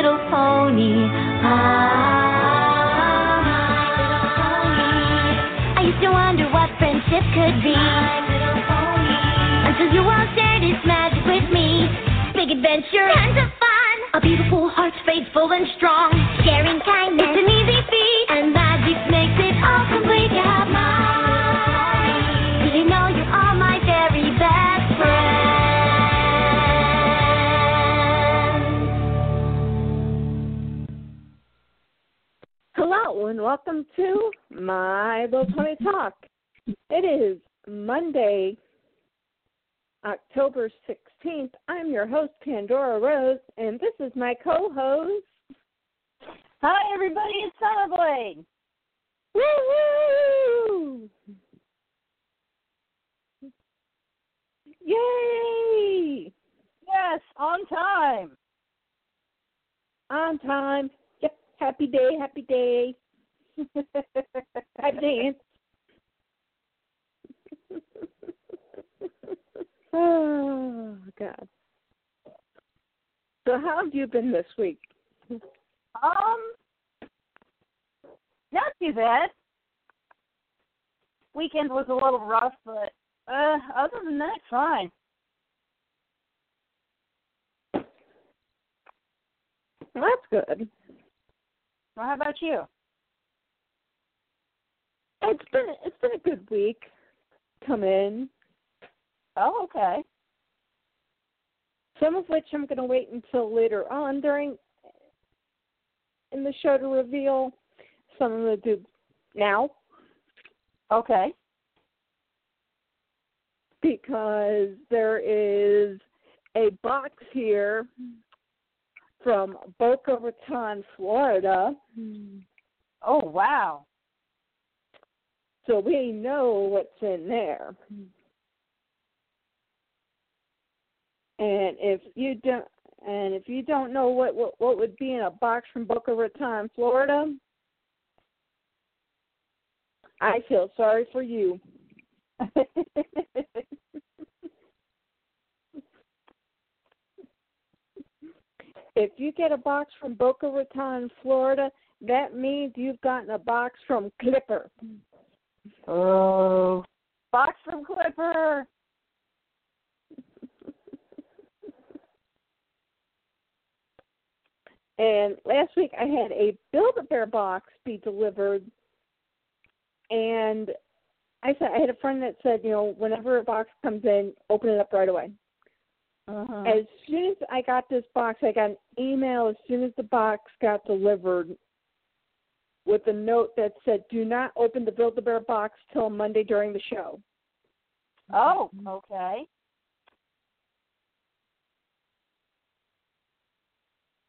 Little Pony. Ah. I used to wonder what friendship could be. Until you all shared its magic with me. Big adventure, tons of fun. A beautiful heart, faithful and strong. And welcome to My Little Pony Talk. It is Monday, October 16th. I'm your host, Pandora Rose, and this is my co host. Hi, everybody. It's Summerblade. Woo! Yay! Yes, on time. On time. Yep. Happy day, happy day. Happy dance. oh, God. So, how have you been this week? Um, not too bad. Weekend was a little rough, but uh, other than that, fine. Well, that's good. Well, how about you? It's been it's been a good week. Come in. Oh, okay. Some of which I'm going to wait until later on during in the show to reveal. Some I'm going to do now Okay. because there is a box here from Boca Raton, Florida. Oh, wow. So we know what's in there. And if you don't and if you don't know what, what what would be in a box from Boca Raton, Florida, I feel sorry for you. if you get a box from Boca Raton, Florida, that means you've gotten a box from Clipper. Oh. Box from Clipper. And last week I had a Build a Bear box be delivered, and I said I had a friend that said, you know, whenever a box comes in, open it up right away. Uh-huh. As soon as I got this box, I got an email as soon as the box got delivered with a note that said, "Do not open the Build a Bear box till Monday during the show." Oh, okay.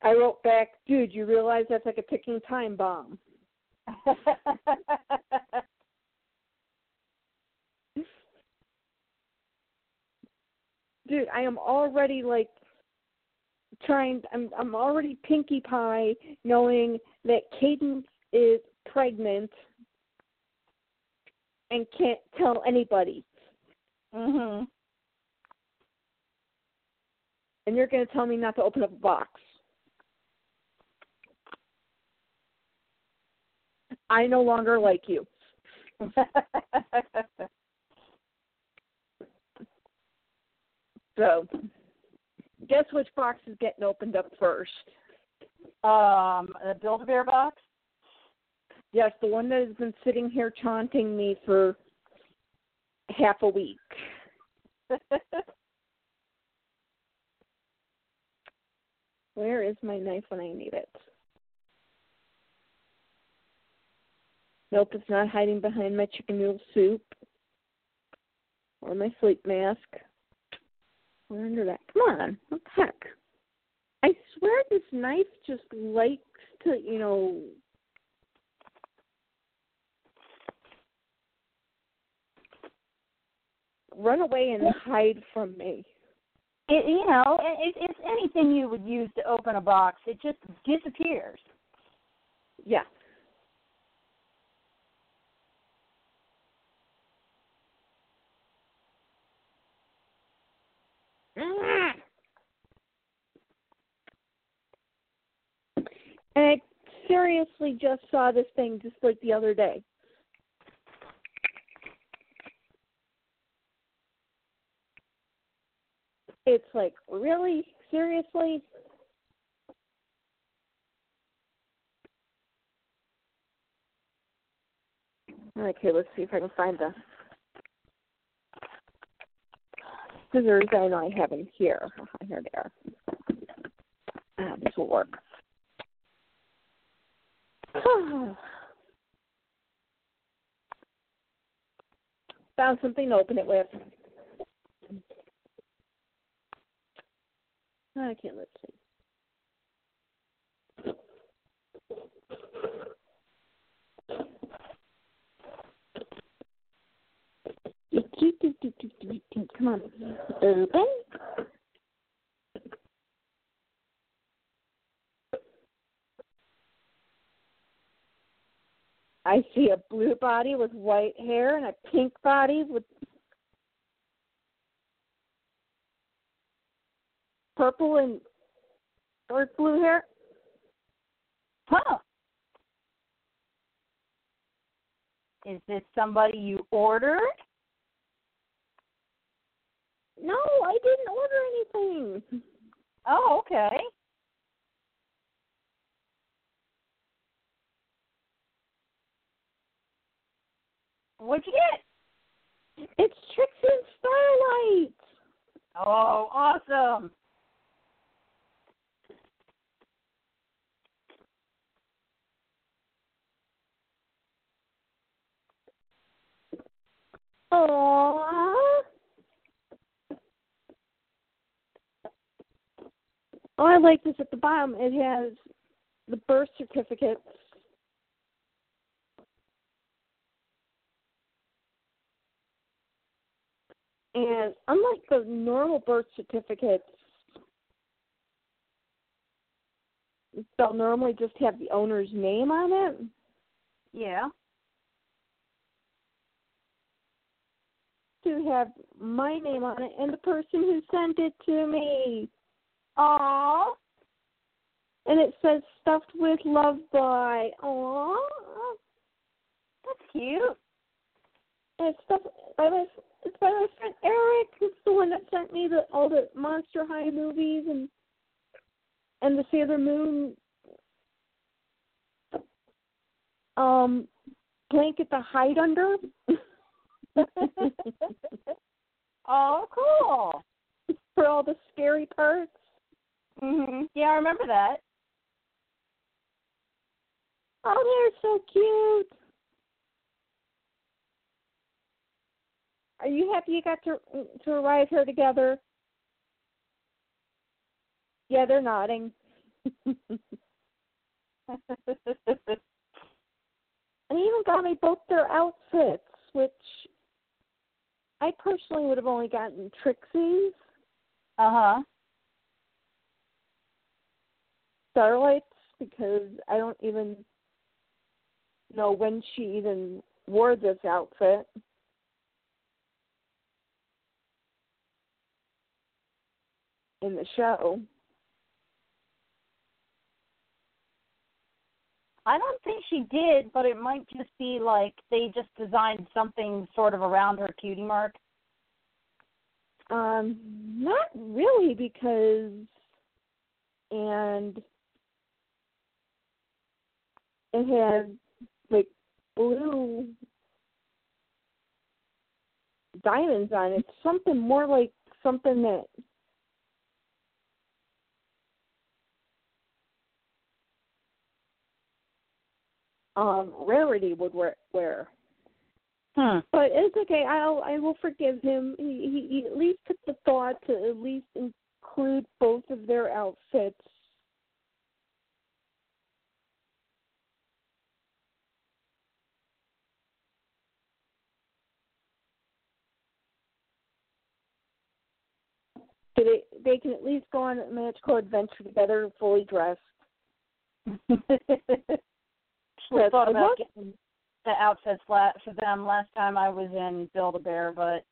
I wrote back, "Dude, you realize that's like a ticking time bomb." dude, I am already like trying. I'm I'm already pinkie pie knowing that Cadance is pregnant and can't tell anybody. mhm. And you're going to tell me not to open up a box. I no longer like you. So, guess which box is getting opened up first? um, a Build a Bear box. Yes, the one that has been sitting here taunting me for half a week. Where is my knife when I need it? Nope, it's not hiding behind my chicken noodle soup or my sleep mask. We're under that. Come on, what the heck? I swear this knife just likes to, you know, run away and hide from me. It, you know, it, it's anything you would use to open a box. It just disappears. Yeah. Mm. And I seriously just saw this thing just like the other day. It's like, really? Seriously? Okay, let's see if I can find the scissors I know I have them here. Here they are. Ah, this will work. Found something to open it with. Oh, okay, let's see. Come on. Open. I see a blue body with white hair and a pink body with purple and dark blue hair. Huh. Is this somebody you ordered? No, I didn't order anything. Oh, okay. What'd you get? It's Trixie and Starlight. Oh, awesome. Aww. Oh, I like this at the bottom. It has the birth certificates. And unlike the normal birth certificates, they'll normally just have the owner's name on it. Yeah. To have my name on it and the person who sent it to me. Aww. And it says stuffed with love by. Aww. That's cute. And it's stuffed by my it's by my friend Eric, who's the one that sent me the all the Monster High movies and and the Sailor Moon um blanket to hide under. oh, cool. For all the scary parts. Mhm. Yeah, I remember that. Oh, they're so cute. Are you happy you got to to arrive here together? Yeah, they're nodding. and he even got me both their outfits, which I personally would have only gotten Trixie's. Uh huh. Starlight's because I don't even know when she even wore this outfit. in the show. I don't think she did, but it might just be like they just designed something sort of around her cutie mark. Um, not really because and it had like blue diamonds on it. It's something more like something that um rarity would wear, wear. Hmm. But it's okay. I'll I will forgive him. He, he he at least took the thought to at least include both of their outfits. So they they can at least go on a magical adventure together, fully dressed. I thought about getting the outfits for them last time I was in Build a Bear, but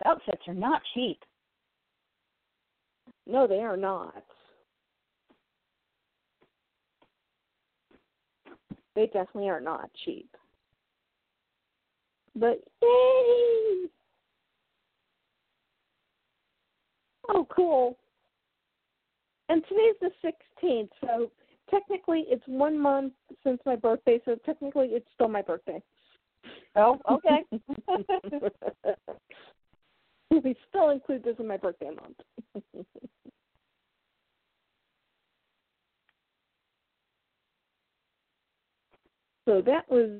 the outfits are not cheap. No, they are not. They definitely are not cheap. But yay! Oh, cool. And today's the 16th, so technically it's one month since my birthday, so technically it's still my birthday. Oh, okay. we still include this in my birthday month. so that was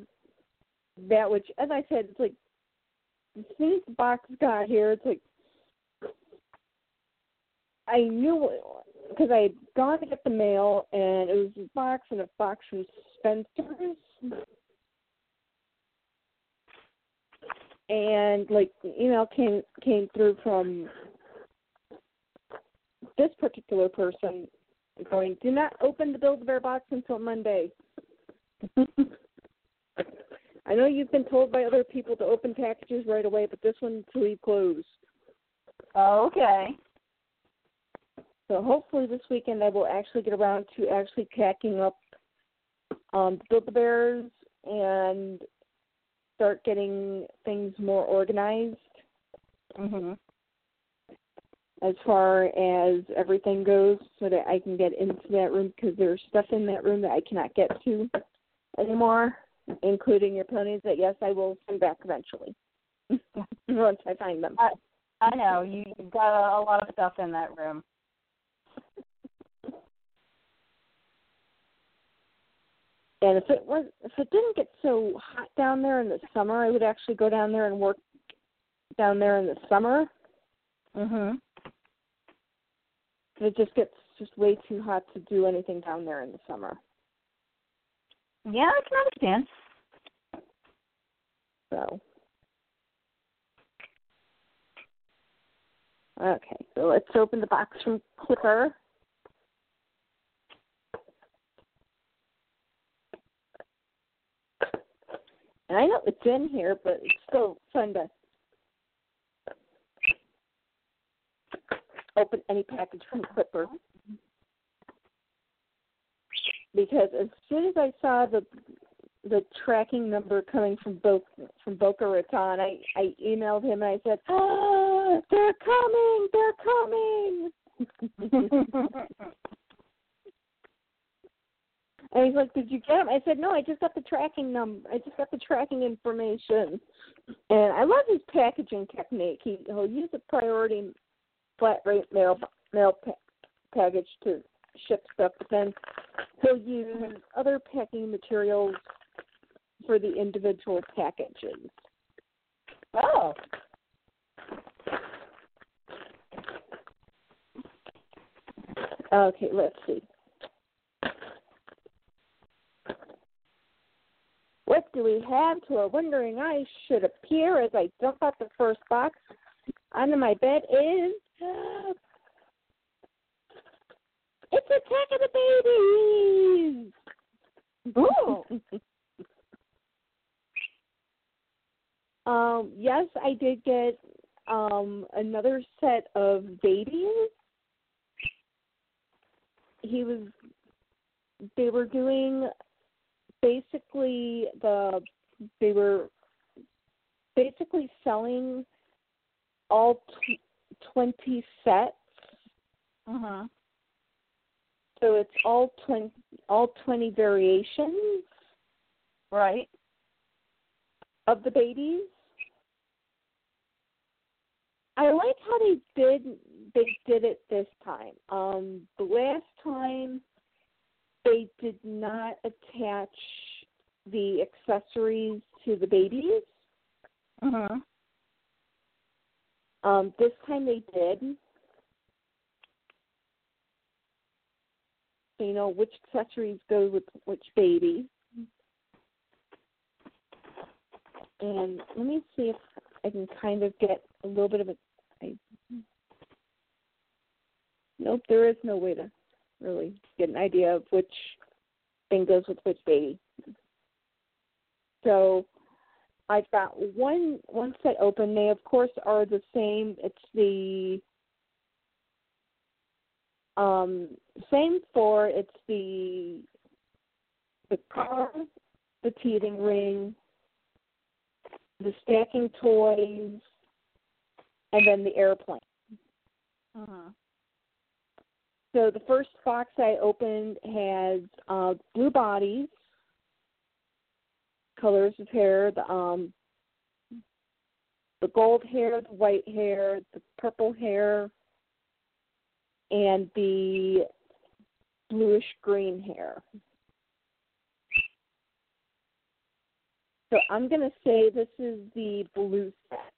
that which as I said, it's like as soon as the box got here, it's like I knew because I had gone to get the mail and it was a box and a box from Spencer's. And like the email came came through from this particular person going, Do not open the Build Bear box until Monday. I know you've been told by other people to open packages right away, but this one to leave closed. okay. So hopefully this weekend I will actually get around to actually packing up um the Bears and start getting things more organized Mhm. as far as everything goes so that I can get into that room because there's stuff in that room that I cannot get to anymore, including your ponies that yes I will send back eventually. Once I find them. I, I know you you've got a, a lot of stuff in that room. And if it was if it didn't get so hot down there in the summer, I would actually go down there and work down there in the summer. Mhm. It just gets just way too hot to do anything down there in the summer. Yeah, I can understand. So Okay, so let's open the box from Clipper. And I know it's in here, but it's still fun to open any package from Clipper. Because as soon as I saw the the tracking number coming from Bo from Boca Raton, I I emailed him and I said, "Ah, they're coming, they're coming." And he's like, "Did you get them?" I said, "No, I just got the tracking number. I just got the tracking information." And I love his packaging technique. He he'll use a priority flat rate mail mail pa- package to ship stuff, but then he'll use other packing materials for the individual packages. oh. Okay, let's see. What do we have to a wondering eye should appear as I dump out the first box onto my bed is it's Attack of the Babies. Um, yes, I did get um another set of babies. He was they were doing basically the they were basically selling all t- 20 sets Mhm. so it's all 20 all 20 variations Right. of the babies I like how they did they did it this time. Um the last time they did not attach the accessories to the babies. Mhm. Um this time they did. So you know which accessories go with which baby. And let me see if I can kind of get a little bit of a I, nope, there is no way to really get an idea of which thing goes with which baby. So I've got one one set open. They of course are the same. It's the um same for it's the the car the teething ring, the stacking toys, and then the airplane. Mhm. So the first box I opened has uh, blue bodies, colors of hair, the um, the gold hair, the white hair, the purple hair, and the bluish green hair. So I'm going to say this is the blue set.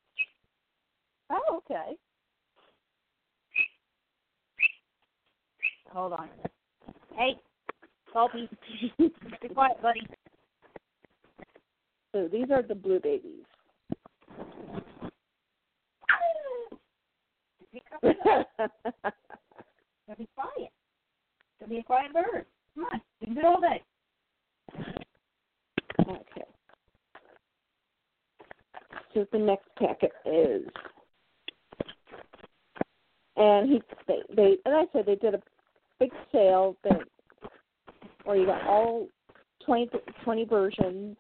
Oh, okay. Hold on. Hey, Salty. Be quiet, buddy. So these are the blue babies. Quiet. Be quiet. Don't be a quiet bird. Come on. You can do it all day. okay. So the next packet is, and he they they and I said they did a big sale that where you got all 20, 20 versions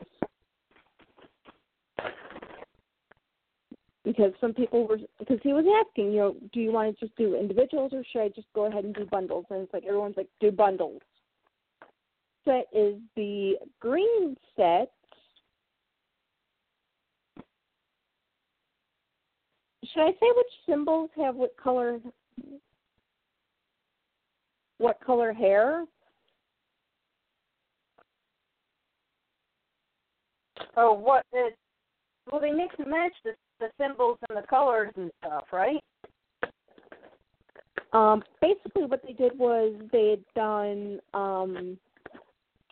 because some people were because he was asking you know do you want to just do individuals or should I just go ahead and do bundles and it's like everyone's like do bundles. Set is the green set. Should I say which symbols have what color what color hair? Oh, what? The, well, they mix and match the the symbols and the colors and stuff, right? Um, basically, what they did was they had done um,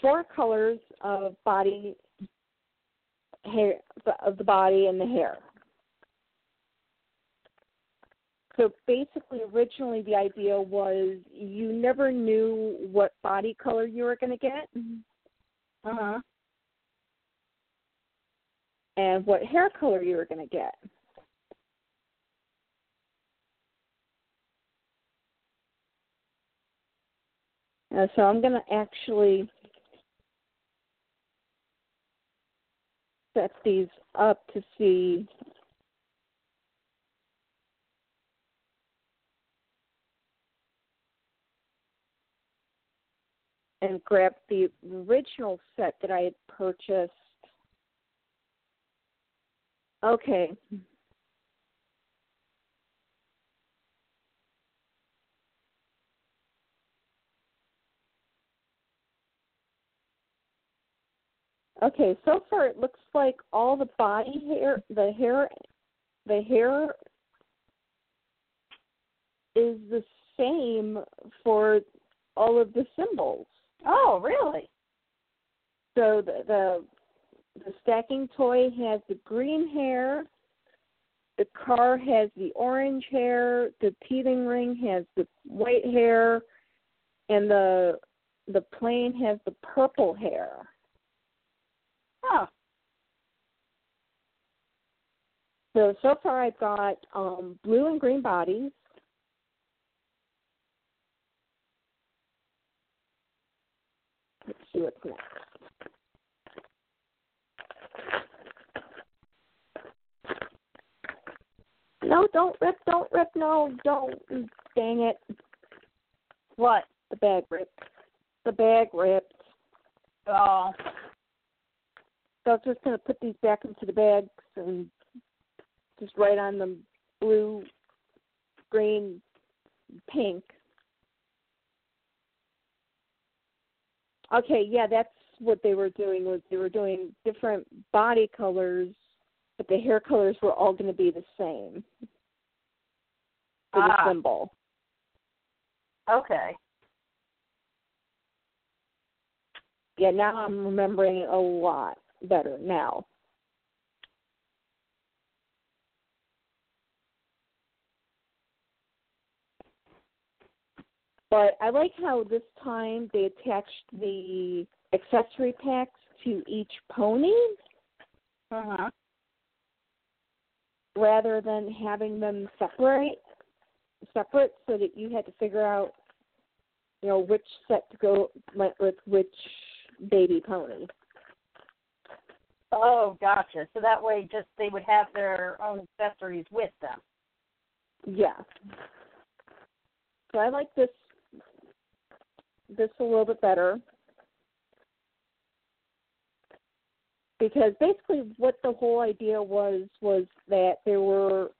four colors of body hair of the body and the hair. So basically, originally the idea was you never knew what body color you were going to get Uh huh. and what hair color you were going to get. Uh, so I'm going to actually set these up to see and grab the original set that I had purchased. Okay. Okay, so far it looks like all the body hair, the hair, the hair is the same for all of the symbols. Oh, really? So the, the the stacking toy has the green hair, the car has the orange hair, the teething ring has the white hair, and the the plane has the purple hair. Huh. So so far I've got um, blue and green bodies. See what's next. No, don't rip, don't rip, no, don't. Dang it. What? The bag ripped. The bag ripped. Oh. So I was just going to put these back into the bags and just write on them blue, green, pink. Okay, yeah, that's what they were doing was they were doing different body colors, but the hair colors were all going to be the same for Ah. the symbol. Okay. Yeah, now I'm remembering a lot better now. But I like how this time they attached the accessory packs to each pony Uh huh. rather than having them separate separate so that you had to figure out you know which set to go with with which baby pony. Oh, gotcha. So that way, just they would have their own accessories with them. Yeah. So I like this this a little bit better because basically what the whole idea was was that there were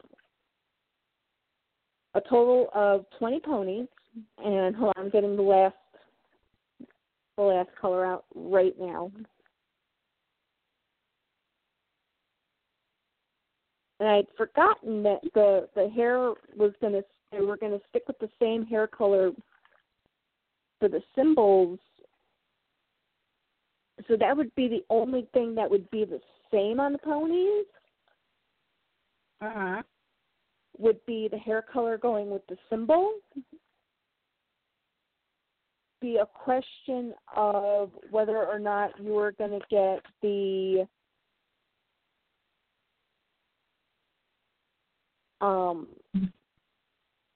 a total of 20 ponies and hold on, I'm getting the last the last color out right now. And I'd forgotten that the the hair was gonna they were gonna stick with the same hair color for the symbols. So that would be the only thing that would be the same on the ponies. Uh huh. Would be the hair color going with the symbol. Be a question of whether or not you are going to get the um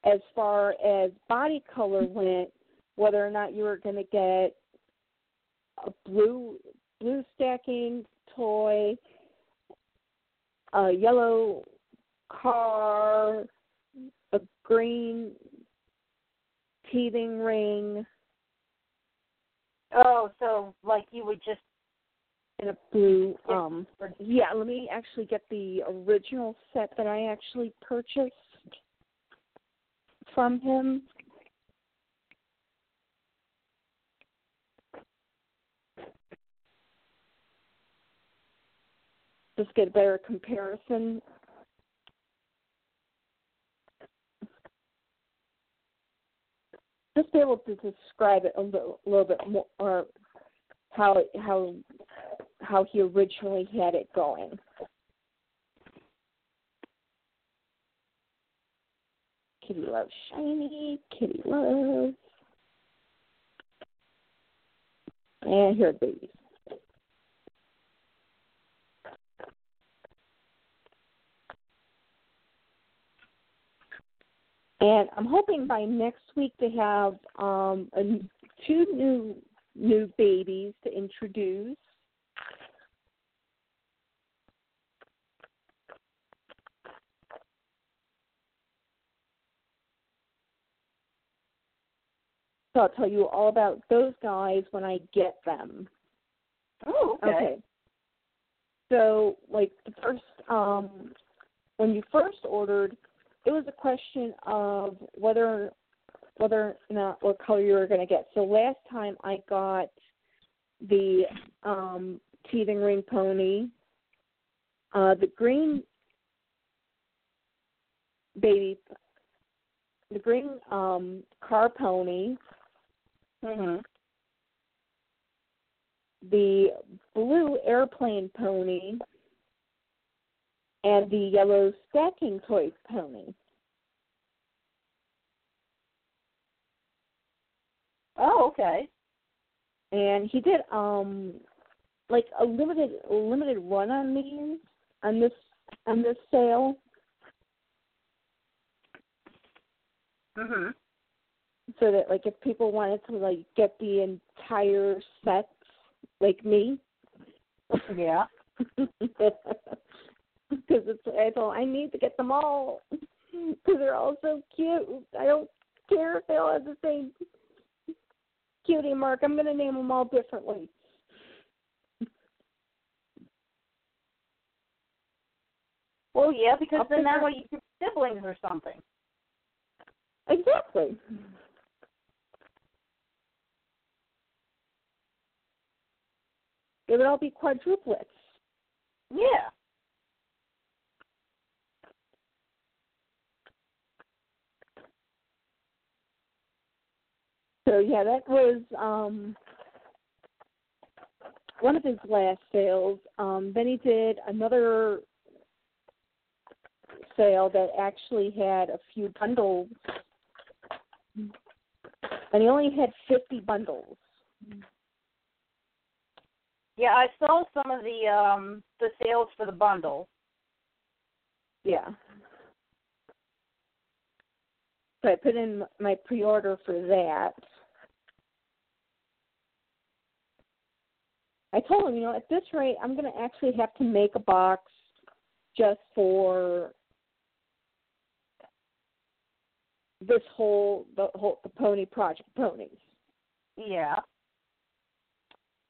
as far as body color went, whether or not you were going to get a blue blue stacking toy, a yellow car, a green teething ring, Oh, so like you would just and a blue um yeah, let me actually get the original set that I actually purchased from him. Just get a better comparison. Just be able to describe it a little, little bit more, or how how how he originally had it going. Kitty loves shiny. Kitty loves. And here are babies. And I'm hoping by next week to have um, a, two new new babies to introduce. So I'll tell you all about those guys when I get them. Oh, okay. So, like the first, um, when you first ordered, it was a question of whether whether or not what color you were going to get. So last time I got the um, teething ring pony, uh, the green baby, the green um, car pony, Mhm. the blue airplane pony, and the yellow stacking toy pony. Oh, okay. And he did um like a limited limited run on these on this on this sale. Mhm. So that like if people wanted to like get the entire sets like me. Yeah. because it's I told I need to get them all because they're all so cute. I don't care if they all have the same cutie mark. I'm gonna name them all differently. Well, yeah, because I'll then that way you could siblings or something. Exactly. It would all be quadruplets. Yeah. So yeah, that was um one of his last sales. Um then he did another sale that actually had a few bundles. And he only had 50 bundles. Yeah, I saw some of the um the sales for the bundle. Yeah. So I put in my pre-order for that. I told him, you know, at this rate, I'm going to actually have to make a box just for this whole the whole the pony project ponies. Yeah.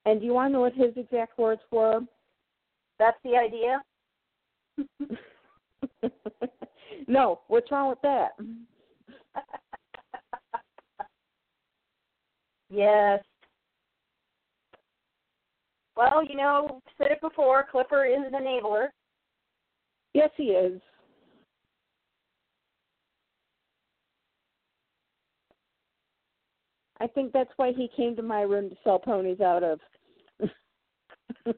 And do you want to know what his exact words were? That's the idea. no, what's wrong with that? yes. Well, you know, said it before, Clipper is an enabler. Yes, he is. I think that's why he came to my room to sell ponies out of.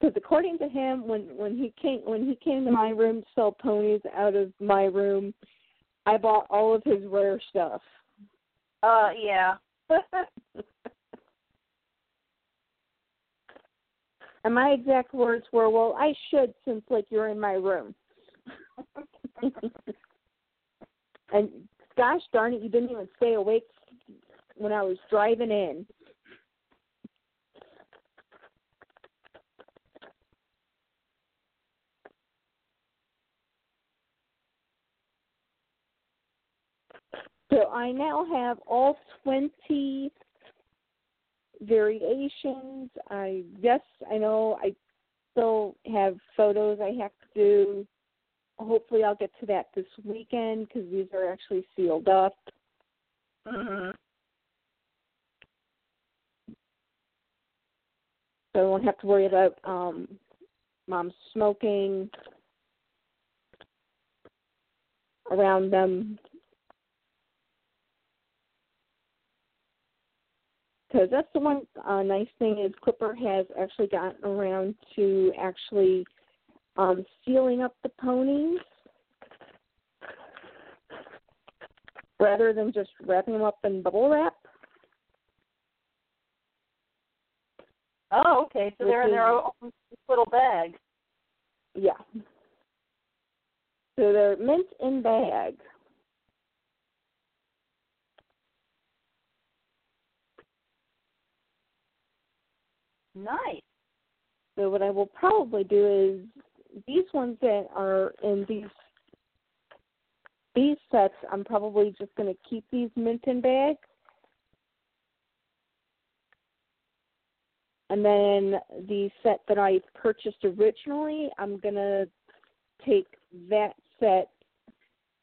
Because according to him, when when he came when he came to my room to sell ponies out of my room, I bought all of his rare stuff. Uh, yeah. and my exact words were, "Well, I should since like you're in my room." and gosh darn it, you didn't even stay awake when I was driving in. So I now have all 20 variations. I yes, I know I still have photos I have to do. Hopefully, I'll get to that this weekend because these are actually sealed up. Mm-hmm. So I won't have to worry about um, mom smoking around them because that's the one uh, nice thing is Clipper has actually gotten around to actually um, sealing up the ponies rather than just wrapping them up in bubble wrap. Oh, okay. So they're in their own little bags. Yeah. So they're mint in bag. Nice. So what I will probably do is these ones that are in these these sets, I'm probably just going to keep these mint in bag. And then the set that I purchased originally, I'm going to take that set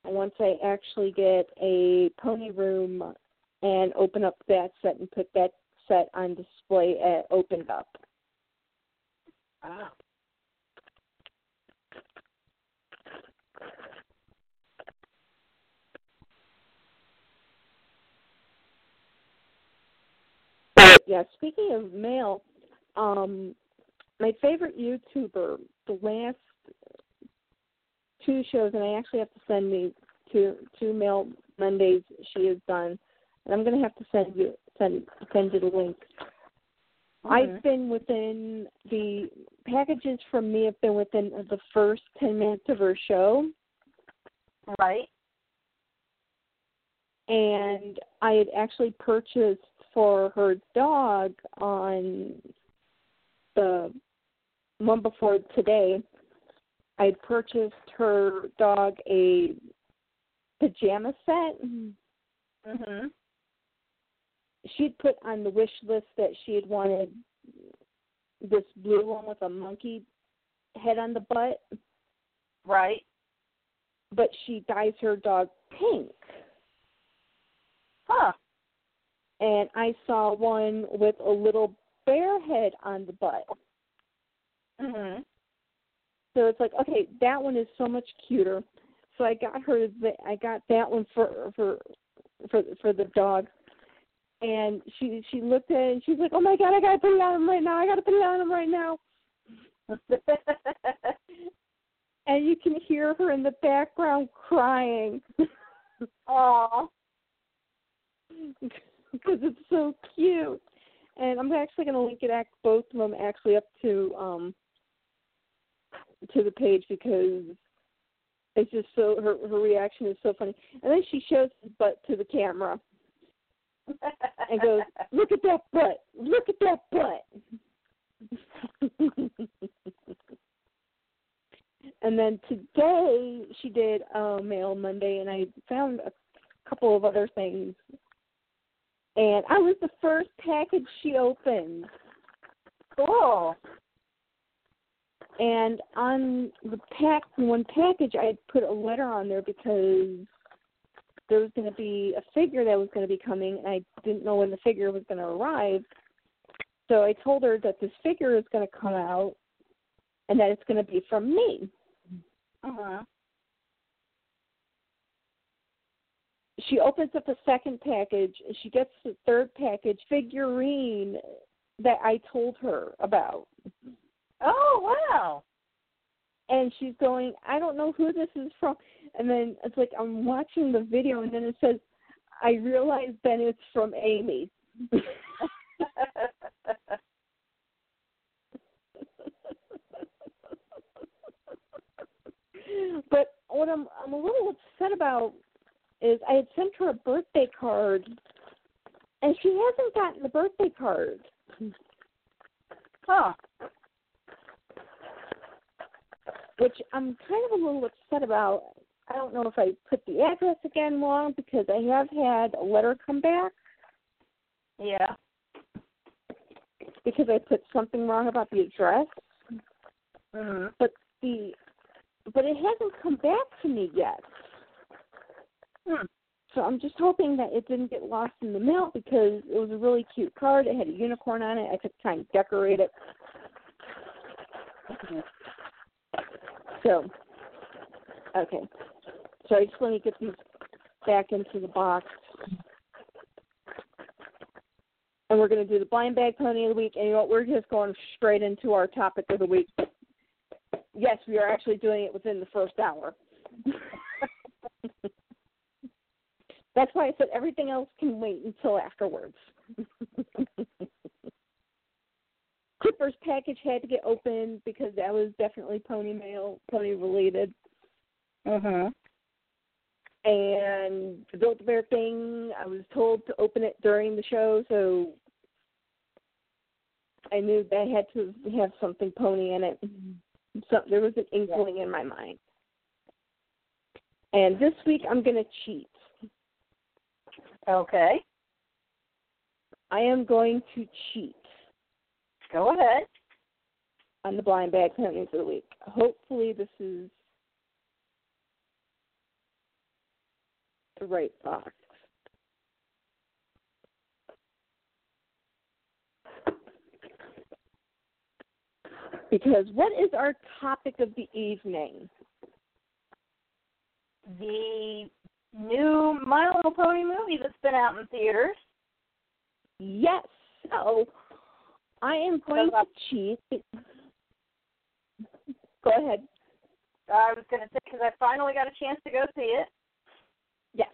once I actually get a pony room and open up that set and put that set on display at Opened Up. Wow. Yeah, speaking of mail, um, my favorite YouTuber, the last two shows, and I actually have to send me two two mail Mondays she has done, and I'm going to have to send you send send you the link. I've been within the packages from me have been within the first ten minutes of her show, Right. and I had actually purchased for her dog on the one before today. I had purchased her dog a pajama set. Mhm. She'd put on the wish list that she had wanted this blue one with a monkey head on the butt, Right. but she dyes her dog pink. Huh. And I saw one with a little bear head on the butt. Mhm. So it's like, okay, that one is so much cuter. So I got her the I got that one for for for for the dog. And she she looked at it and she's like, "Oh my god, I gotta put it on him right now! I gotta put it on him right now!" And you can hear her in the background crying Aw. because it's so cute. And I'm actually going to link it act both of them actually up to um to the page because it's just so her her reaction is so funny. And then she shows his butt to the camera. And goes, "Look at that butt! Look at that butt!" and then today she did uh, Mail Monday, and I found a couple of other things. And I was the first package she opened. Cool. And on the pack, one package, I had put a letter on there because there was going to be a figure that was going to be coming, and I didn't know when the figure was going to arrive. So I told her that this figure is going to come out, and that it's going to be from me. Uh-huh. She opens up the second package, and she gets the third package figurine that I told her about. Oh wow. And she's going, I don't know who this is from. And then it's like I'm watching the video, and then it says, I realize that it's from Amy. but what I'm I'm a little upset about is I had sent her a birthday card, and she hasn't gotten the birthday card. huh. Which I'm kind of a little upset about. I don't know if I put the address again wrong because I have had a letter come back Yeah. because I put something wrong about the address, Mhm. but the but it hasn't come back to me yet. Hmm. So I'm just hoping that it didn't get lost in the mail because it was a really cute card. It had a unicorn on it. I took time to decorate it. So, okay. So I just want to get these back into the box. And we're going to do the blind bag pony of the week. And you know what? We're just going straight into our topic of the week. Yes, we are actually doing it within the first hour. That's why I said everything else can wait until afterwards. Clipper's package had to get opened because that was definitely pony mail, pony related. Mhm. And the Build-A-Bear thing, I was told to open it during the show, so I knew that I had to have something pony in it. So there was an inkling in my mind. And this week I'm going to cheat. Okay. I am going to cheat Go ahead. on the blind bag ponies of the week. Hopefully this is the right box. Because what is our topic of the evening? The new My Little Pony movie that's been out in theaters. Yes. So I am going to cheat. Go ahead. I was going to say because I finally got a chance to go see it. Yes.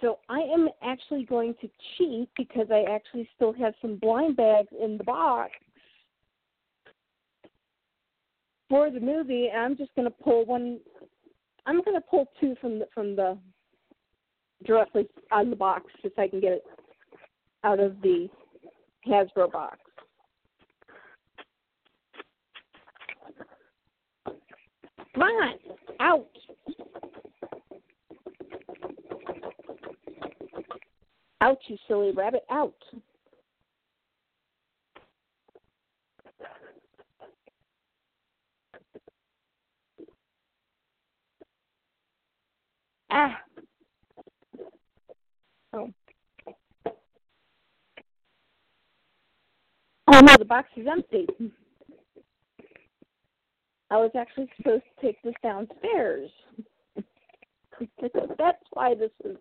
So I am actually going to cheat because I actually still have some blind bags in the box for the movie, and I'm just going to pull one. I'm going to pull two from the from the directly out of the box if I can get it out of the Hasbro box. Come on, out. Out, you silly rabbit, out. Ah. Oh. Oh no, the box is empty. I was actually supposed to take this downstairs. That's why this is.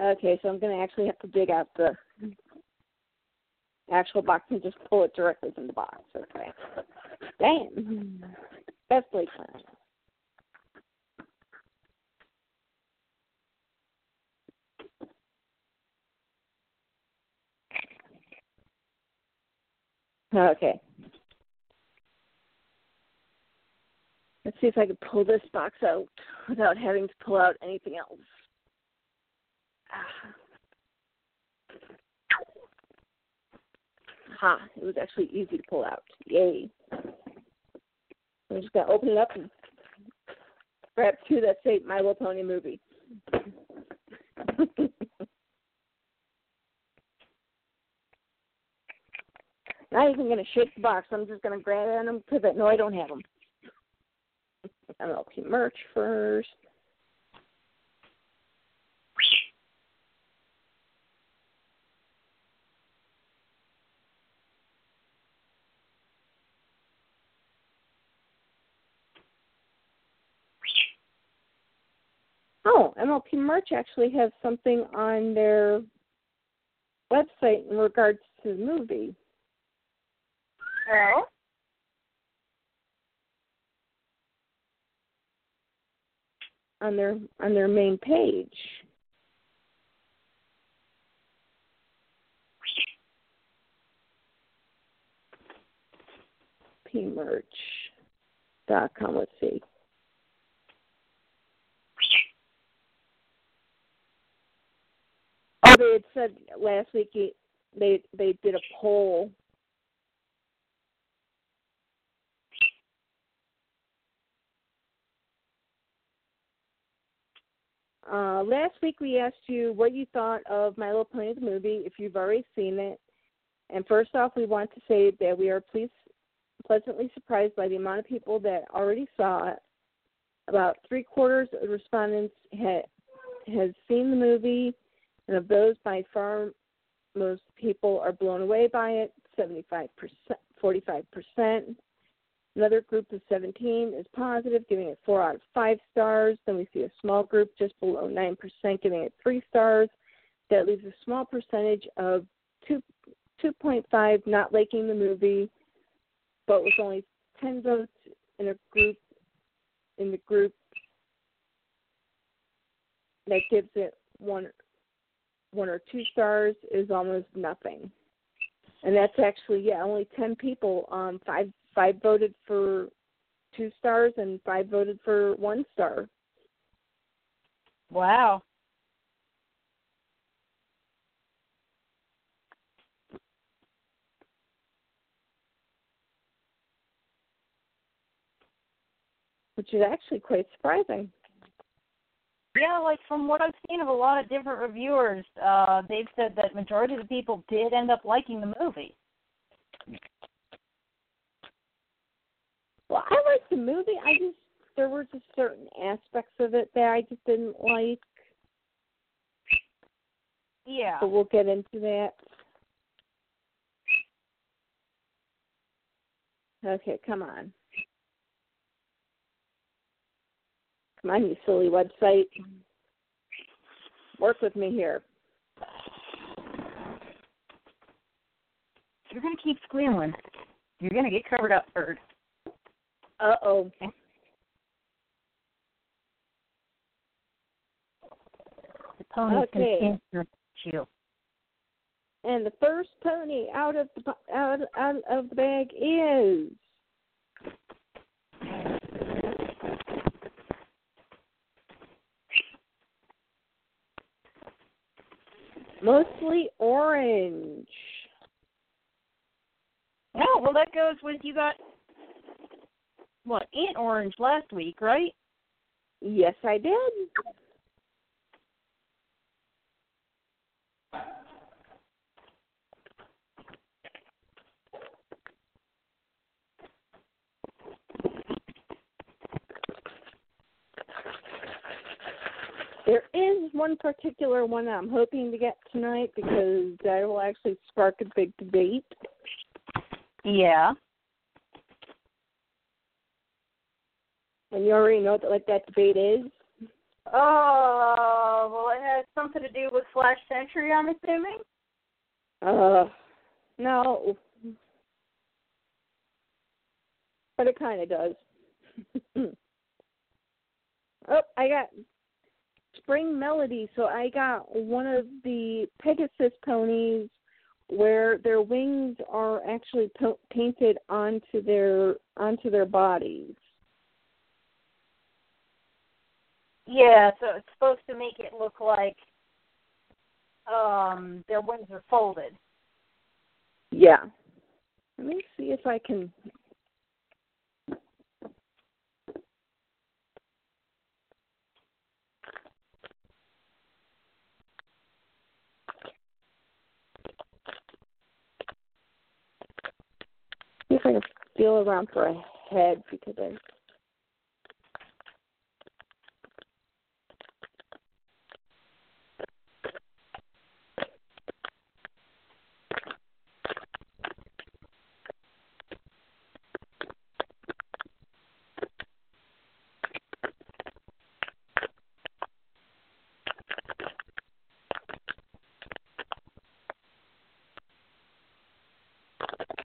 Okay, so I'm going to actually have to dig out the actual box and just pull it directly from the box. Okay. Damn. That's like Okay. Let's see if I can pull this box out without having to pull out anything else. Ah. Ha! It was actually easy to pull out. Yay! I'm just gonna open it up and grab two that say My Little Pony movie. I'm not even gonna shake the box. I'm just gonna grab at them because I know I don't have them. MLP merch first. Oh, MLP Merch actually has something on their website in regards to the movie. Oh. on their on their main page. pmerch.com. Let's see. Oh, they had said last week they they did a poll Uh, last week we asked you what you thought of My Little Pony the movie, if you've already seen it. And first off, we want to say that we are pleased, pleasantly surprised by the amount of people that already saw it. About three quarters of respondents had has seen the movie, and of those, by far, most people are blown away by it. Seventy-five percent, forty-five percent. Another group of 17 is positive, giving it 4 out of 5 stars. Then we see a small group just below 9% giving it 3 stars. That leaves a small percentage of 2, 2.5 not liking the movie, but with only 10 votes in a group in the group that gives it one one or two stars is almost nothing. And that's actually yeah, only ten people, um, five five voted for two stars and five voted for one star. Wow. Which is actually quite surprising. Yeah, like from what I've seen of a lot of different reviewers, uh, they've said that majority of the people did end up liking the movie. Well, I liked the movie. I just there were just certain aspects of it that I just didn't like. Yeah. But we'll get into that. Okay, come on. Come on, you silly website. Work with me here. You're gonna keep squealing. You're gonna get covered up, bird. Uh oh. The pony's Okay. gonna answer you. And the first pony out of the out out of the bag is mostly orange. Oh, well that goes with you got what, Aunt Orange last week, right? Yes, I did. There is one particular one that I'm hoping to get tonight because that will actually spark a big debate. Yeah. And you already know what that debate is. Oh, well, it has something to do with Flash Sentry, I'm assuming. Uh, no. But it kind of does. oh, I got Spring Melody. So I got one of the Pegasus ponies where their wings are actually po- painted onto their onto their bodies. Yeah, so it's supposed to make it look like um their wings are folded. Yeah. Let me see if I can. See if I can feel around for a head because I.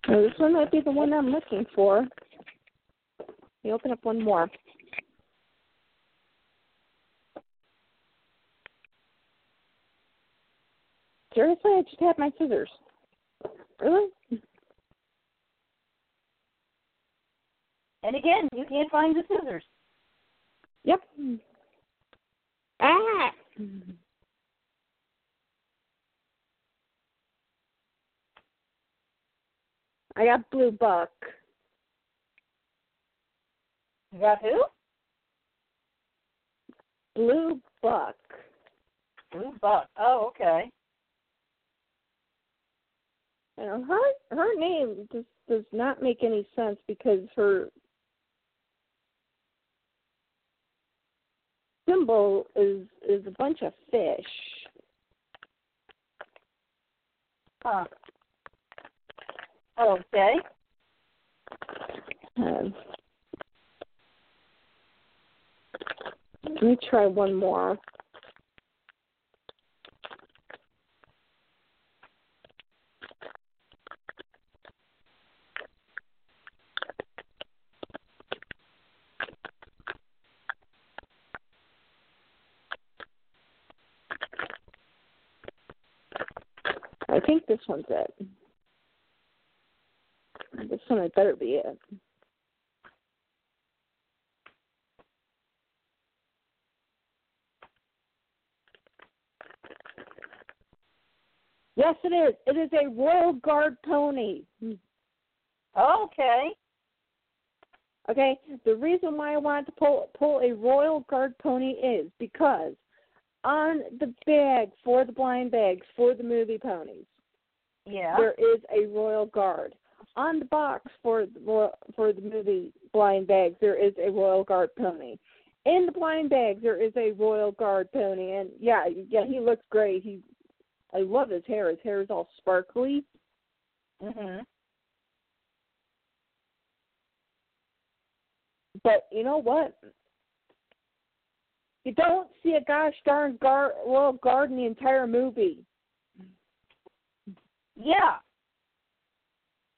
Oh, this one might be the one I'm looking for. Let me open up one more. Seriously, I just had my scissors. Really? And again, you can't find the scissors. Yep. Ah! I got blue buck. You got who? Blue buck. Blue Buck. Oh, okay. Know, her her name just does not make any sense because her symbol is is a bunch of fish. Huh. Okay. Um, let me try one more. I think this one's it. This one had better be it. Yes, it is. It is a Royal Guard pony. Okay. Okay, the reason why I wanted to pull pull a Royal Guard pony is because on the bag for the blind bags for the movie ponies, Yeah. there is a Royal Guard. On the box for the for the movie blind bags, there is a Royal Guard pony. In the blind bags, there is a Royal Guard pony, and yeah, yeah, he looks great. He, I love his hair. His hair is all sparkly. Mhm. But you know what? You don't see a gosh darn guard, Royal Guard in the entire movie. Yeah.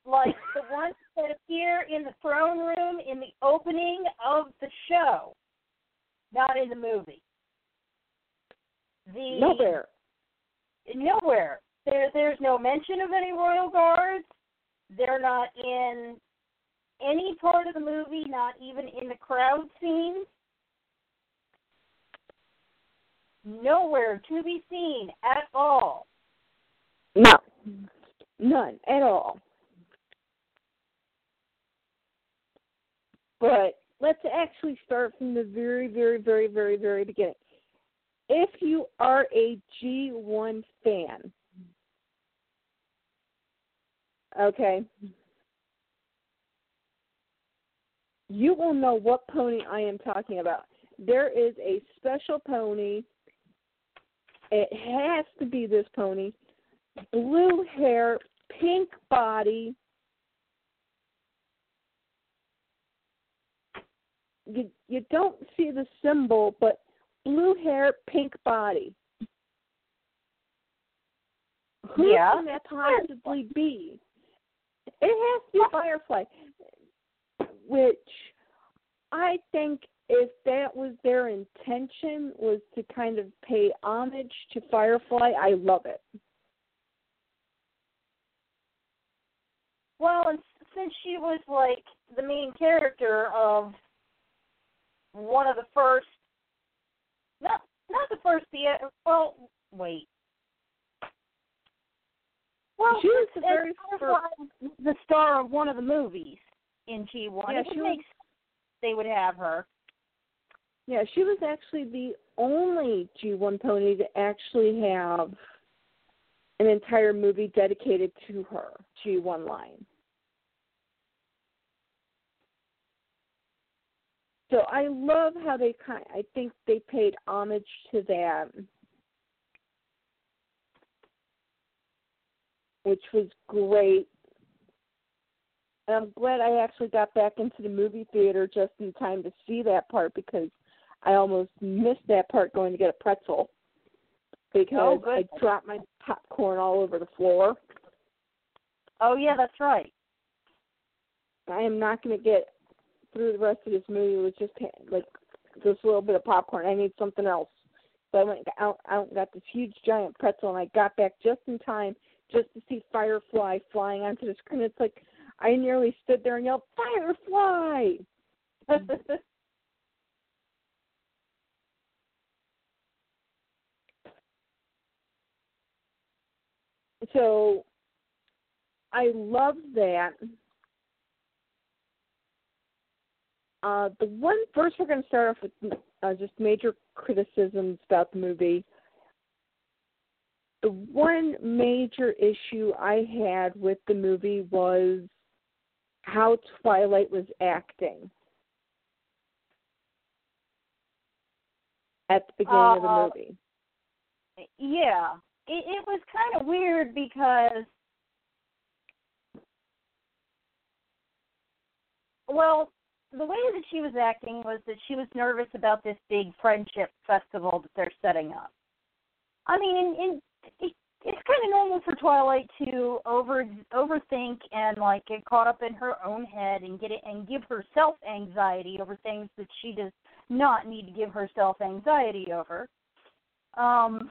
Like the ones that appear in the throne room in the opening of the show, not in the movie. The Nowhere. nowhere. There there's no mention of any royal guards. They're not in any part of the movie, not even in the crowd scene. Nowhere to be seen at all. No. None at all. But let's actually start from the very, very, very, very, very beginning. If you are a G1 fan, okay, you will know what pony I am talking about. There is a special pony. It has to be this pony. Blue hair, pink body. You you don't see the symbol, but blue hair, pink body. Who Yeah. can that possibly be? It has to be Firefly, which I think if that was their intention was to kind of pay homage to Firefly, I love it. Well, and since she was like the main character of one of the first, not not the first, the well, wait, Well, She was the very was the star of one of the movies in G one. Yeah, she sense they would have her. Yeah, she was actually the only G1 pony to actually have an entire movie dedicated to her G1 line. So I love how they kind. I think they paid homage to that, which was great. And I'm glad I actually got back into the movie theater just in time to see that part because I almost missed that part going to get a pretzel oh, because Oh. I dropped my popcorn all over the floor. Oh yeah, that's right. I am not going to get through the rest of this movie was just like this little bit of popcorn. I need something else. So I went out, out and got this huge giant pretzel, and I got back just in time just to see Firefly flying onto the screen. It's like I nearly stood there and yelled, "Firefly!" so I love that. Uh, the one first, we're going to start off with uh, just major criticisms about the movie. The one major issue I had with the movie was how Twilight was acting at the beginning of the Uh, movie. Yeah, it, it was kind of weird because, well, the way that she was acting was that she was nervous about this big friendship festival that they're setting up. I mean, in, in, it, it's kind of normal for Twilight to over overthink and like get caught up in her own head and get it and give herself anxiety over things that she does not need to give herself anxiety over. Um,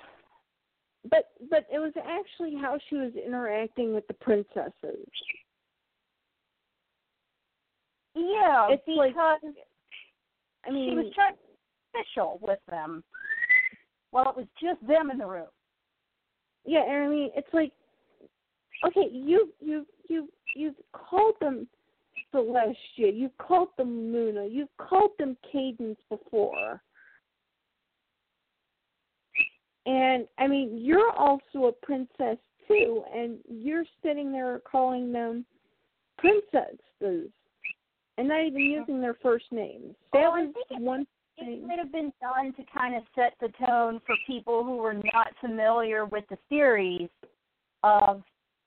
But but it was actually how she was interacting with the princesses. Yeah, It's because like- I mean, she was trying to official with them. Well, it was just them in the room. yeah, and I mean, it's like, okay, you you you you've called them Celestia, you've called them Luna, you've called them Cadance before, and I mean, you're also a princess too, and you're sitting there calling them princesses, and not even using their first names. That Well, was one It might have been done to kind of set the tone for people who were not familiar with the series of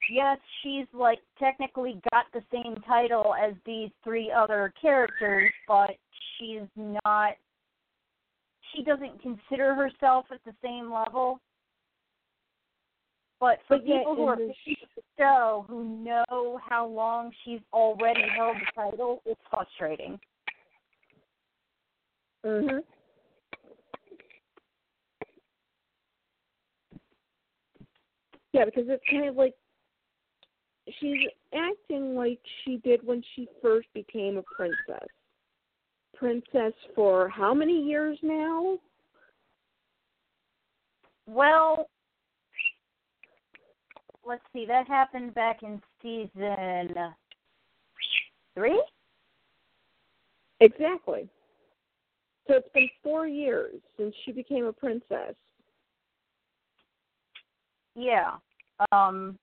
yes, she's like technically got the same title as these three other characters, but she's not she doesn't consider herself at the same level. But for But people who are the fans of the show who know how long she's already held the title, it's frustrating. Mhm. Yeah, because it's kind of like she's acting like she did when she first became a princess. Princess for how many years now? Well, let's see. That happened back in season three. Exactly. So it's been four years since she became a princess. Yeah. Um,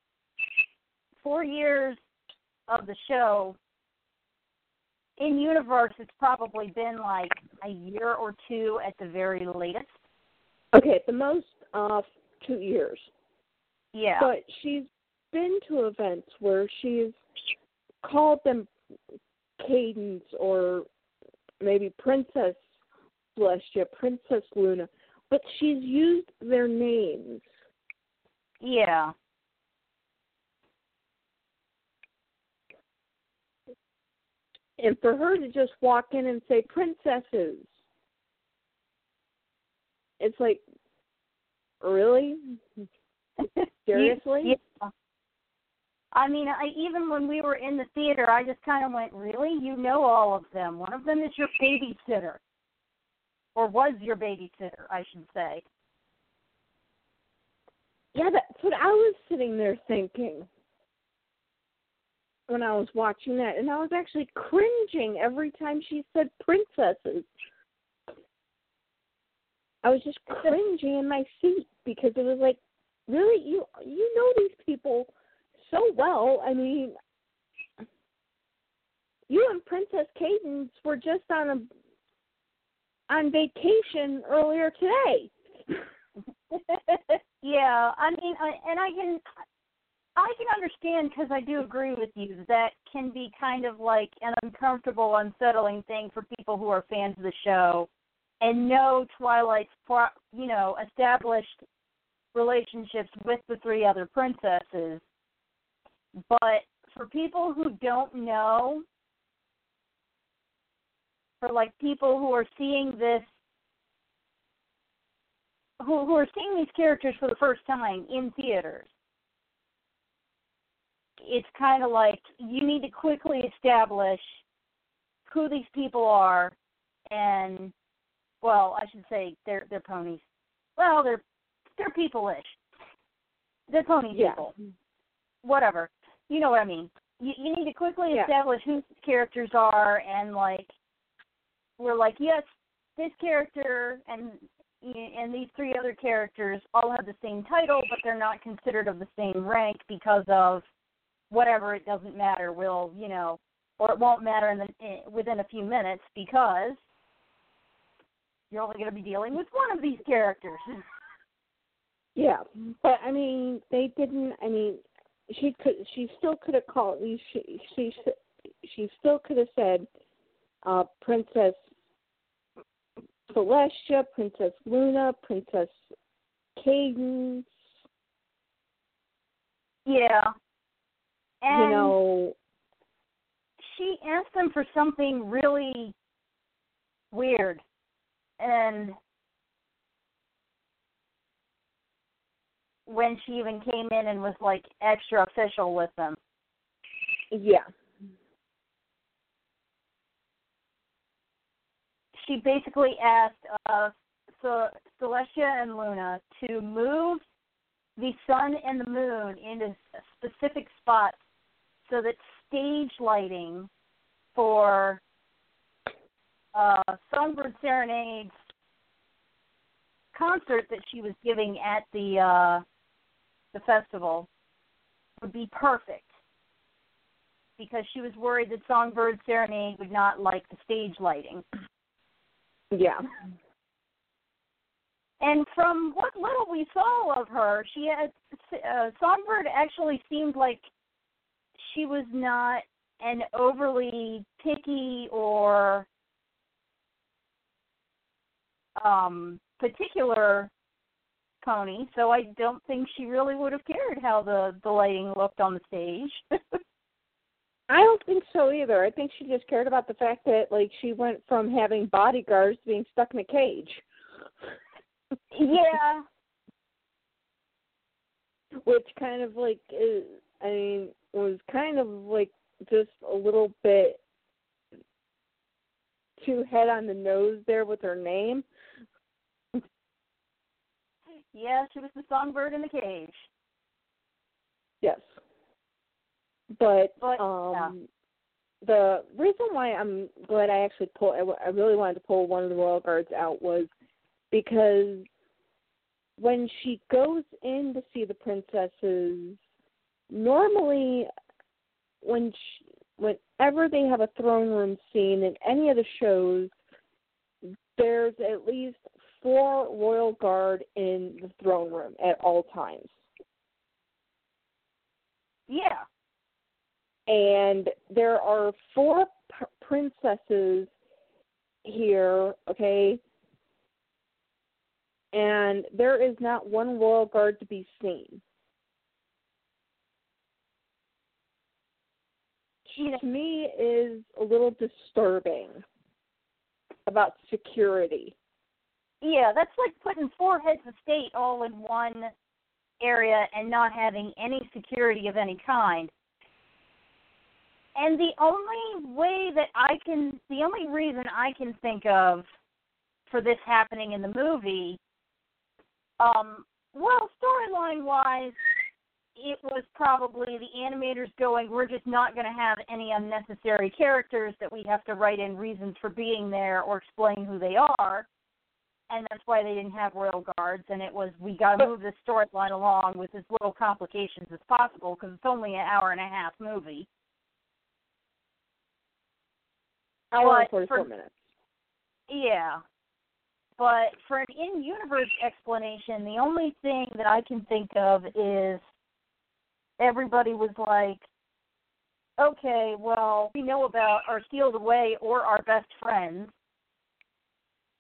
four years of the show. In universe, it's probably been like a year or two at the very latest. Okay, at the most, uh, two years. Yeah. But she's been to events where she's called them Cadance or maybe Princess Celestia, Princess Luna, but she's used their names. yeah. And for her to just walk in and say princesses, it's like, really? Seriously? Yeah. I mean, I even when we were in the theater, I just kind of went, "Really? You know all of them? One of them is your babysitter, or was your babysitter, I should say." Yeah, that's what I was sitting there thinking when I was watching that, and I was actually cringing every time she said princesses. I was just cringing in my seat because it was like, really, you you know these people so well. I mean, you and Princess Cadance were just on a on vacation earlier today. yeah, I mean, I, and I can I can understand because I do agree with you that can be kind of like an uncomfortable, unsettling thing for people who are fans of the show and know Twilight's, you know, established relationships with the three other princesses. But for people who don't know, for like people who are seeing this who who are seeing these characters for the first time in theaters it's kind of like you need to quickly establish who these people are and well i should say they're they're ponies well they're they're people-ish they're pony yeah. people whatever you know what i mean you you need to quickly yeah. establish who these characters are and like we're like yes this character and and these three other characters all have the same title, but they're not considered of the same rank because of whatever. It doesn't matter. Will you know, or it won't matter in the within a few minutes because you're only going to be dealing with one of these characters. yeah, but I mean, they didn't. I mean, she could. She still could have called. She she she still could have said, uh, Princess Celestia, Princess Luna, Princess Cadance. Yeah. And you know, she asked them for something really weird. And when she even came in and was like extra official with them. Yeah. she basically asked uh, so Celestia and Luna to move the sun and the moon into specific spots so that stage lighting for uh, Songbird Serenade's concert that she was giving at the uh, the festival would be perfect because she was worried that Songbird Serenade would not like the stage lighting. Yeah. And from what little we saw of her, she had uh, Songbird actually seemed like she was not an overly picky or um particular pony, so I don't think she really would have cared how the the lighting looked on the stage. I don't think so either. I think she just cared about the fact that like she went from having bodyguards to being stuck in a cage. yeah. Which kind of like is, I mean was kind of like just a little bit too head on the nose there with her name. Yeah, she was the songbird in the cage. Yes. But, but um yeah. the reason why I'm glad I actually pulled I really wanted to pull one of the royal guards out was because when she goes in to see the princesses normally when she, whenever they have a throne room scene in any of the shows there's at least four royal guard in the throne room at all times yeah and there are four p- princesses here, okay? And there is not one royal guard to be seen. To me, is a little disturbing about security. Yeah, that's like putting four heads of state all in one area and not having any security of any kind. And the only way that I can, the only reason I can think of for this happening in the movie, um, well, storyline wise, it was probably the animators going, we're just not going to have any unnecessary characters that we have to write in reasons for being there or explain who they are. And that's why they didn't have royal guards. And it was, we got to move this storyline along with as little complications as possible because it's only an hour and a half movie. Hour and 44 for- minutes. Yeah. But for an in universe explanation, the only thing that I can think of is everybody was like, okay, well, we know about our sealed away or our best friends.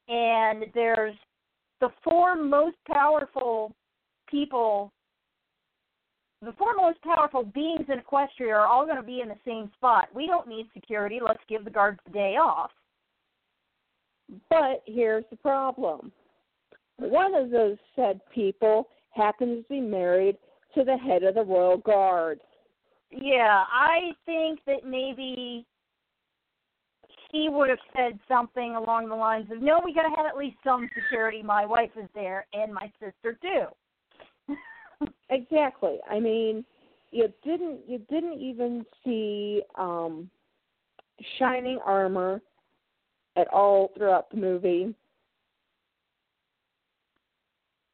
And there's the four most powerful people, the four most powerful beings in Equestria are all going to be in the same spot. We don't need security. Let's give the guards the day off. But here's the problem. One of those said people happens to be married to the head of the Royal Guard. Yeah, I think that maybe he would have said something along the lines of, "No, we got to have at least some security. My wife is there, and my sister too." Exactly. I mean, you didn't you didn't even see um shining armor at all throughout the movie.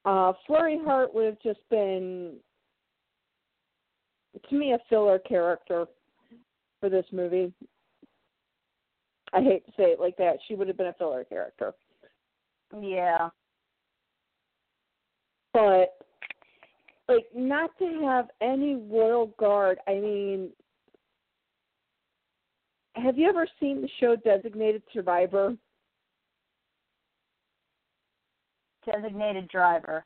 Uh Flurry Heart would have just been to me a filler character for this movie. I hate to say it like that. She would have been a filler character. yeah, but like not to have any royal guard i mean have you ever seen the show designated survivor designated driver.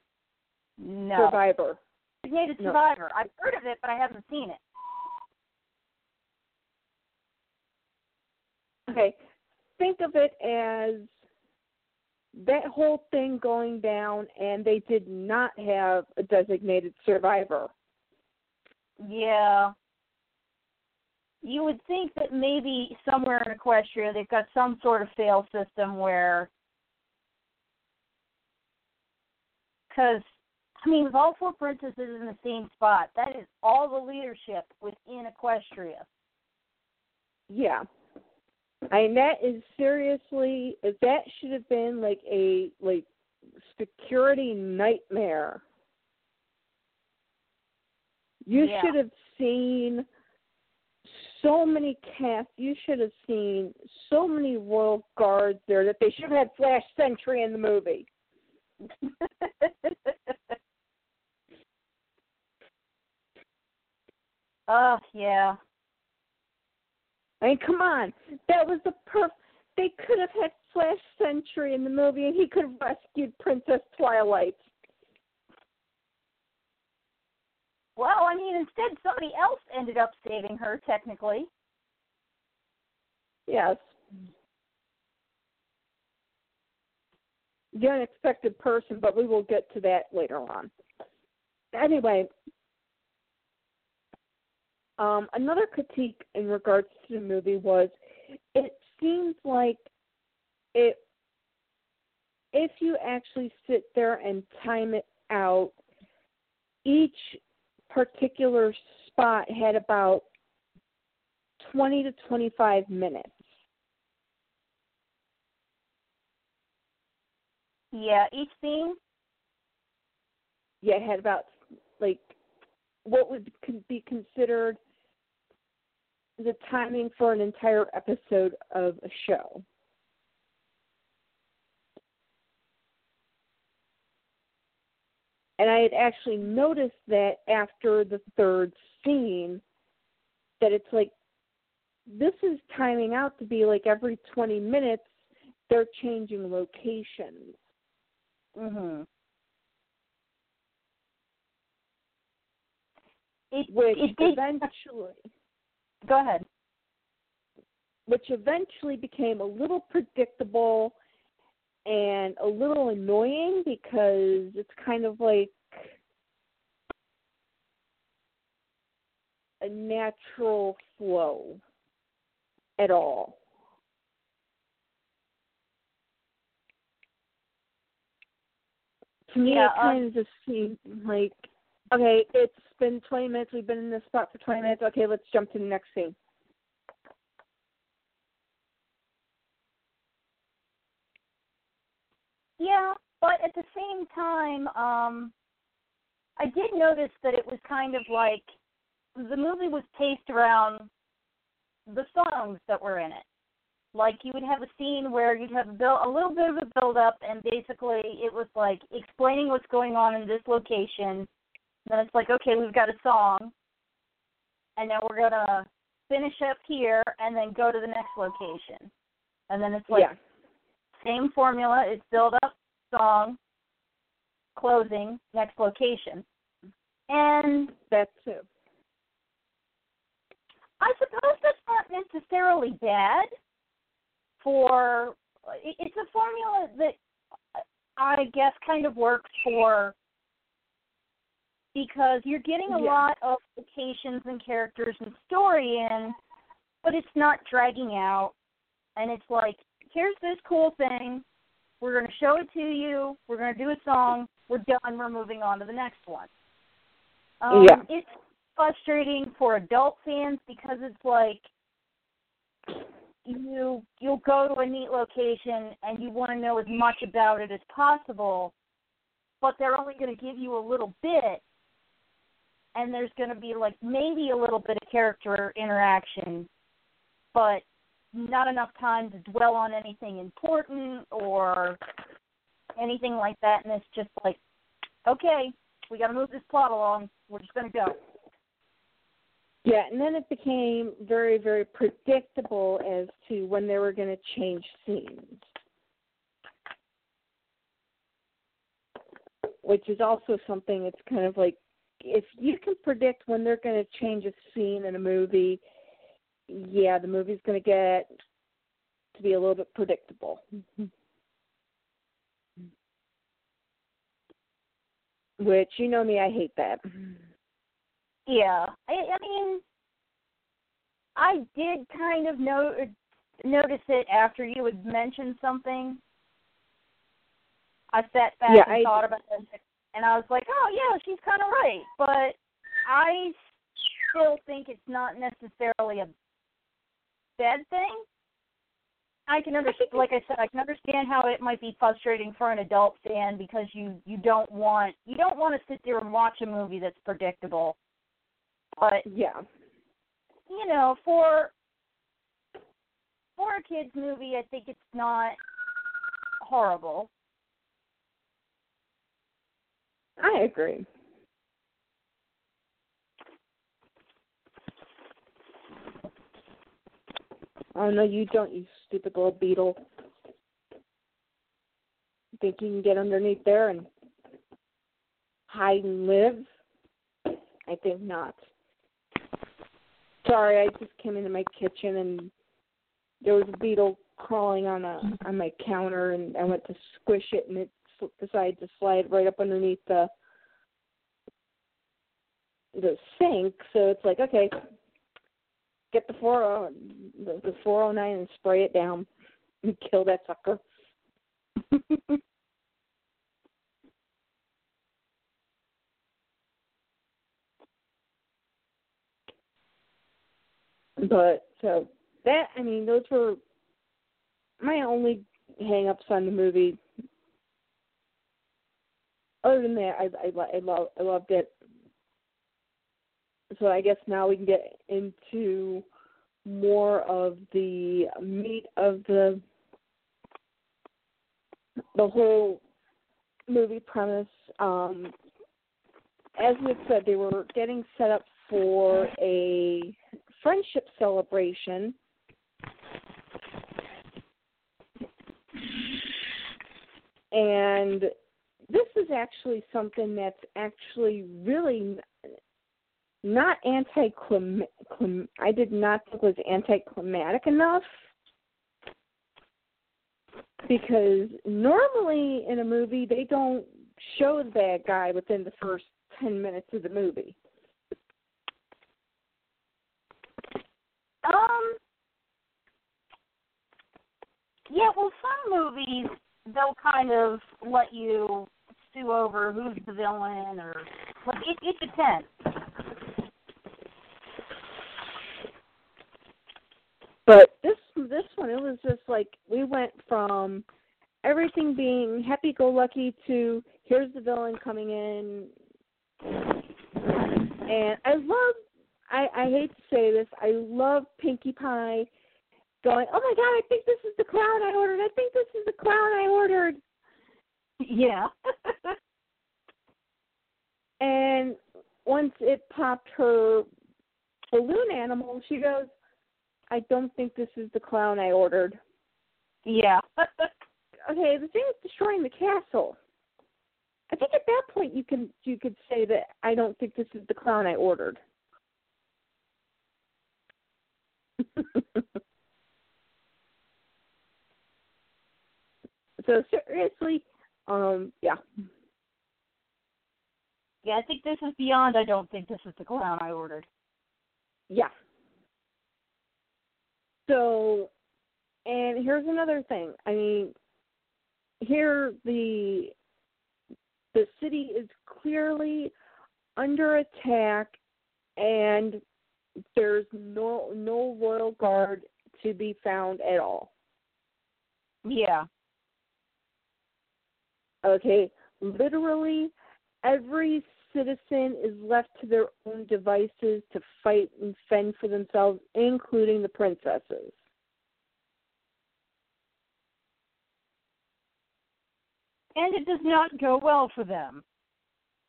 No, survivor designated No. survivor. I've heard of it, but I haven't seen it. Okay think of it as that whole thing going down and they did not have a designated survivor Yeah. You would think that maybe somewhere in Equestria they've got some sort of fail system where, because I mean, with all four princesses in the same spot, that is all the leadership within Equestria. Yeah. I mean that is seriously that should have been like a like security nightmare. You Yeah. should have seen so many cast you should have seen so many royal guards there that they should have had Flash Sentry in the movie. Oh yeah. I mean, come on. That was the perf they could have had Flash Sentry in the movie and he could have rescued Princess Twilight. Well, I mean, instead somebody else ended up saving her technically. Yes. The unexpected person, but we will get to that later on. Anyway, um, another critique in regards to the movie was it seems like it if you actually sit there and time it out, each particular spot had about 20 to 25 minutes. Yeah, each scene. Yeah, it had about what would be considered the timing for an entire episode of a show. And I had actually noticed that after the third scene, that it's like this is timing out to be like every 20 minutes they're changing locations. Mhm. It, which it eventually Go ahead. which eventually became a little predictable and a little annoying because it's kind of like a natural flow at all. to me Yeah, it um, kind of just seemed like okay, it's been 20 minutes. We've been in this spot for 20 minutes. Okay, let's jump to the next scene. Yeah, but at the same time, um, I did notice that it was kind of like the movie was paced around the songs that were in it. Like you would have a scene where you'd have a, build, a little bit of a build up, and basically it was like explaining what's going on in this location. Then it's like, okay, we've got a song, and then we're gonna finish up here, and then go to the next location. And then it's like yeah. same formula. It's build up, song, closing, next location. And That too. I suppose that's not necessarily bad for it's a formula that I guess kind of works for because you're getting a Yeah. lot of locations and characters and story in, but it's not dragging out. And it's like, here's this cool thing. We're going to show it to you. We're going to do a song. We're done. We're moving on to the next one. Um, Yeah. It's frustrating for adult fans because it's like you you'll go to a neat location and you want to know as much about it as possible, but they're only going to give you a little bit, and there's going to be like maybe a little bit of character interaction, but not enough time to dwell on anything important or anything like that, and it's just like, okay, we got to move this plot along. We're just going to go. Yeah, and then it became very, very predictable as to when they were going to change scenes. Which is also something that's kind of like if you can predict when they're going to change a scene in a movie, yeah, the movie's going to get to be a little bit predictable. Which you know me, I hate that. Yeah, I, I mean, I did kind of know, notice it after you had mentioned something. I sat back Yeah, and I- thought about it, and I was like, "Oh yeah, she's kind of right," but I still think it's not necessarily a bad thing. I can understand, like I said, I can understand how it might be frustrating for an adult fan because you you don't want you don't want to sit there and watch a movie that's predictable. But Yeah. you know, for for a kids movie, I think it's not horrible. I agree. Oh no, you don't, you stupid little beetle. Think you can get underneath there and hide and live? I think not. Sorry, I just came into my kitchen and there was a beetle crawling on a on my counter, and I went to squish it, and it decided to slide right up underneath the the sink. So it's like, okay, get the four oh the, the four oh nine and spray it down and kill that sucker. but so that I mean, those were my only hang ups on the movie. Other than that, I I, I love I loved it. So I guess now we can get into more of the meat of the the whole movie premise. Um, as we said, they were getting set up for a friendship celebration. And this is actually something that's actually really not anti-clim. clim- I did not think was anticlimactic enough because normally in a movie they don't show the bad guy within the first ten minutes of the movie. Um. Yeah, well, some movies they'll kind of let you sue over who's the villain or like it it depends. But this this one, it was just like we went from everything being happy go lucky to here's the villain coming in, and I love. I I hate to say this, I love Pinkie Pie going. Oh my god, I think this is the clown I ordered. I think this is the clown I ordered. Yeah. and once it popped her balloon animal, she goes, I don't think this is the clown I ordered. yeah. Okay, the thing is destroying the castle. I think at that point you can you could say that I don't think this is the clown I ordered. so seriously, um, yeah. yeah, I think this is beyond I don't think this is the clown I ordered. Yeah. So, and here's another thing. I mean, here the the city is clearly under attack, and there's no no royal guard to be found at all. Yeah. Okay, literally every citizen is left to their own devices to fight and fend for themselves, including the princesses. And it does not go well for them.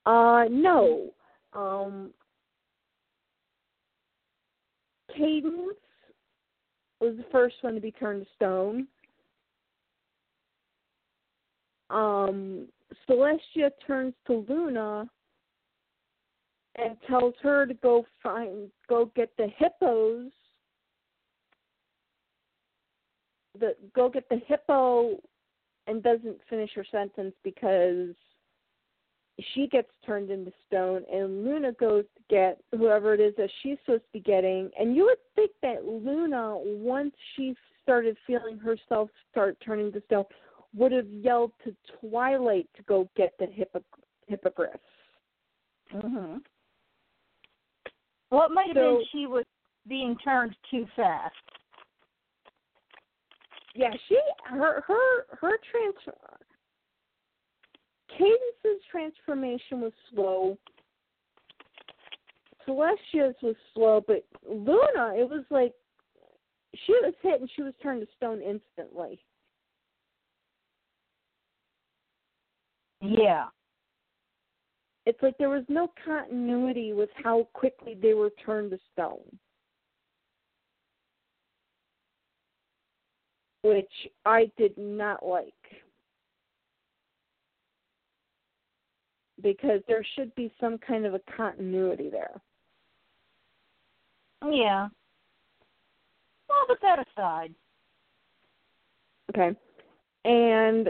Uh, no. Um, Cadance was the first one to be turned to stone. Um, Celestia turns to Luna and tells her to go find, go get the hippos. The go get the hippo, and doesn't finish her sentence because she gets turned into stone and Luna goes to get whoever it is that she's supposed to be getting. And you would think that Luna, once she started feeling herself start turning to stone, would have yelled to Twilight to go get the hippo- hippogriff. Mhm. Well, it might have So- been she was being turned too fast. Yeah, she her her her trans Cadance's transformation was slow. Celestia's was slow, but Luna, it was like she was hit and she was turned to stone instantly. Yeah. It's like there was no continuity with how quickly they were turned to stone. Which I did not like. Because there should be some kind of a continuity there. Yeah. Well, but that aside. Okay. And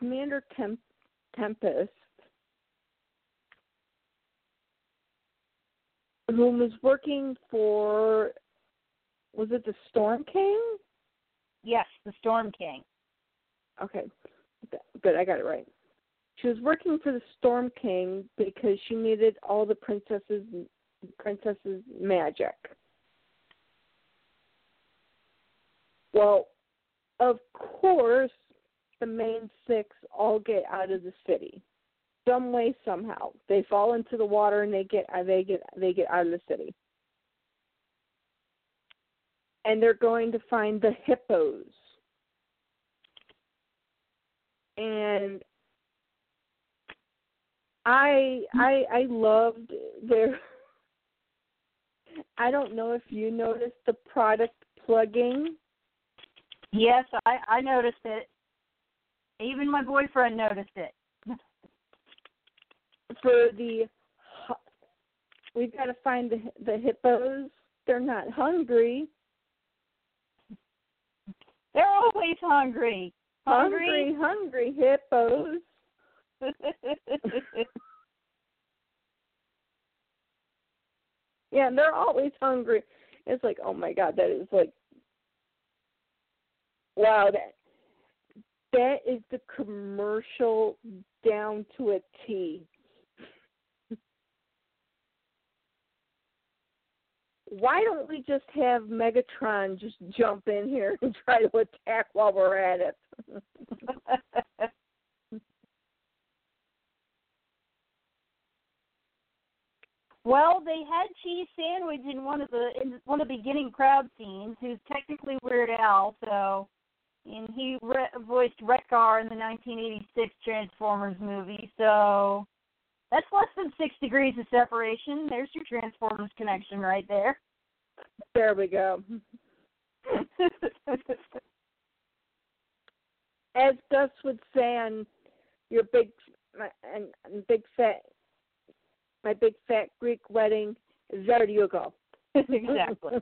Commander Temp- Tempest, who was working for, was it the Storm King? Yes, the Storm King. Okay. Good, I got it right. She was working for the Storm King because she needed all the princesses princesses magic. Well, of course, the main six all get out of the city, some way somehow. They fall into the water and they get they get they get out of the city, and they're going to find the hippos. And I I I loved their. I don't know if you noticed the product plugging. Yes, I I noticed it. Even my boyfriend noticed it. for the we've got to find the the hippos. They're not hungry. They're always hungry. Hungry, hungry hippos. Yeah, they're always hungry. It's like, oh my god, that is like, wow, that that is the commercial down to a T. Why don't we just have Megatron just jump in here and try to attack while we're at it? well, they had Cheese Sandwich in one of the in one of the beginning crowd scenes, who's technically Weird Al, so and he re- voiced Wreck-Gar in the 1986 Transformers movie. So that's less than six degrees of separation. There's your Transformers connection right there. There we go. As Gus would say on your big my, and, and big fat my big fat Greek wedding, there you go. exactly.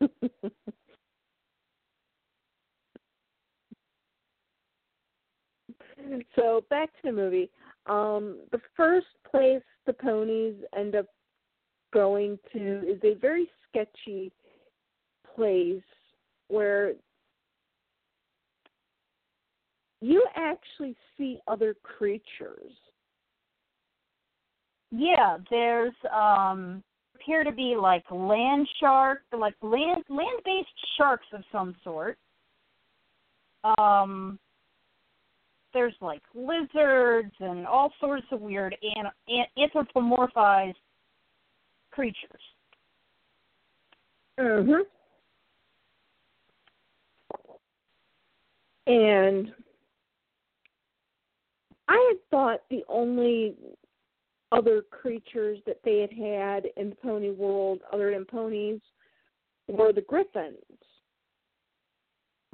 so back to the movie. Um, the first place the ponies end up going to is a very sketchy place where you actually see other creatures. Yeah, there's um appear to be like land shark, like land land based sharks of some sort. Um there's like lizards and all sorts of weird an, an, anthropomorphized creatures. Mhm. And I had thought the only other creatures that they had had in the pony world, other than ponies, were the griffins.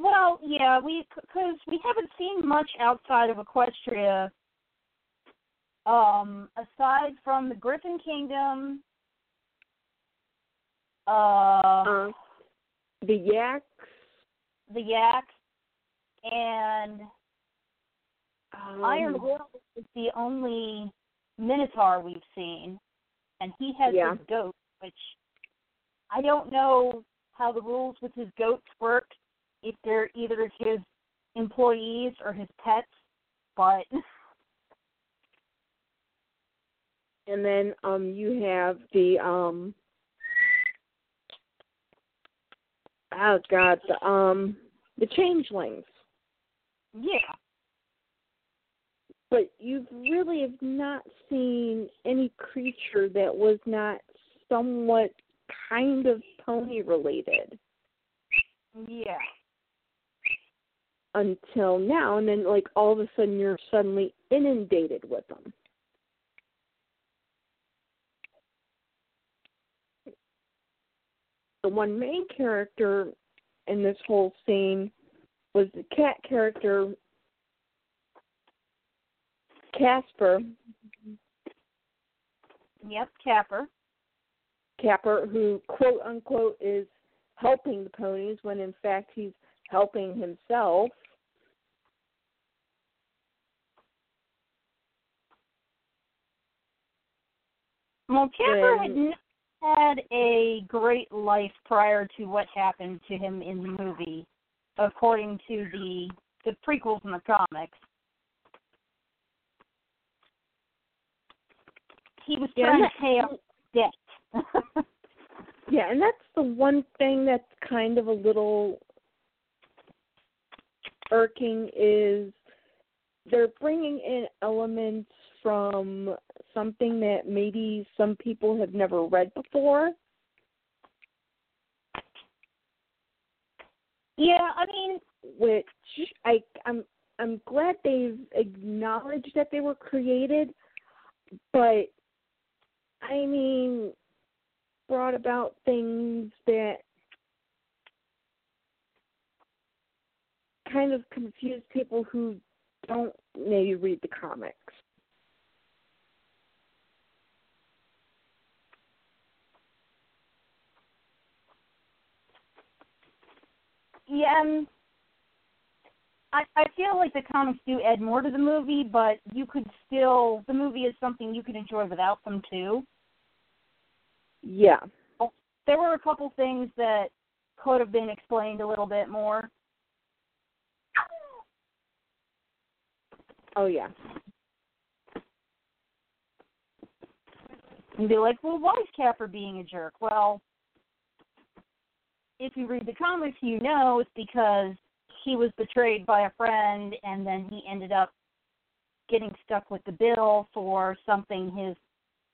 Well, yeah, we because we haven't seen much outside of Equestria. Um, aside from the Griffin Kingdom, uh, uh, the yaks, the yaks, and um, Iron Will is the only Minotaur we've seen, and he has Yeah. his goat, which I don't know how the rules with his goats work, if they're either his employees or his pets, but and then um you have the um oh god the um the changelings yeah. but you've really have not seen any creature that was not somewhat kind of pony related Yeah. Until now and then like all of a sudden you're suddenly inundated with them the one main character in this whole scene was the cat character Casper Yep, Capper. Capper, who quote unquote is helping the ponies when in fact he's helping himself. Well, Capper had And- not had a great life prior to what happened to him in the movie, according to the the prequels in the comics. He was Yeah, trying to pay off debt. Yeah, and that's the one thing that's kind of a little irking is they're bringing in elements from something that maybe some people have never read before. yeah, I mean, which I I'm I'm glad they've acknowledged that they were created, but I mean brought about things that kind of confuse people who don't maybe read the comics. um, I, I feel like the comics do add more to the movie, but you could still the movie is something you could enjoy without them too. Yeah. Oh, there were a couple things that could have been explained a little bit more. Oh yeah. And be like, well, why is Capper being a jerk? Well, if you read the comics, you know it's because he was betrayed by a friend and then he ended up getting stuck with the bill for something his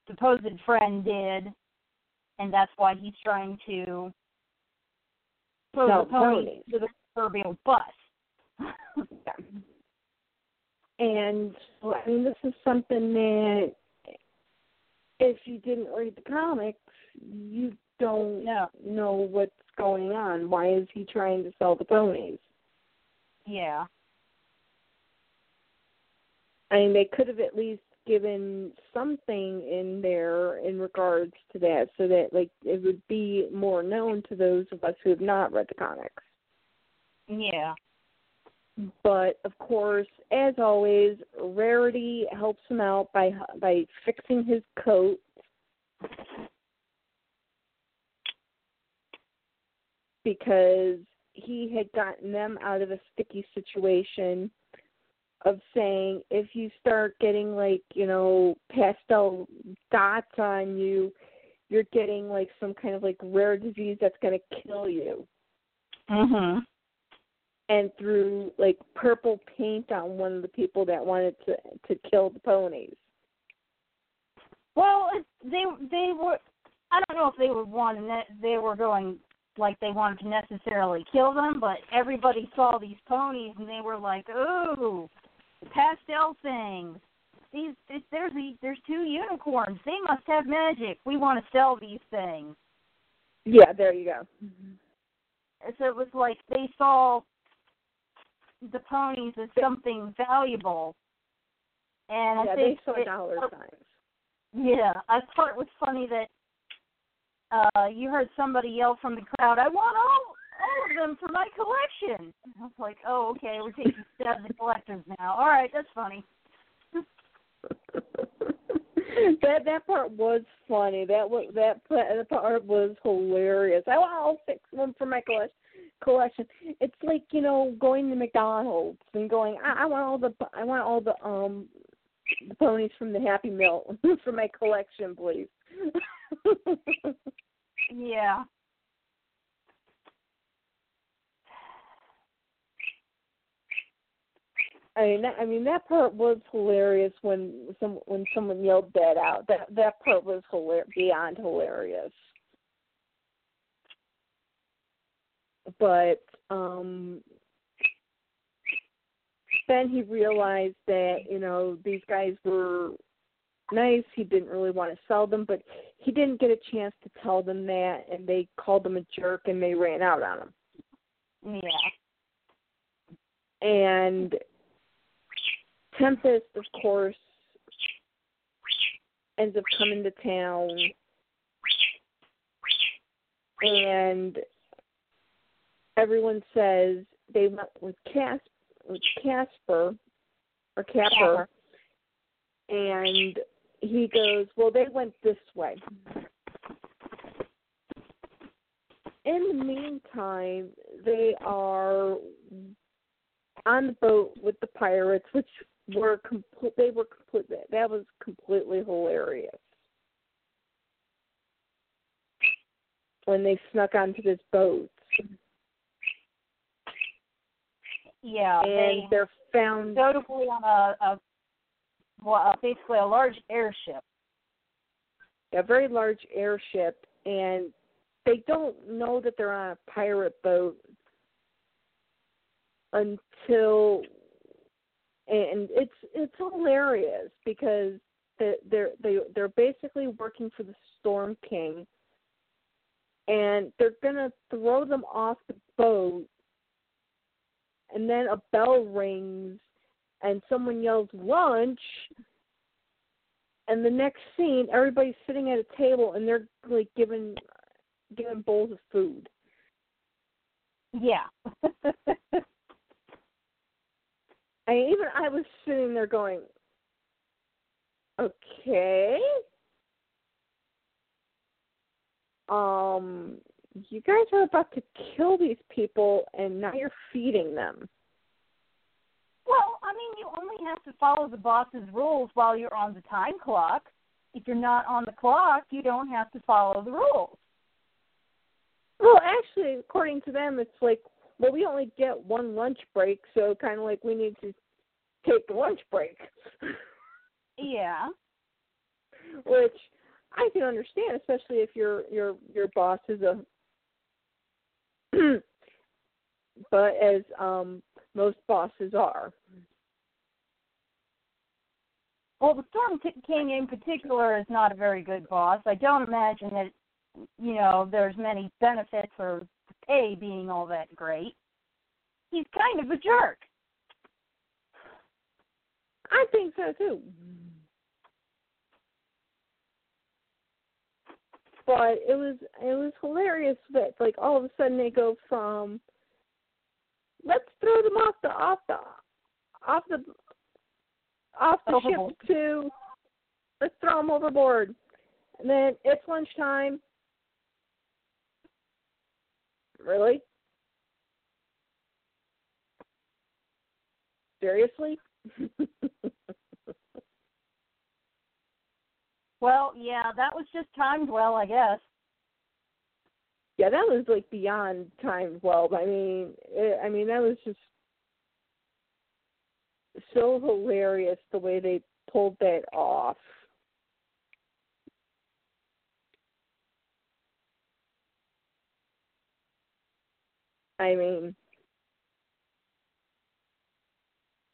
supposed friend did, and that's why he's trying to throw the pony to the proverbial bus. Yeah. And so, I mean, this is something that if you didn't read the comics, you don't no. know what's going on. Why is he trying to sell the ponies? Yeah. I mean, they could have at least given something in there in regards to that, so that like it would be more known to those of us who have not read the comics. Yeah. But of course, as always, Rarity helps him out by by fixing his coat. Because he had gotten them out of a sticky situation of saying if you start getting like, you know, pastel dots on you, you're getting like some kind of like rare disease that's going to kill you Mhm. and threw like purple paint on one of the people that wanted to to kill the ponies. Well, they they were. I don't know if they were one that they were going like they wanted to necessarily kill them, but everybody saw these ponies and they were like, "Ooh, pastel things. These there's these, there's two unicorns. They must have magic. We want to sell these things." Yeah, there you go. And So it was like they saw the ponies as something valuable. And I yeah, think they saw it- dollar signs. Yeah, I thought it was funny that uh you heard somebody yell from the crowd, "I want all all of them for my collection." I was like, "Oh, okay, we're taking stabs at collectors now. All right, that's funny." that that part was funny. That was that that part was hilarious. I want all six of them for my collection. Collection. It's like you know going to McDonald's and going. I, I want all the I want all the um the ponies from the Happy Meal for my collection, please. Yeah. I mean, that, I mean that part was hilarious when some when someone yelled that out. That that part was hilar- beyond hilarious. But um then he realized that you know these guys were nice. He didn't really want to sell them, but he didn't get a chance to tell them that, and they called him a jerk and they ran out on him. Yeah. And Tempest, of course, ends up coming to town, and everyone says they went with Cas with Casper or Capper. and he goes, "Well, they went this way." In the meantime, they are on the boat with the pirates, which were complete. They were complete. That was completely hilarious when they snuck onto this boat Yeah. and they they're found. notably on a, a well, uh, basically a large airship. a very large airship and they don't know that they're on a pirate boat until and it's it's hilarious because they they're they they're basically working for the storm king and they're gonna throw them off the boat and then a bell rings and someone yells lunch and the next scene everybody's sitting at a table and they're like given given bowls of food Yeah. I even I was sitting there going, okay, um, you guys are about to kill these people, and now you're feeding them. Well, I mean, you only have to follow the boss's rules while you're on the time clock. If you're not on the clock, you don't have to follow the rules. Well, actually, according to them, it's like, well, we only get one lunch break, so kind of like we need to take the lunch break. Yeah. Which I can understand, especially if your your your boss is a. but as um most bosses are. Well, the Storm King in particular is not a very good boss. I don't imagine that, you know, there's many benefits or pay being all that great. He's kind of a jerk. I think so too. But it was it was hilarious that like all of a sudden they go from let's throw them off the off the off the off the Overboard. ship to let's throw them overboard. And then it's lunchtime. Really? Seriously? Well, yeah, that was just timed well, I guess. Yeah, that was like beyond time well. I mean, it, I mean that was just so hilarious the way they pulled that off. I mean,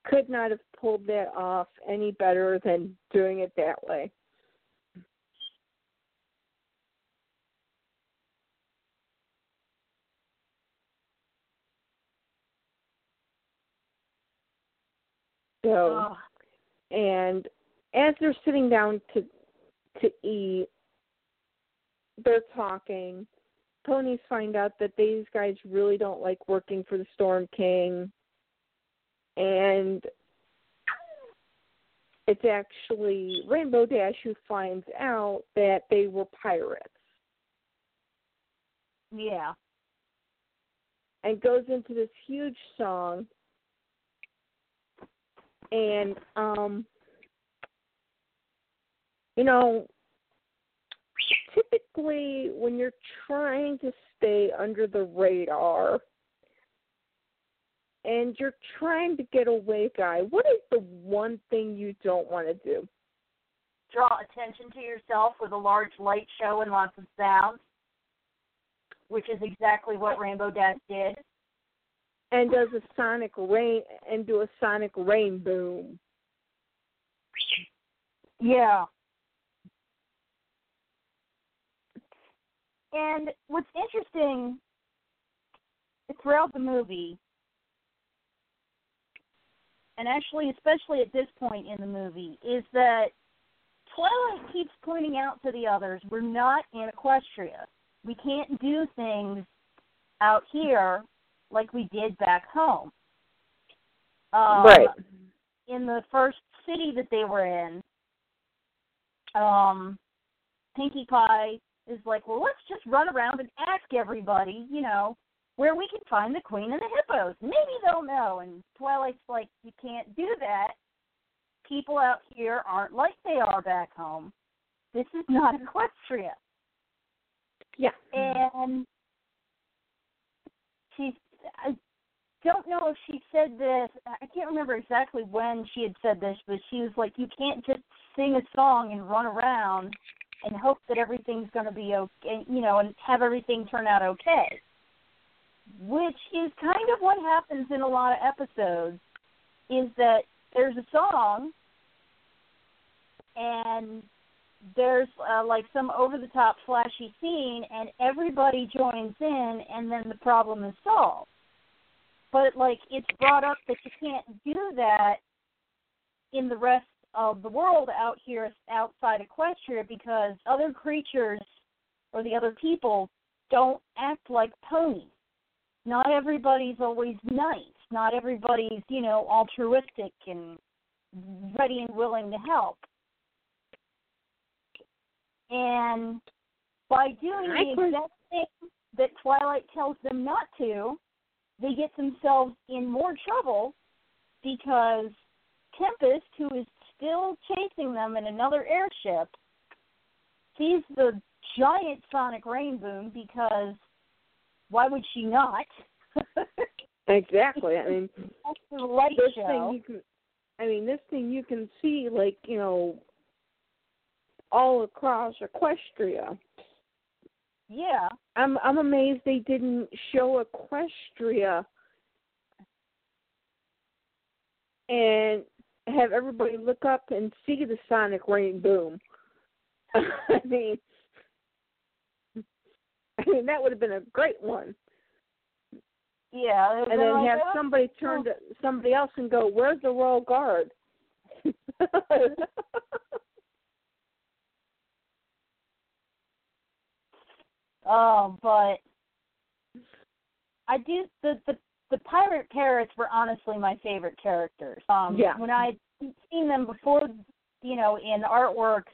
could not have pulled that off any better than doing it that way. So, Ugh. and as they're sitting down to to eat, they're talking. Ponies find out that these guys really don't like working for the Storm King, and it's actually Rainbow Dash who finds out that they were pirates yeah. and goes into this huge song and um you know typically when you're trying to stay under the radar and you're trying to get away guy what is the one thing you don't want to do Draw attention to yourself with a large light show and lots of sound, which is exactly what Rainbow Dash did. And does a sonic rain and do a sonic rainboom Yeah. And what's interesting throughout the movie, and actually, especially at this point in the movie, is that Twilight keeps pointing out to the others we're not in Equestria. We can't do things out here like we did back home. Um, right in the first city that they were in, um, Pinkie Pie is like, well, let's just run around and ask everybody, you know, where we can find the queen and the hippos. Maybe they'll know. And Twilight's like, you can't do that. People out here aren't like they are back home. This is not Equestria. yeah And she's, I don't know if she said this, I can't remember exactly when she had said this, but she was like, you can't just sing a song and run around and hope that everything's going to be okay, you know, and have everything turn out okay. Which is kind of what happens in a lot of episodes, is that there's a song and there's uh, like some over the top flashy scene and everybody joins in and then the problem is solved but like it's brought up that you can't do that in the rest of the world out here outside Equestria because other creatures or the other people don't act like ponies. Not everybody's always nice. Not everybody's, you know, altruistic and ready and willing to help. And by doing the exact thing that Twilight tells them not to, they get themselves in more trouble because Tempest, who is still chasing them in another airship, sees the giant sonic rainboom because why would she not? Exactly. I mean, That's the this show. thing you can. I mean, this thing you can see like you know all across Equestria. Yeah. I'm I'm amazed they didn't show Equestria and have everybody look up and see the sonic rainboom. I mean, I mean that would have been a great one. Yeah. And then have somebody turn to somebody else and go, "Where's the royal guard?" Oh, but I do the the the pirate parrots were honestly my favorite characters. Um Yeah. when I seen them before you know, in artworks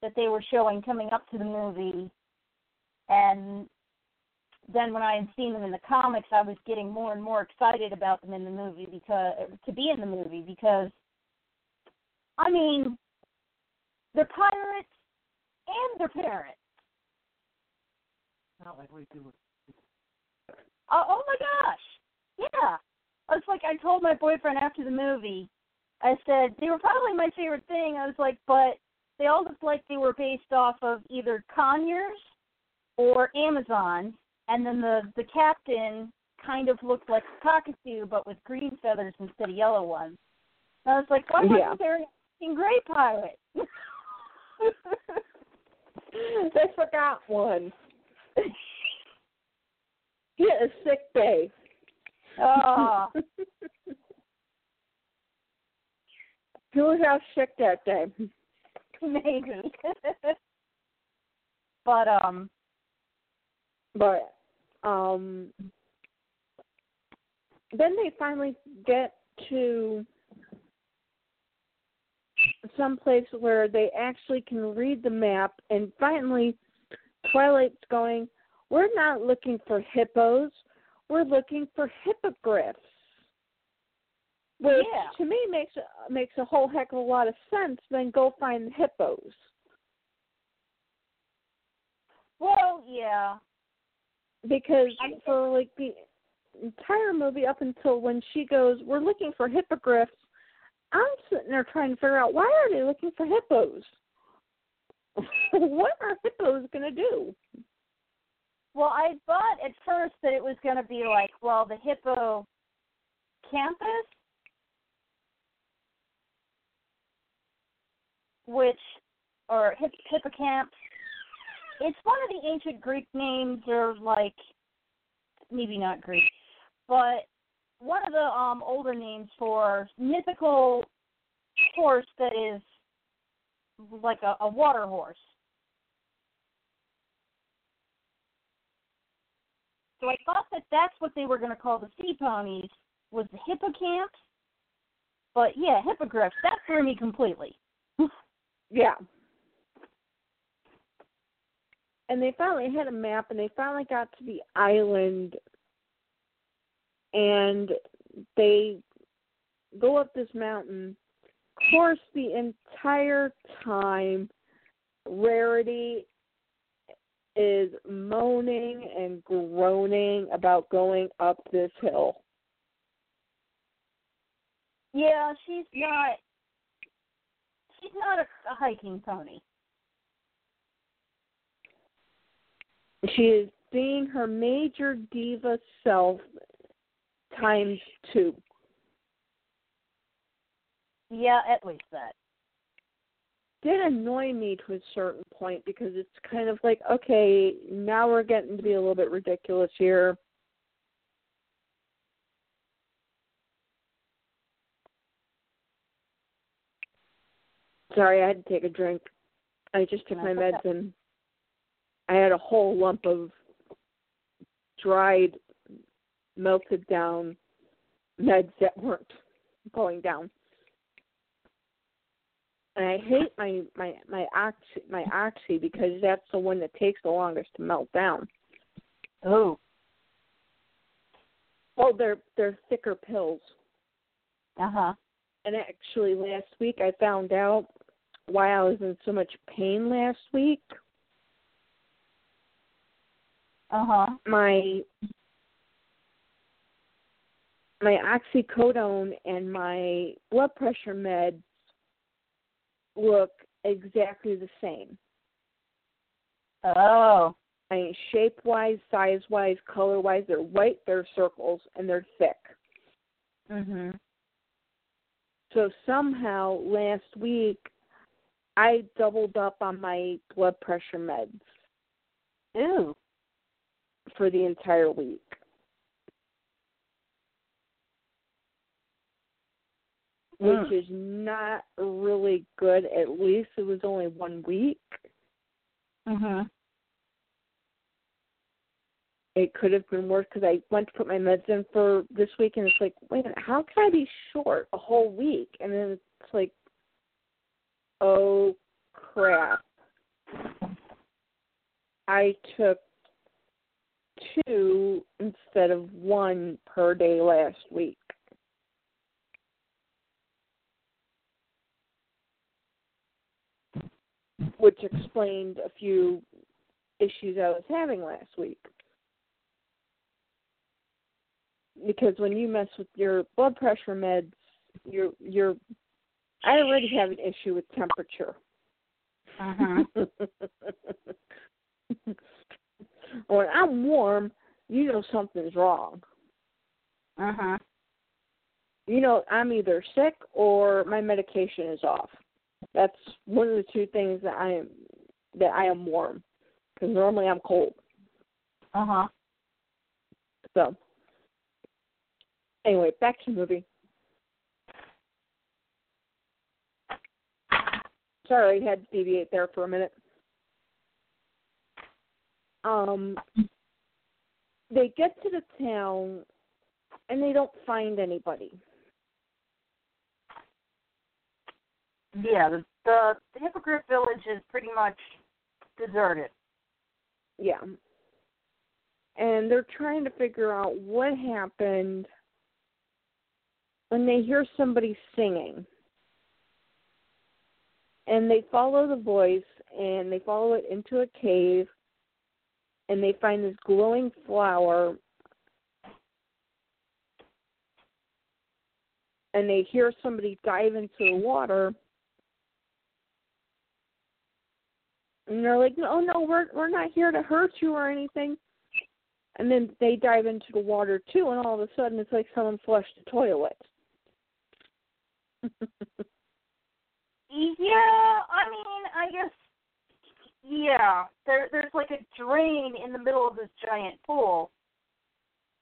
that they were showing coming up to the movie and then when I had seen them in the comics I was getting more and more excited about them in the movie because to be in the movie because I mean they're pirates and they're parrots. Not like we do. Oh, oh my gosh. Yeah. I was like, I told my boyfriend after the movie, I said, they were probably my favorite thing. I was like, but they all looked like they were based off of either conures or Amazon. And then the, the captain kind of looked like a cockatoo, but with green feathers instead of yellow ones. And I was like, why wasn't Yeah. there a gray pirate? they forgot one. He had a sick day. oh, he was out sick that day. maybe. but, um, But um then they finally get to some place where they actually can read the map and finally Twilight's going, We're not looking for hippos, we're looking for hippogriffs. Which Yeah. to me makes makes a whole heck of a lot of sense. Then go find the hippos. well, yeah. because I- for like the entire movie up until when she goes, "We're looking for hippogriffs," I'm sitting there trying to figure out why are they looking for hippos? what are hippos going to do? Well, I thought at first that it was going to be like, well, the hippo campus, which, or hip, hippocamp. It's one of the ancient Greek names, or like, maybe not Greek, but one of the um older names for mythical horse that is like a, a water horse. So I thought that that's what they were going to call the sea ponies was the hippocamps. But yeah, hippogriffs. That threw me completely. Yeah. And they finally had a map, and they finally got to the island, and they go up this mountain. Course, the entire time, Rarity is moaning and groaning about going up this hill. Yeah, she's not. She's not a, a hiking pony. She is being her major diva self times two. Yeah, at least that. did annoy me to a certain point because it's kind of like, okay, now we're getting to be a little bit ridiculous here. Sorry, I had to take a drink. I just took my meds and I had a whole lump of dried, melted down meds that weren't going down. And I hate my my my oxy my oxy because that's the one that takes the longest to melt down. Oh. Well, they're they're thicker pills, Uh huh. and actually last week I found out why I was in so much pain last week. Uh huh. My my oxycodone and my blood pressure meds look exactly the same. Oh. I mean, shape wise, size wise, color wise, they're white, they're circles, and they're thick. Mhm. So somehow last week I doubled up on my blood pressure meds Ooh. for the entire week. Mm. Which is not really good. At least it was only one week. Mhm. It could have been worse because I went to put my meds in for this week, and it's like, wait a minute, how can I be short a whole week? And then it's like, oh crap. I took two instead of one per day last week. Which explained a few issues I was having last week. Because when you mess with your blood pressure meds, you're you're I already have an issue with temperature. Mhm. when I'm warm, you know something's wrong. Uh-huh. You know I'm either sick or my medication is off. That's one of the two things that I am that I am warm because normally I'm cold. Uh huh. So anyway, back to the movie. Sorry, I had to deviate there for a minute. Um, they get to the town and they don't find anybody. Yeah, the, the the Hippogriff Village is pretty much deserted. Yeah. And they're trying to figure out what happened when they hear somebody singing. And they follow the voice and they follow it into a cave and they find this glowing flower and they hear somebody dive into the water and they're like, "No, no, we're we're not here to hurt you or anything." And then they dive into the water too, and all of a sudden it's like someone flushed the toilet. Yeah, I mean, I guess. Yeah, there there's like a drain in the middle of this giant pool.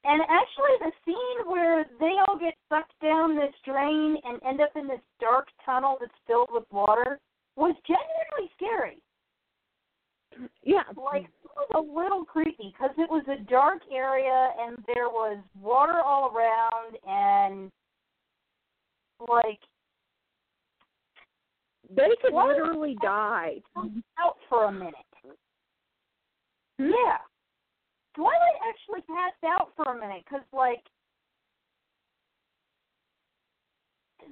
And actually, the scene where they all get sucked down this drain and end up in this dark tunnel that's filled with water was genuinely scary. Yeah, like a little creepy because it was a dark area and there was water all around and like they could literally die. out for a minute. Hmm? Yeah, Twilight actually passed out for a minute because like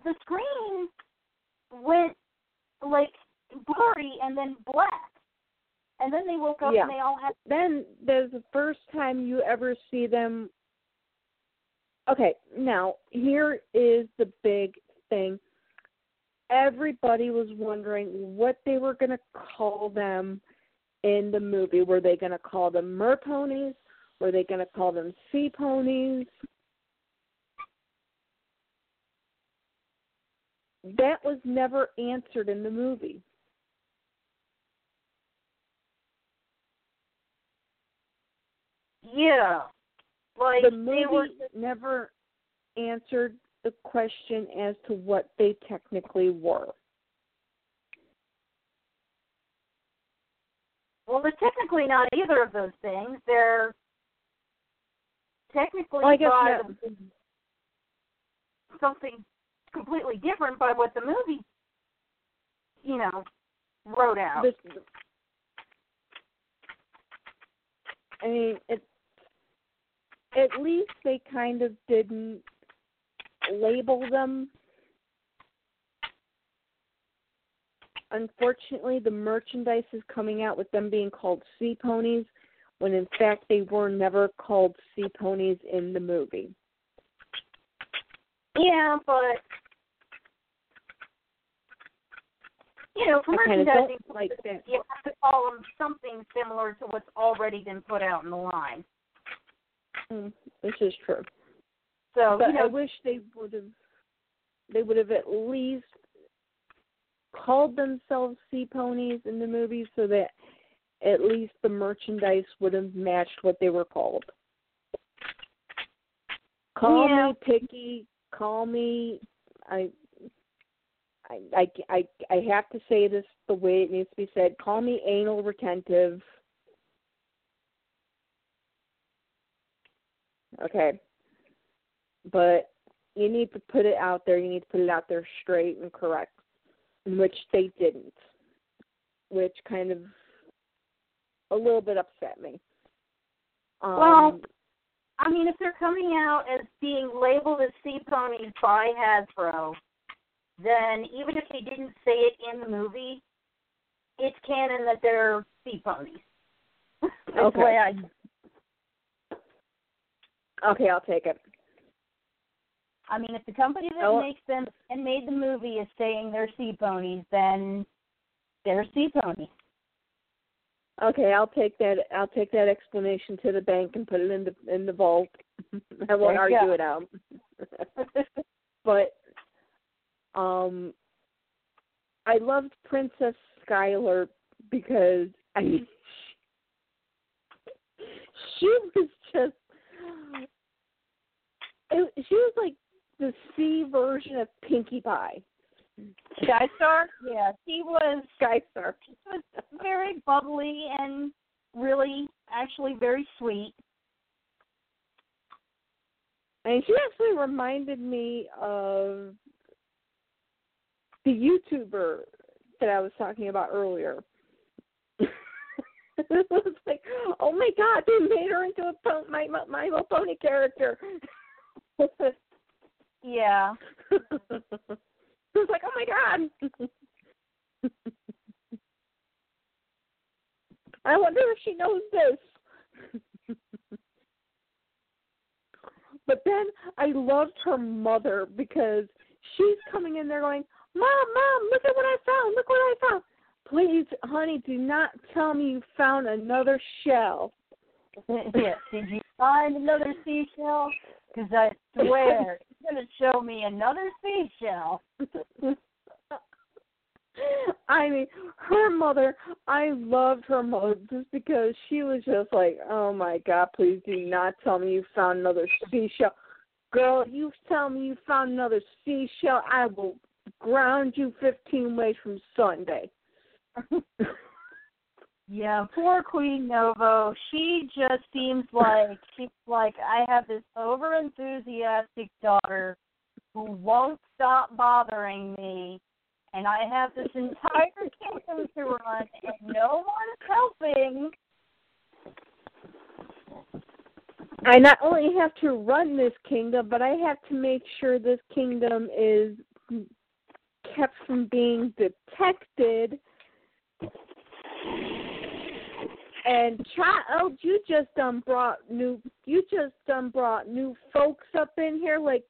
the screen went like blurry and then black, and then they woke up Yeah. and they all had Then there's the first time you ever see them. Okay, now here is the big thing. Everybody was wondering what they were going to call them in the movie. Were they going to call them mer ponies? Were they going to call them sea ponies? That was never answered in the movie. Yeah, like the they movie were never answered the question as to what they technically were. well, they're technically not either of those things. They're technically Well, guess by no. something completely different by what the movie, you know, wrote out. This, I mean, it, at least they kind of didn't label them unfortunately the merchandise is coming out with them being called sea ponies when in fact they were never called sea ponies in the movie. Yeah, but you know, for I kind of merchandising, like you have to call them something similar to what's already been put out in the line. Mm, this is true. So but you know, I wish they would have they would have at least called themselves sea ponies in the movie so that at least the merchandise would have matched what they were called. Call Yeah. me picky, call me I I, I, I, I have to say this the way it needs to be said. Call me anal retentive. Okay. But you need to put it out there. You need to put it out there straight and correct, which they didn't, which kind of a little bit upset me. Um, Well, I mean, if they're coming out as being labeled as sea ponies by Hasbro, then even if they didn't say it in the movie, it's canon that they're sea ponies. That's Okay. the way I. okay, I'll take it. I mean, if the company that Oh. makes them and made the movie is saying they're sea ponies, then they're sea ponies. Okay, I'll take that. I'll take that explanation to the bank and put it in the in the vault. I won't argue go. it out. but um, I loved Princess Skylar because I mean, she was just it, she was like the sea version of Pinkie Pie. Sky Star? Yeah, she was Sky Star. he was very bubbly and really actually very sweet. And she actually reminded me of the YouTuber that I was talking about earlier. it was like, oh my god, they made her into a po- my my, my Little Pony character. Yeah. it was like, oh my god. I wonder if she knows this. but then I loved her mother because she's coming in there going, Mom, Mom, look at what I found. Look what I found. Please, honey, do not tell me you found another shell. yeah. Did you find another seashell? Because I swear it's going to show me another seashell. I mean, her mother, I loved her mother just because she was just like, oh my God, please do not tell me you found another seashell. Girl, you tell me you found another seashell, I will ground you 15 ways from Sunday. Yeah, poor Queen Novo. She just seems like she's like I have this over enthusiastic daughter who won't stop bothering me and I have this entire kingdom to run and no one's helping. I not only have to run this kingdom, but I have to make sure this kingdom is kept from being detected. And child, you just um brought new, you just um brought new folks up in here, like,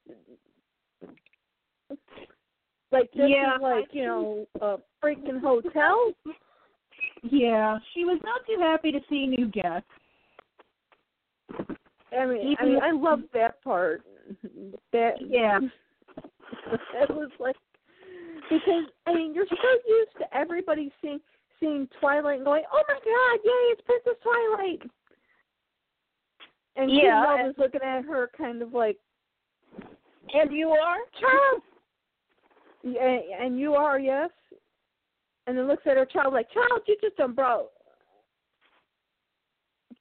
like this Yeah, is like you know a freaking hotel. Yeah, she was not too happy to see new guests. I mean, I mean, I love that part. That Yeah. that was like because I mean you're so used to everybody seeing seeing Twilight and going, oh my god, yay, it's Princess Twilight. And Kid Yeah, Love and- is looking at her kind of like, And you are? child, yeah, and you are yes, and then looks at her child like, child, you just done brought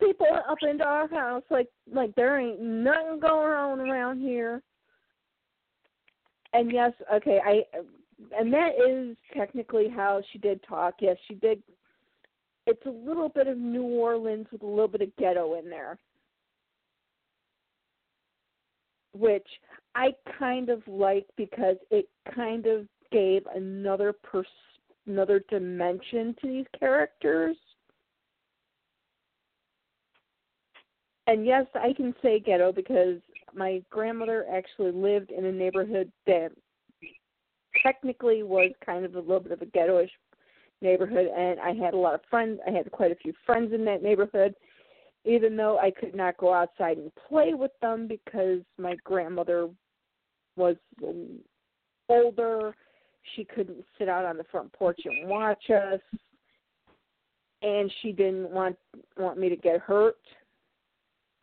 people up into our house like like there ain't nothing going on around here. And yes, okay, I and that is technically how she did talk. Yes, she did. It's a little bit of New Orleans with a little bit of ghetto in there, which I kind of like because it kind of gave another pers- another dimension to these characters. And yes, I can say ghetto because my grandmother actually lived in a neighborhood that technically was kind of a little bit of a ghettoish neighborhood and I had a lot of friends I had quite a few friends in that neighborhood even though I could not go outside and play with them because my grandmother was older she couldn't sit out on the front porch and watch us and she didn't want want me to get hurt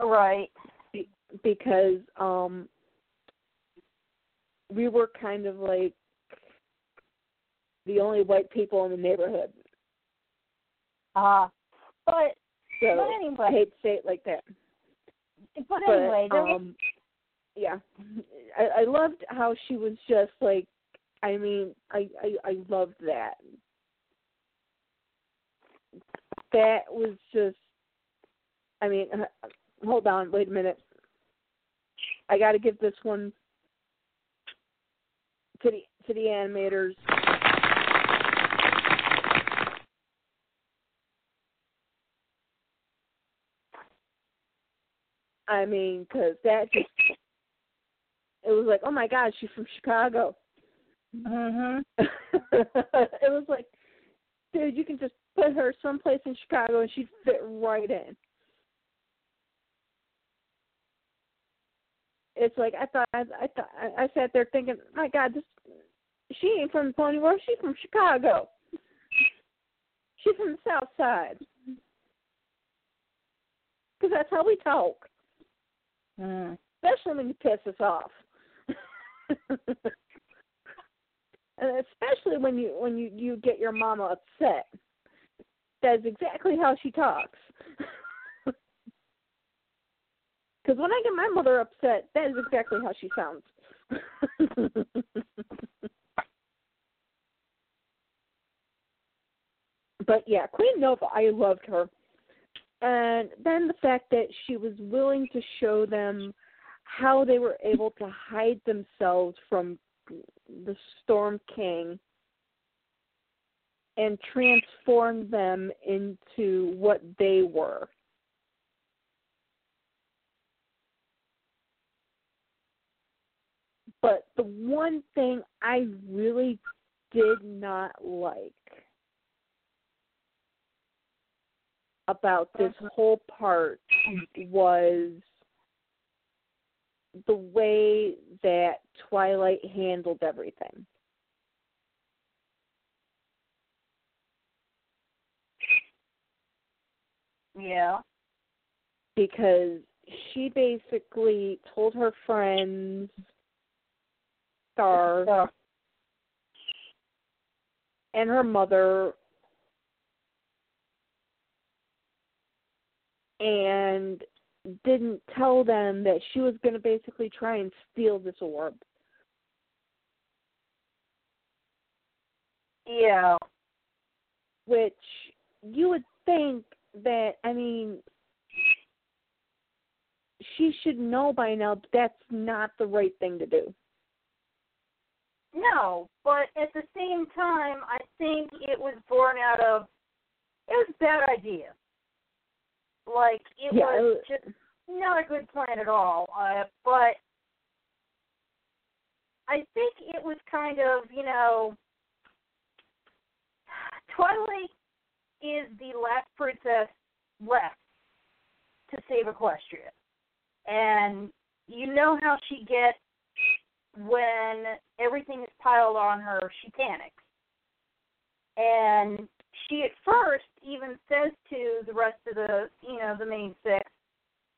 Right. because um we were kind of like the only white people in the neighborhood. Uh but So but I hate to say it like that. but But anyway, was um yeah. I, I loved how she was just like I mean, I, I I loved that. That was just I mean, uh, hold on, wait a minute. I got to give this one to the to the animators. I mean, because that just it was like, oh my God, she's from Chicago. mhm. it was like, dude, you can just put her someplace in Chicago and she'd fit right in. It's like I thought. I, I thought. I, I sat there thinking, my God, this. She ain't from the Pony World. She's from Chicago. She's from the South Side. Because that's how we talk, Mm. especially when you piss us off. and especially when you when you you get your mama upset. That's exactly how she talks. Because when I get my mother upset, that is exactly how she sounds. but yeah, Queen Novo, I loved her. And then the fact that she was willing to show them how they were able to hide themselves from the Storm King and transform them into what they were. But the one thing I really did not like about uh-huh. this whole part was the way that Twilight handled everything. Yeah. Because she basically told her friends Star and her mother and didn't tell them that she was going to basically try and steal this orb. yeah. Which you would think that, I mean, she should know by now that that's not the right thing to do. No, but at the same time, I think it was born out of it was a bad idea. Like it Yeah, was just not a good plan at all. Uh, but I think it was kind of you know, Twilight is the last princess left to save Equestria, and you know how she gets when everything is piled on her, she panics. And she at first even says to the rest of the, you know, the main six,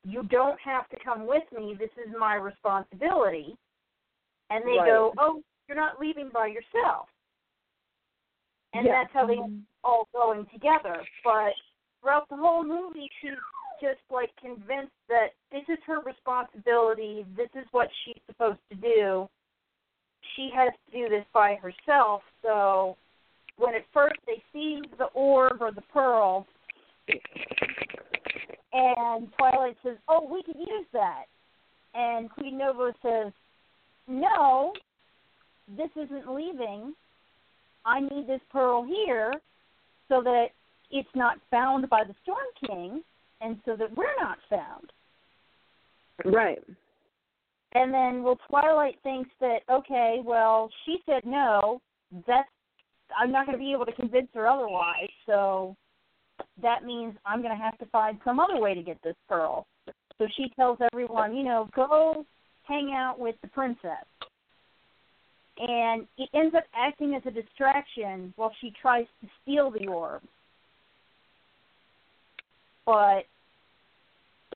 you don't have to come with me. This is my responsibility. And they Right. go, oh, you're not leaving by yourself. And Yeah. that's how they mm-hmm. all going together. But throughout the whole movie, she's just like convinced that this is her responsibility. This is what she's supposed to do. She has to do this by herself. So when at first they see the orb or the pearl, and Twilight says, "Oh, we could use that," and Queen Novo says, "No, this isn't leaving. I need this pearl here so that it's not found by the Storm King and so that we're not found. Right. And then well Twilight thinks that okay, well, she said no, that's I'm not going to be able to convince her otherwise, so that means I'm going to have to find some other way to get this pearl. So she tells everyone, you know, go hang out with the princess. And it ends up acting as a distraction while she tries to steal the orb. But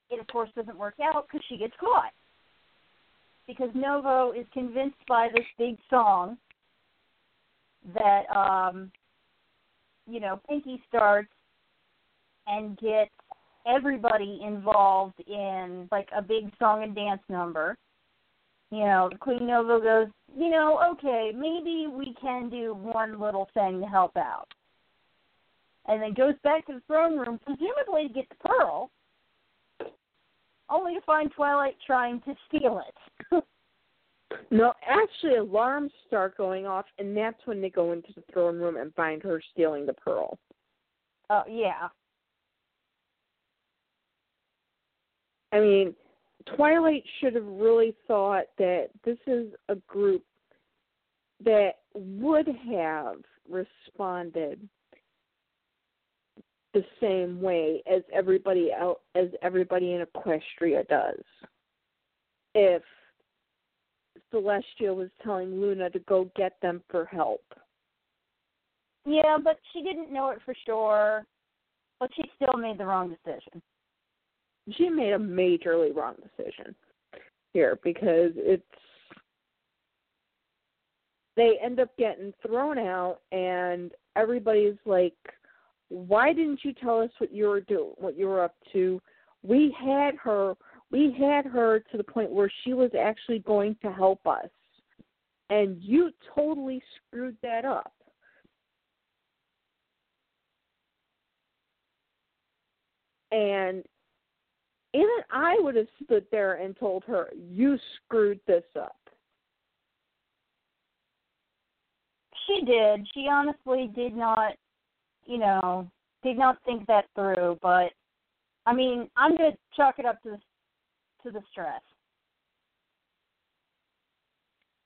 it, of course, doesn't work out because she gets caught. Because Novo is convinced by this big song that, um, you know, Pinkie starts and gets everybody involved in like a big song and dance number. You know, Queen Novo goes, you know, okay, maybe we can do one little thing to help out. And then goes back to the throne room, presumably to get the pearl, only to find Twilight trying to steal it. no, actually, alarms start going off, and that's when they go into the throne room and find her stealing the pearl. Oh, yeah. I mean, Twilight should have really thought that this is a group that would have responded the same way as everybody else as everybody in Equestria does. If Celestia was telling Luna to go get them for help. Yeah, but she didn't know it for sure. But she still made the wrong decision she made a majorly wrong decision here because it's they end up getting thrown out and everybody's like why didn't you tell us what you were doing what you were up to we had her we had her to the point where she was actually going to help us and you totally screwed that up and even I would have stood there and told her, "You screwed this up." She did. She honestly did not, you know, did not think that through. But I mean, I'm gonna chalk it up to the, to the stress.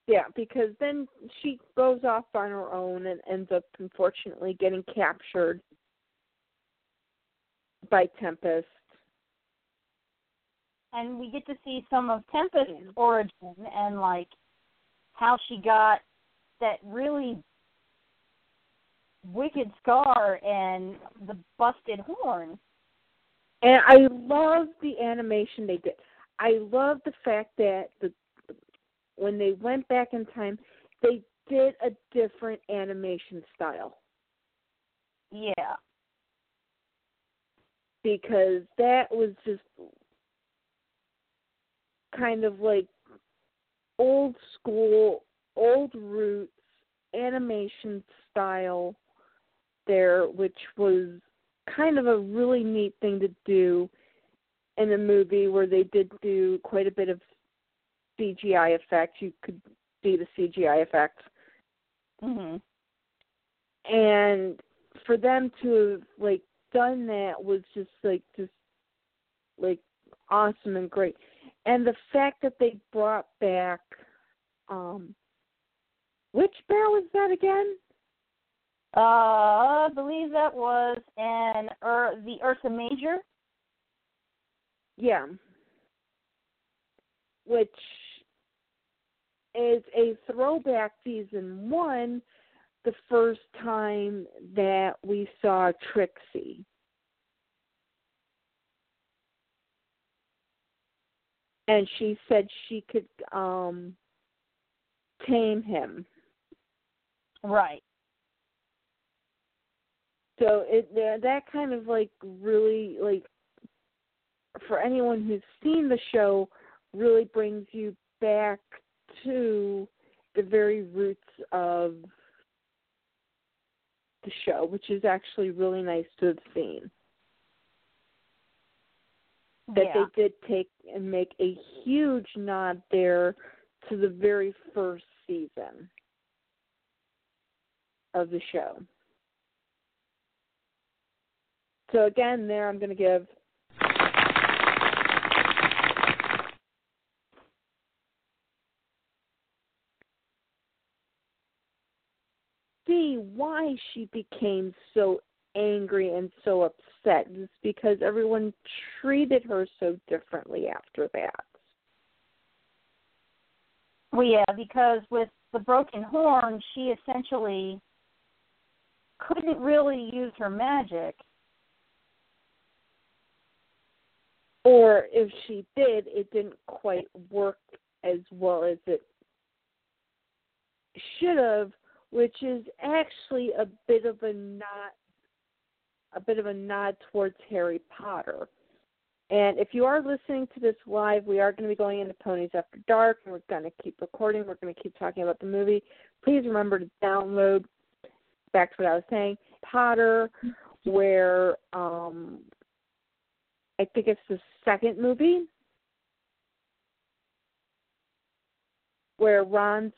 Yeah, because then she goes off on her own and ends up unfortunately getting captured by Tempest and we get to see some of Tempest's origin and like how she got that really wicked scar and the busted horn. And I love the animation they did. I love the fact that the when they went back in time, they did a different animation style. Yeah. Because that was just kind of like old school, old roots animation style there, which was kind of a really neat thing to do in a movie where they did do quite a bit of CGI effects. You could see the CGI effects. hmm And for them to have like done that was just like just like awesome and great and the fact that they brought back um which bear was that again? Uh, I believe that was an Ur- the Ursa Major. Yeah. Which is a throwback season one, the first time that we saw Trixie. and she said she could um tame him. Right. So it that kind of like really like for anyone who's seen the show really brings you back to the very roots of the show, which is actually really nice to have seen that yeah. they did take and make a huge nod there to the very first season. of the show. So again, there I'm going to give see why she became so angry and so upset is because everyone treated her so differently after that. Well, yeah, because with the broken horn, she essentially couldn't really use her magic. Or if she did, it didn't quite work as well as it should have, which is actually a bit of a nod a bit of a nod towards Harry Potter. And if you are listening to this live, we are going to be going into Ponies After Dark, and we're going to keep recording. We're going to keep talking about the movie. Please remember to download. Back to what I was saying, Potter, where um, I think it's the second movie where Ron's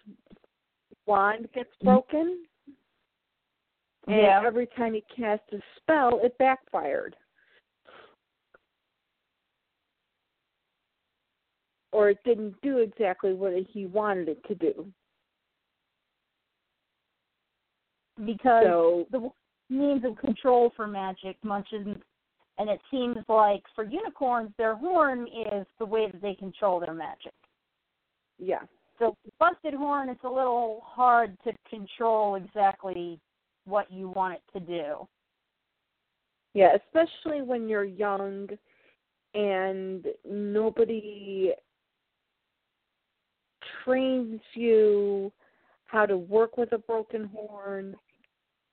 wand gets mm-hmm. broken. And Yeah. every time he cast a spell, it backfired. Or it didn't do exactly what he wanted it to do. Mm-hmm. because So, the means of control for magic much and it seems like for unicorns their horn is the way that they control their magic yeah. So busted horn it's a little hard to control exactly what you want it to do Yeah, especially when you're young and nobody trains you how to work with a broken horn,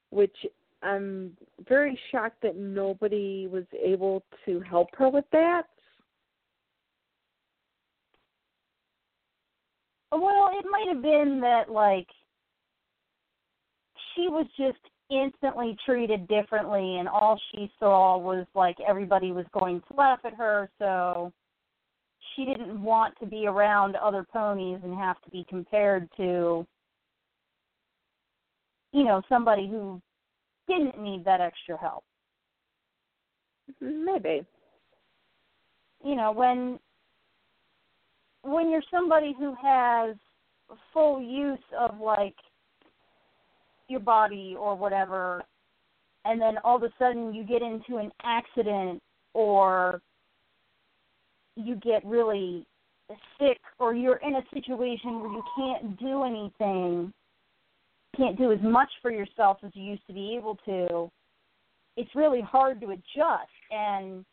which I'm very shocked that nobody was able to help her with that. Well it might have been that like she was just instantly treated differently and all she saw was like everybody was going to laugh at her so she didn't want to be around other ponies and have to be compared to you know somebody who didn't need that extra help mm-hmm. Maybe. you know when when you're somebody who has full use of like your body or whatever and then all of a sudden you get into an accident or you get really sick or you're in a situation where you can't do anything can't do as much for yourself as you used to be able to it's really hard to adjust. And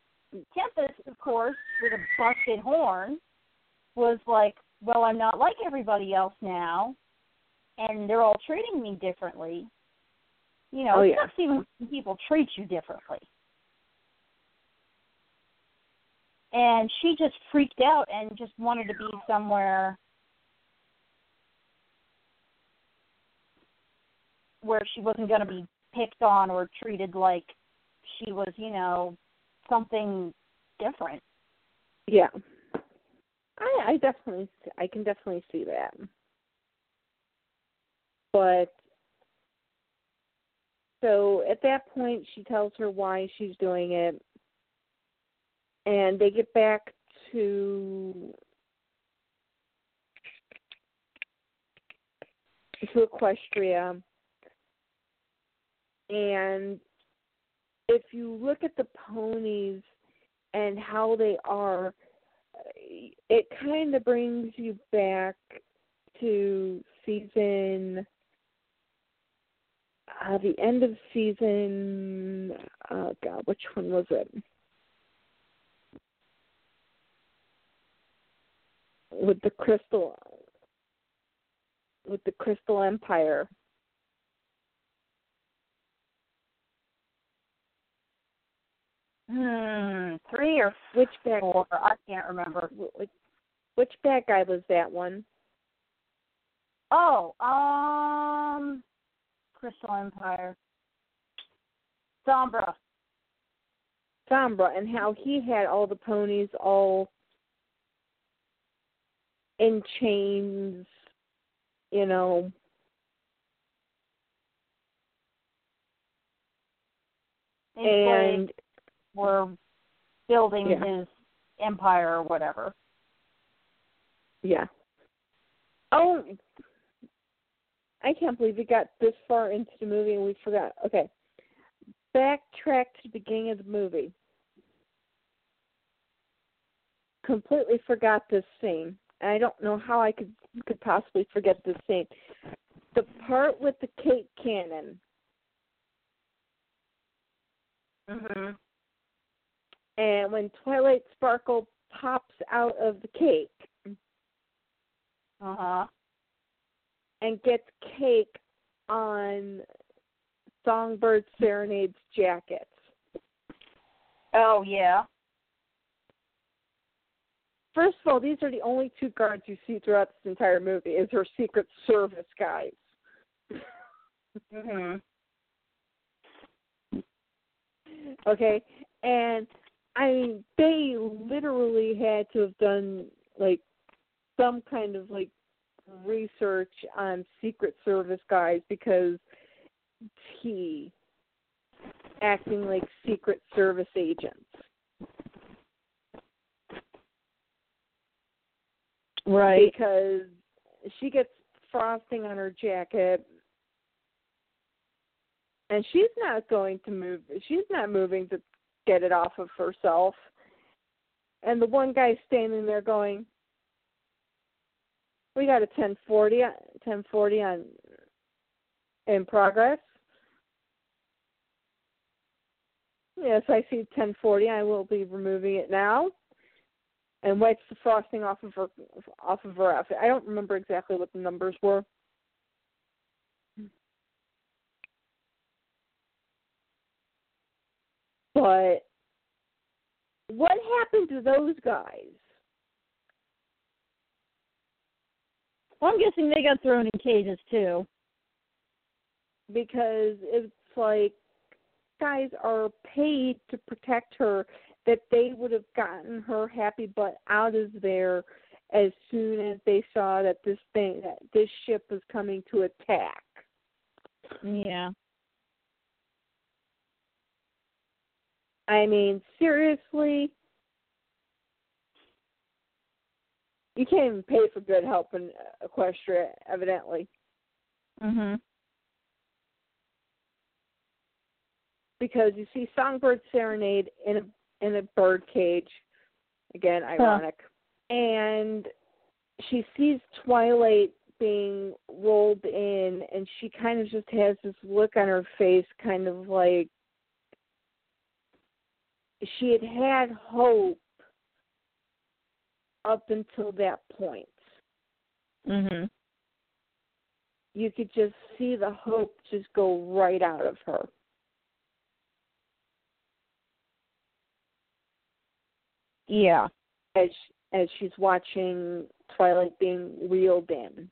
Tempest, of course, with a busted horn, was like, Well, I'm not like everybody else now and they're all treating me differently. You know, Oh, it yeah. sucks even when people treat you differently. And she just freaked out and just wanted to be somewhere where she wasn't going to be picked on or treated like she was, you know, something different. Yeah. I I definitely I can definitely see that. But so at that point she tells her why she's doing it and they get back to to Equestria and if you look at the ponies and how they are it kind of brings you back to season uh the end of season oh god which one was it? With the crystal with the crystal empire Hmm, three or which bad four? I can't remember. which, which bad guy was that one Oh, um, Crystal Empire. Sombra. Sombra and how he had all the ponies all in chains, you know. and were building Yeah. his empire or whatever. yeah. Oh, I can't believe we got this far into the movie and we forgot. Okay, backtrack to the beginning of the movie. Completely forgot this scene. And I don't know how I could could possibly forget this scene. The part with the cake cannon. Mhm. And when Twilight Sparkle pops out of the cake Uh huh. and gets cake on Songbird Serenade's jacket. Oh yeah. First of all, these are the only two guards you see throughout this entire movie is her Secret Service guys. Mhm. Okay? And I mean they literally had to have done like some kind of like research on Secret Service guys because he acting like Secret Service agents. Right. Because she gets frosting on her jacket and she's not going to move she's not moving to get it off of herself. And the one guy's standing there going, We got a ten forty ten forty on in progress. Yes, I see ten forty. I will be removing it now. And wipes the frosting off of her off of her outfit. I don't remember exactly what the numbers were. But what happened to those guys? Well, I'm guessing they got thrown in cages too. Because it's like guys are paid to protect her that they would have gotten her happy butt out of there as soon as they saw that this thing that this ship was coming to attack. Yeah. I mean, seriously, you can't even pay for good help in Equestria, evidently, Mhm. because you see Songbird Serenade in a in a bird cage, again ironic, and she sees Twilight being rolled in, and she kind of just has this look on her face, kind of like she had had hope up until that point. Mhm. You could just see the hope just go right out of her. Yeah. as as she's watching Twilight being reeled in.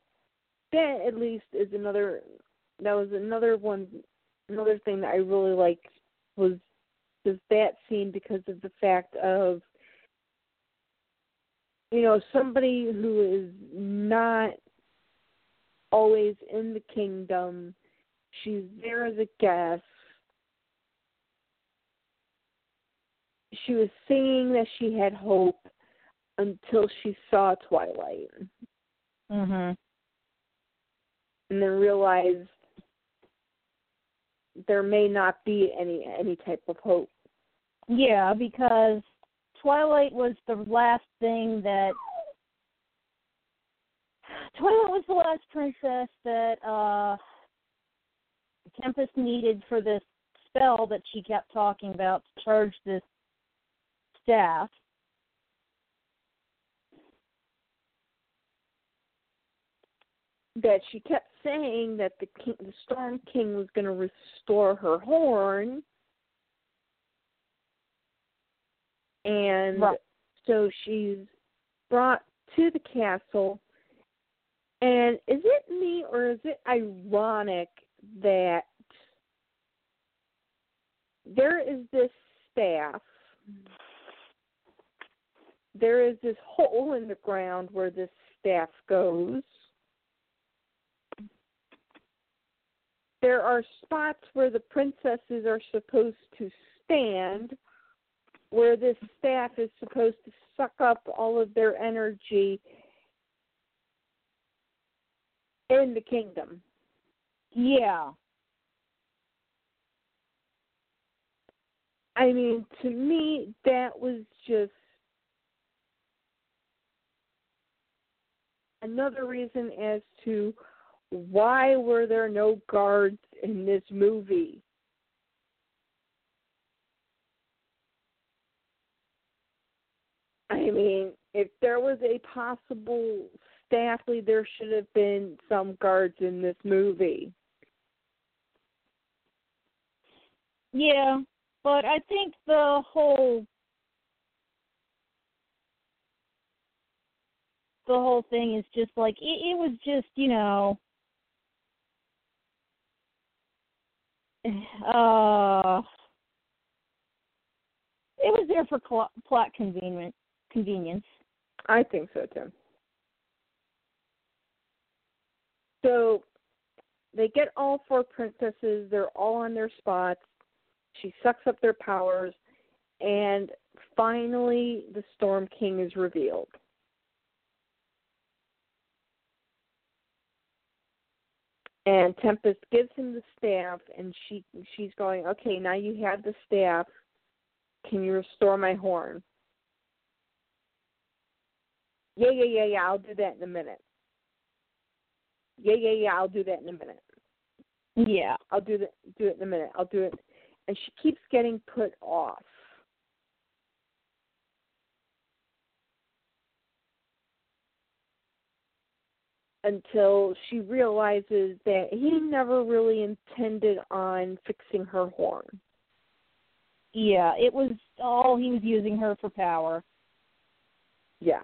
That at least is another that was another one another thing that I really liked was was that scene because of the fact of you know, somebody who is not always in the kingdom, she's there as a guest. She was singing that she had hope until she saw Twilight Mhm. and then realized there may not be any any type of hope. Yeah, because Twilight was the last thing that Twilight was the last princess that uh Tempest needed for this spell that she kept talking about to charge this staff. That she kept saying that the king, the Storm King was going to restore her horn, and Right. so she's brought to the castle. And is it me or is it ironic that there is this staff? There is this hole in the ground where this staff goes. There are spots where the princesses are supposed to stand, where this staff is supposed to suck up all of their energy in the kingdom. Yeah. I mean, to me, that was just another reason as to why were there no guards in this movie? I mean, if there was a possible staff lead, there should have been some guards in this movie. Yeah, but I think the whole the whole thing is just like it, it was just you know uh it was there for cl- plot convenience convenience I think so too. So they get all four princesses, they're all on their spots. She sucks up their powers, and finally the Storm King is revealed. And Tempest gives him the staff, and she she's going, okay, now you have the staff. Can you restore my horn? Yeah, yeah, yeah, yeah. I'll do that in a minute. Yeah, yeah, yeah. I'll do that in a minute. yeah I'll do that. Do it in a minute. I'll do it. And she keeps getting put off. Until she realizes that he never really intended on fixing her horn. yeah it was all he was using her for power Yeah.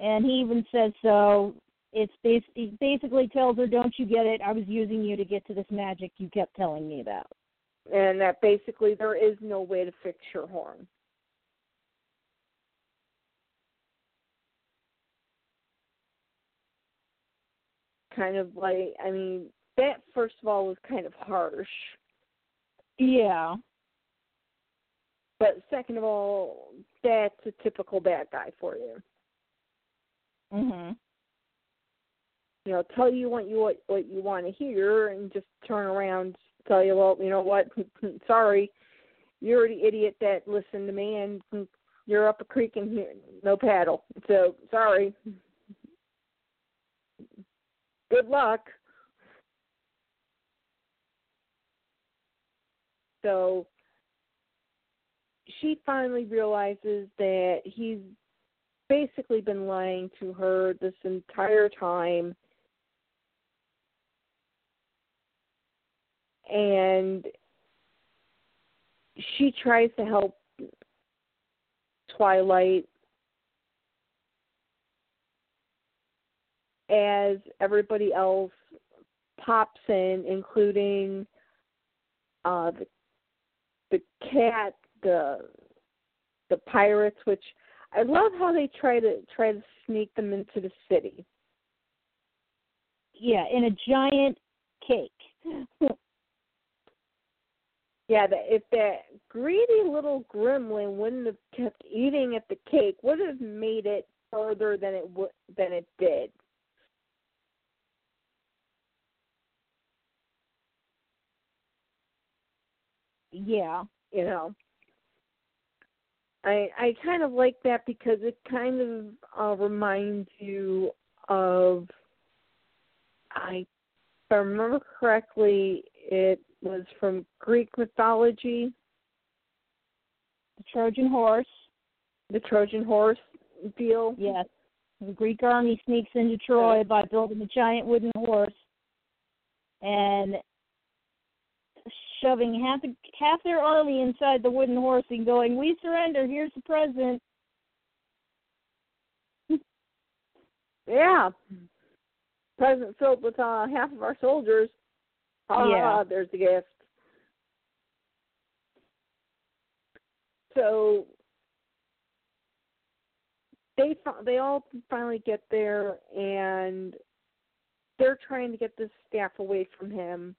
and he even says so it's bas- he basically tells her don't you get it i was using you to get to this magic you kept telling me about And that basically there is no way to fix your horn. Kind of like, I mean, that first of all was kind of harsh. yeah But second of all, that's a typical bad guy for you. mhm You know, tell you what you what, what you want to hear, and just turn around, tell you, well, you know what? Sorry, you're the idiot that listened to me, and you're up a creek and here, no paddle. So sorry. Good luck. So she finally realizes that he's basically been lying to her this entire time. And she tries to help Twilight as everybody else pops in, including uh, the the cat, the the pirates, which I love how they try to try to sneak them into the city. yeah in a giant cake Yeah, that if that greedy little gremlin wouldn't have kept eating at the cake, would have made it further than it would than it did. Yeah you know. I i kind of like that because it kind of uh reminds you of i if i remember correctly it was from greek mythology. The trojan horse the trojan horse deal. Yes. The greek army sneaks into troy by building a giant wooden horse. And shoving half half their army inside the wooden horse and going, "We surrender. Here's the present." yeah present filled with uh half of our soldiers ah Yeah. there's the gift so they they all finally get there and they're trying to get this staff away from him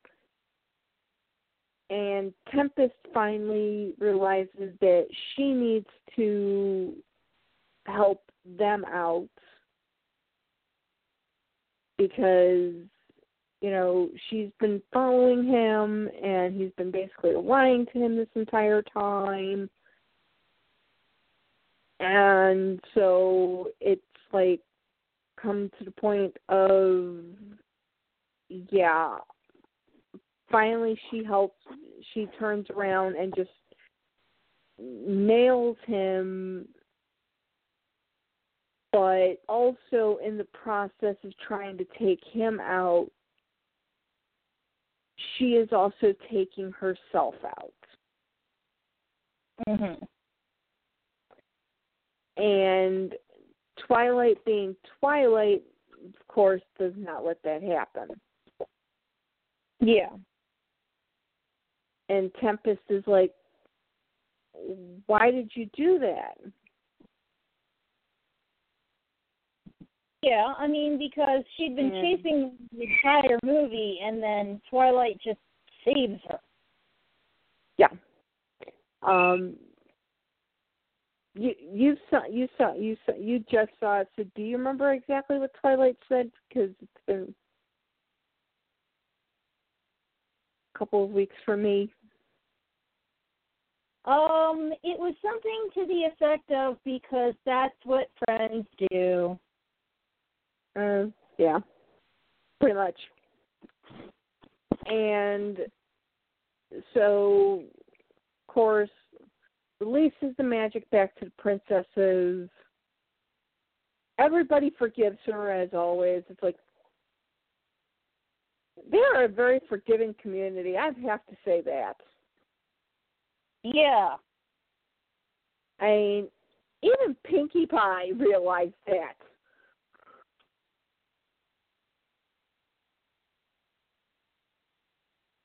and Tempest finally realizes that she needs to help them out because you know she's been following him and he's been basically lying to him this entire time. And so it's like come to the point of yeah finally she helps she turns around and just nails him but also in the process of trying to take him out she is also taking herself out Mhm. and twilight being twilight of course does not let that happen Yeah. And Tempest is like, "Why did you do that?" Yeah, I mean because she'd been Yeah. chasing the entire movie and then Twilight just saves her. Yeah. Um. You you saw you saw you saw you just saw it. So do you remember exactly what Twilight said? Because it's been a couple of weeks for me. Um, it was something to the effect of because that's what friends do. Uh, yeah, pretty much. And so, of course, releases the magic back to the princesses. Everybody forgives her as always. It's like they're a very forgiving community. I have to say that. Yeah. I mean, even Pinkie Pie realized that.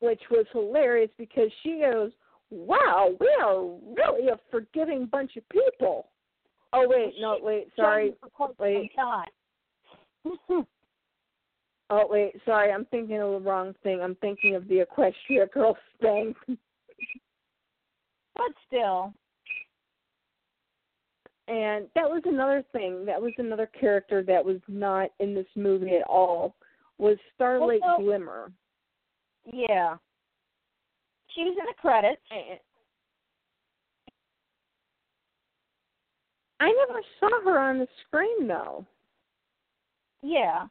Which was hilarious because she goes, Wow, we are really a forgiving bunch of people. Oh wait, no, wait, sorry. Wait. Oh wait, sorry, I'm thinking of the wrong thing. I'm thinking of the Equestria Girls thing. But still. And that was another thing. That was another character that was not in this movie at all. Was Starlight Well. Glimmer. Yeah. She was in the credits. I never saw her on the screen though. Yeah.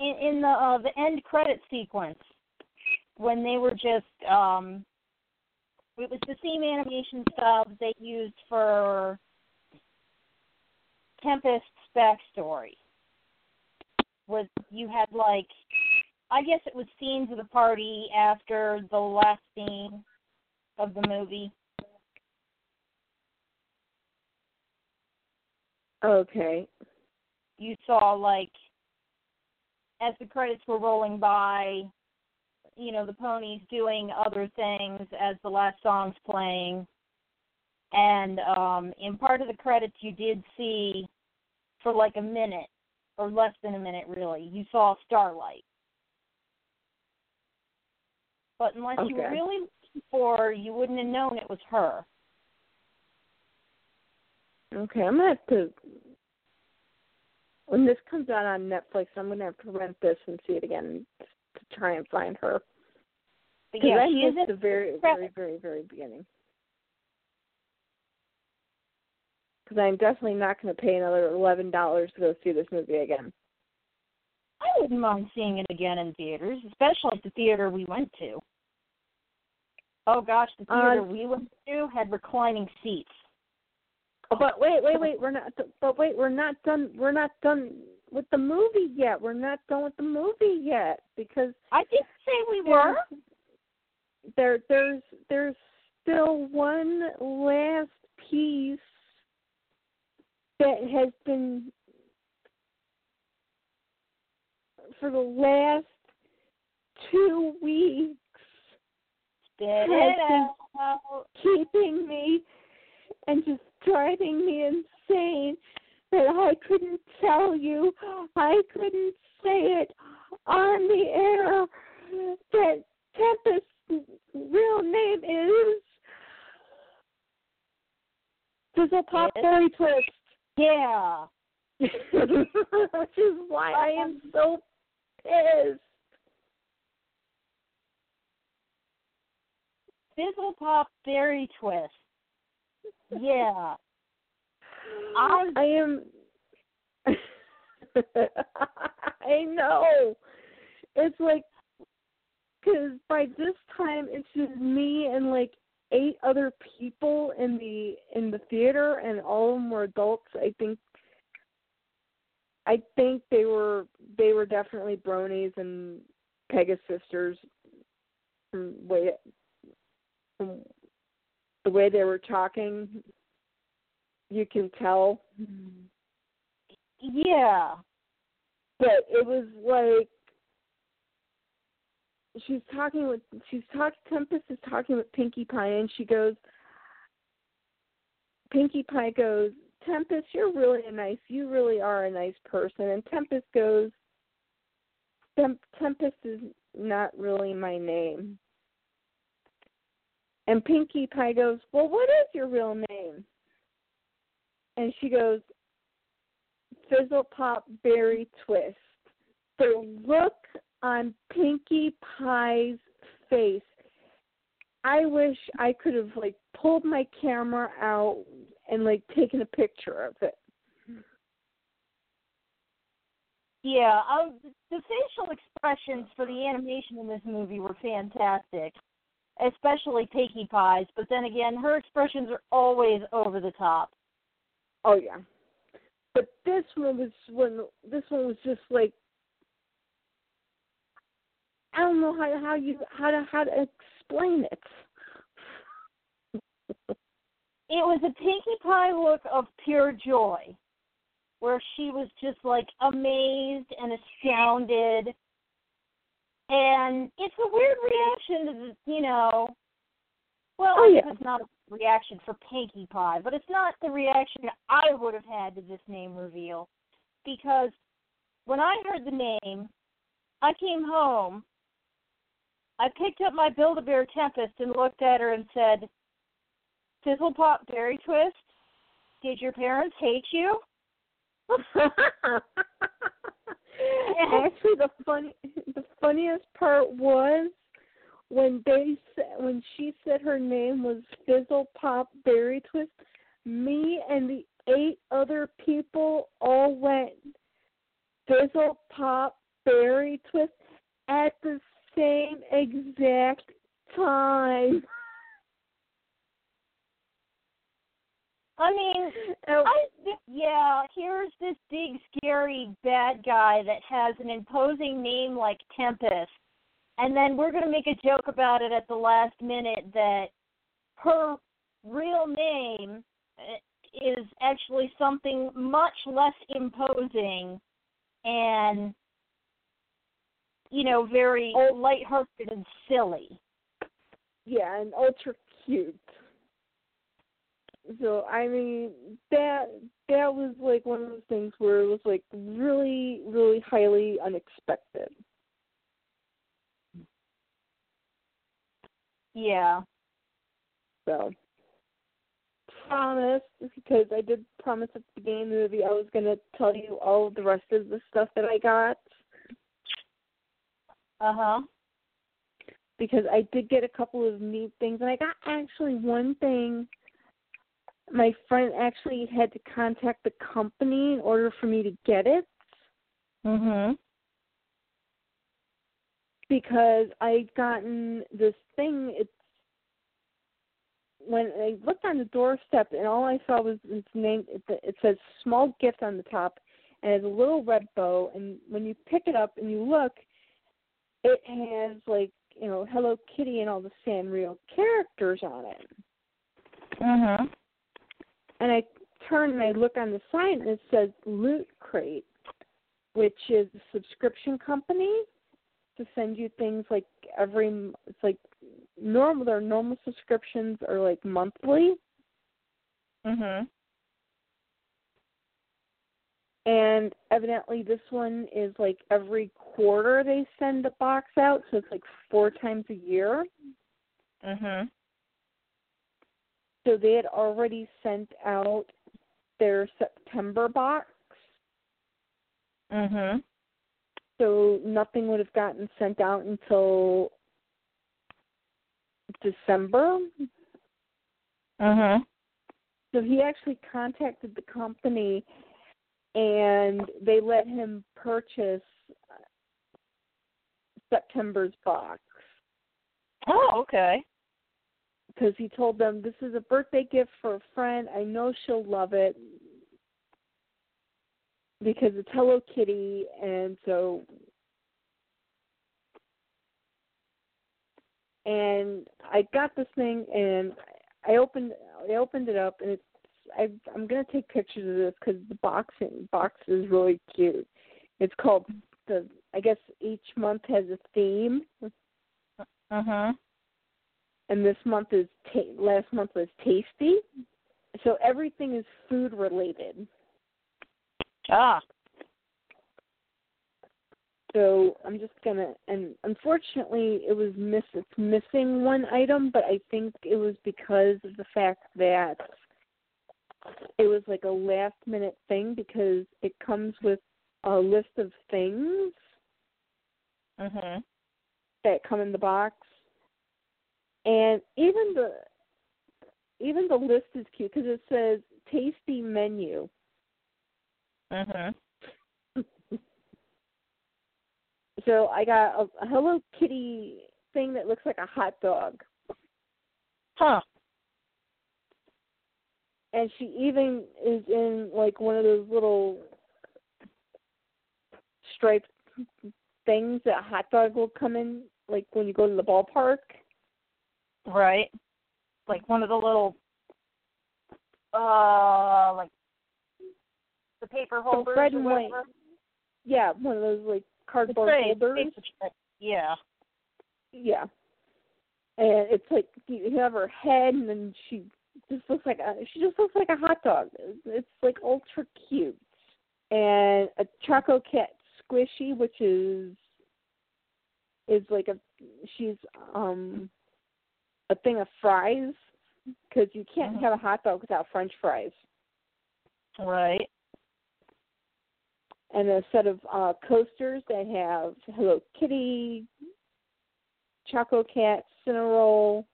In in the uh the end credit sequence when they were just um it was the same animation style they used for Tempest's backstory. Was you had like I guess it was scenes of the party after the last scene of the movie. Okay. you saw like as the credits were rolling by, you know, the ponies doing other things as the last song's playing. And um in part of the credits you did see for like a minute or less than a minute really, you saw Starlight. But unless you were really looking for her, you wouldn't have known it was her. Okay, I'm gonna have to when this comes out on Netflix, I'm gonna have to rent this and see it again to try and find her. Because yeah, I she missed the very, very, very, very beginning. Because I'm definitely not going to pay another eleven dollars to go see this movie again. I wouldn't mind seeing it again in theaters, especially at the theater we went to. Oh gosh, the theater Uh, we went to had reclining seats. But wait, wait, wait. We're not. But wait, we're not done. We're not done with the movie yet. We're not done with the movie yet because I didn't say we were. there, there's, there's still one last piece that has been for the last two weeks Spit Has been- keeping me and just driving me insane that I couldn't tell you, I couldn't say it on the air that Tempest's real name is Fizzle Pop Yes. Twist. Yeah. Which is why I am so pissed. Fizzle Pop Berry Twist. Yeah. I- I am. I know. It's like, because by this time it's just me and like eight other people in the in the theater, and all of them were adults. I think. I think they were they were definitely bronies and pegasisters from way from the way they were talking. You can tell mm-hmm. Yeah. but it was like she's talking with she's talking Tempest is talking with Pinkie Pie and she goes Pinkie Pie goes, Tempest, you're really a nice you really are a nice person and Tempest goes Tem- Tempest is not really my name. And Pinkie Pie goes, Well what is your real name? And she goes, Fizzle Pop Berry Twist. The look on Pinkie Pie's face. I wish I could have like pulled my camera out and like taken a picture of it. Yeah. Um, the facial expressions for the animation in this movie were fantastic, especially Pinkie Pie's. But then again, her expressions are always over the top. Oh yeah. But this one was when this one was just like I don't know how how you how to how to explain it. It was a Pinkie Pie look of pure joy, where she was just like amazed and astounded. And it's a weird reaction to, the, you know, well, Oh, yeah. it's not a reaction for Pinkie Pie, but it's not the reaction I would have had to this name reveal. Because when I heard the name, I came home, I picked up my Build-A-Bear Tempest and looked at her and said, Fizzle Pop Berry Twist, did your parents hate you? Actually, the funny the funniest part was when they said when she said her name was Fizzle Pop Berry Twist. Me and the eight other people all went Fizzle Pop Berry Twist at the same exact time. I mean, Oh, I yeah, here's this big scary bad guy that has an imposing name like Tempest. And then we're going to make a joke about it at the last minute that her real name uh, is actually something much less imposing and you know, very lighthearted and silly. yeah, and ultra cute. So I mean that that was like one of those things where it was like really, really highly unexpected. Yeah. So promise because I did promise at the beginning of the movie I was gonna tell you all the rest of the stuff that I got Uh-huh. because I did get a couple of neat things and I got actually one thing my friend actually had to contact the company in order for me to get it Mhm. Because I'd gotten this thing. It's when I looked on the doorstep and all I saw was its name. It, it says "small gift" on the top, and it's a little red bow. And when you pick it up and you look, it has like you know Hello Kitty and all the Sanrio characters on it. Mhm. And I turn and I look on the sign and it says Loot Crate, which is a subscription company to send you things like every it's like normal their normal subscriptions are like monthly Mhm. and evidently this one is like every quarter they send a box out so it's like four times a year Mhm. So they had already sent out their September box. Mhm. So nothing would have gotten sent out until December. Uh-huh. So he actually contacted the company and they let him purchase September's box Oh, okay. because he told them this is a birthday gift for a friend. I know she'll love it because it's Hello Kitty, and so and I got this thing and I opened I opened it up and it's I I'm gonna take pictures of this because the boxing box is really cute. It's called the I guess each month has a theme Mhm. and this month is ta- last month was tasty. So everything is food related. Ah. So I'm just gonna and unfortunately it was miss it's missing one item, but I think it was because of the fact that it was like a last minute thing because it comes with a list of things Mhm. that come in the box. And even the even the list is cute because it says tasty menu. Mhm. So I got a, a Hello Kitty thing that looks like a hot dog. Huh. And she even is in like one of those little striped things that a hot dog will come in, like when you go to the ballpark. Right. Like one of the little uh like the paper holders red or and white. Yeah, one of those like cardboard tray, holders. Yeah. Yeah. And it's like you have her head, and then she just looks like a she just looks like a hot dog. It's, like ultra cute. And a Chococat squishy, which is is like a she's um a thing of fries because you can't Mhm. have a hot dog without French fries. Right. And a set of uh coasters that have Hello Kitty, Chococat, Cinnarol,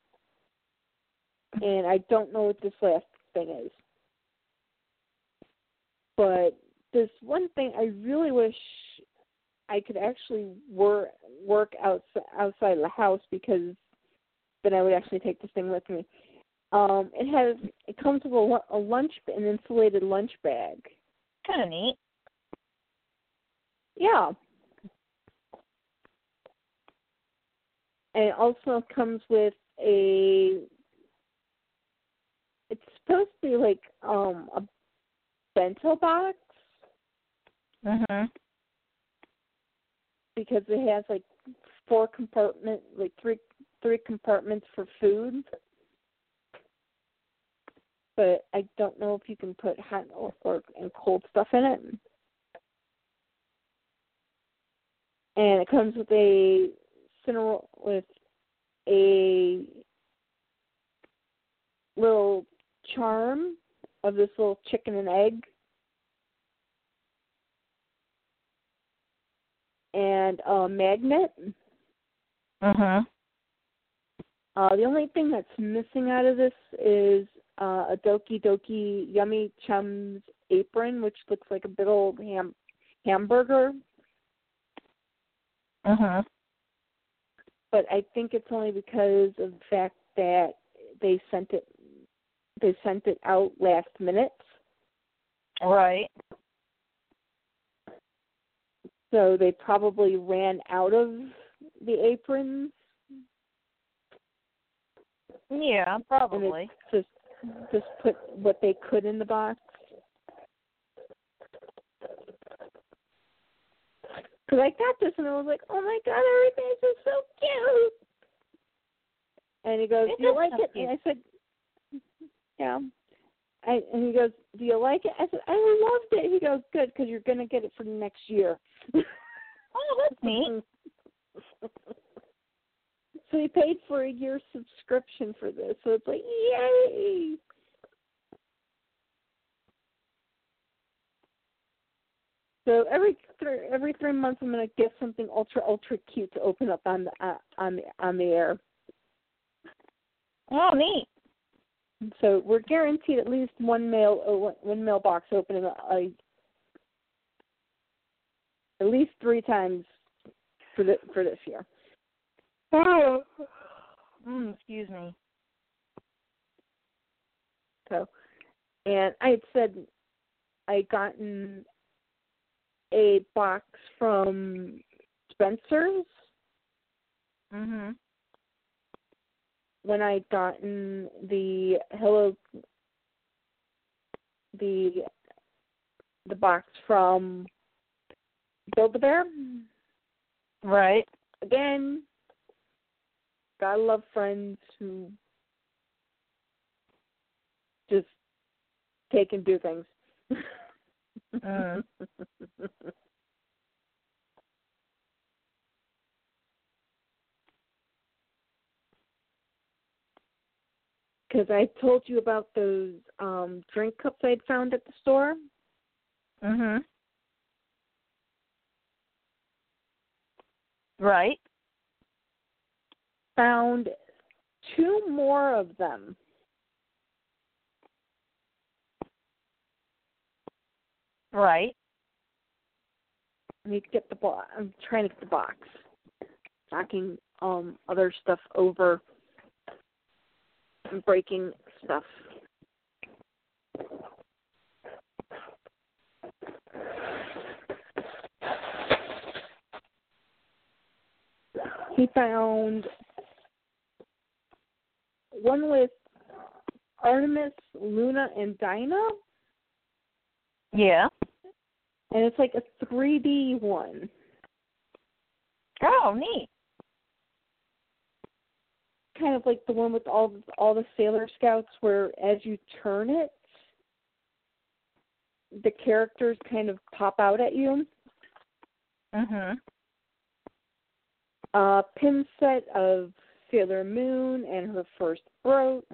and I don't know what this last thing is. But this one thing I really wish I could actually work work outs outside of the house because then I would actually take this thing with me. Um, it has it comes with a, a lunch an insulated lunch bag. Kind of neat. Yeah. And it also comes with a it's supposed to be like um a bento box Mhm. because it has like four compartment like three three compartments for food. But I don't know if you can put hot or, or and cold stuff in it. And it comes with a with a little charm of this little chicken and egg. And a magnet. Mhm. Uh, the only thing that's missing out of this is uh, a Doki Doki Yummy Chums apron, which looks like a big old ham hamburger. Mhm. But I think it's only because of the fact that they sent it they sent it out last minute. Right. So they probably ran out of the aprons Yeah, probably. just just put what they could in the box. Because I got this and I was like, oh my god, everything's just so cute. And he goes, It do you like it? And I said, yeah. I, and he goes, do you like it? I said, I loved it. He goes, good, because you're going to get it for the next year. Oh, that's neat. So we paid for a year subscription for this, so it's like yay! So every th- every three months, I'm gonna get something ultra ultra cute to open up on the uh, on the on the air. Oh, neat. So we're guaranteed at least one mail or one mailbox opening a, a at least three times for the for this year. Oh. Mm, excuse me. So, and I had said I had gotten a box from Spencer's Mhm. when I'd gotten the Hello the the box from Build-A-Bear. Right. Again, gotta love friends who just take and do things. Mm. Because I told you about those um drink cups I'd found at the store. Mhm. Right. Found two more of them. Right. I need to get the box. I'm trying to get the box. Knocking um other stuff over and breaking stuff. He found one with Artemis, Luna, and Diana, Yeah. and it's like a 3D one. Oh, neat. kind of like the one with all the, all the Sailor Scouts, where as you turn it, the characters kind of pop out at you. Mhm. A pin set of Sailor Moon and her first brooch.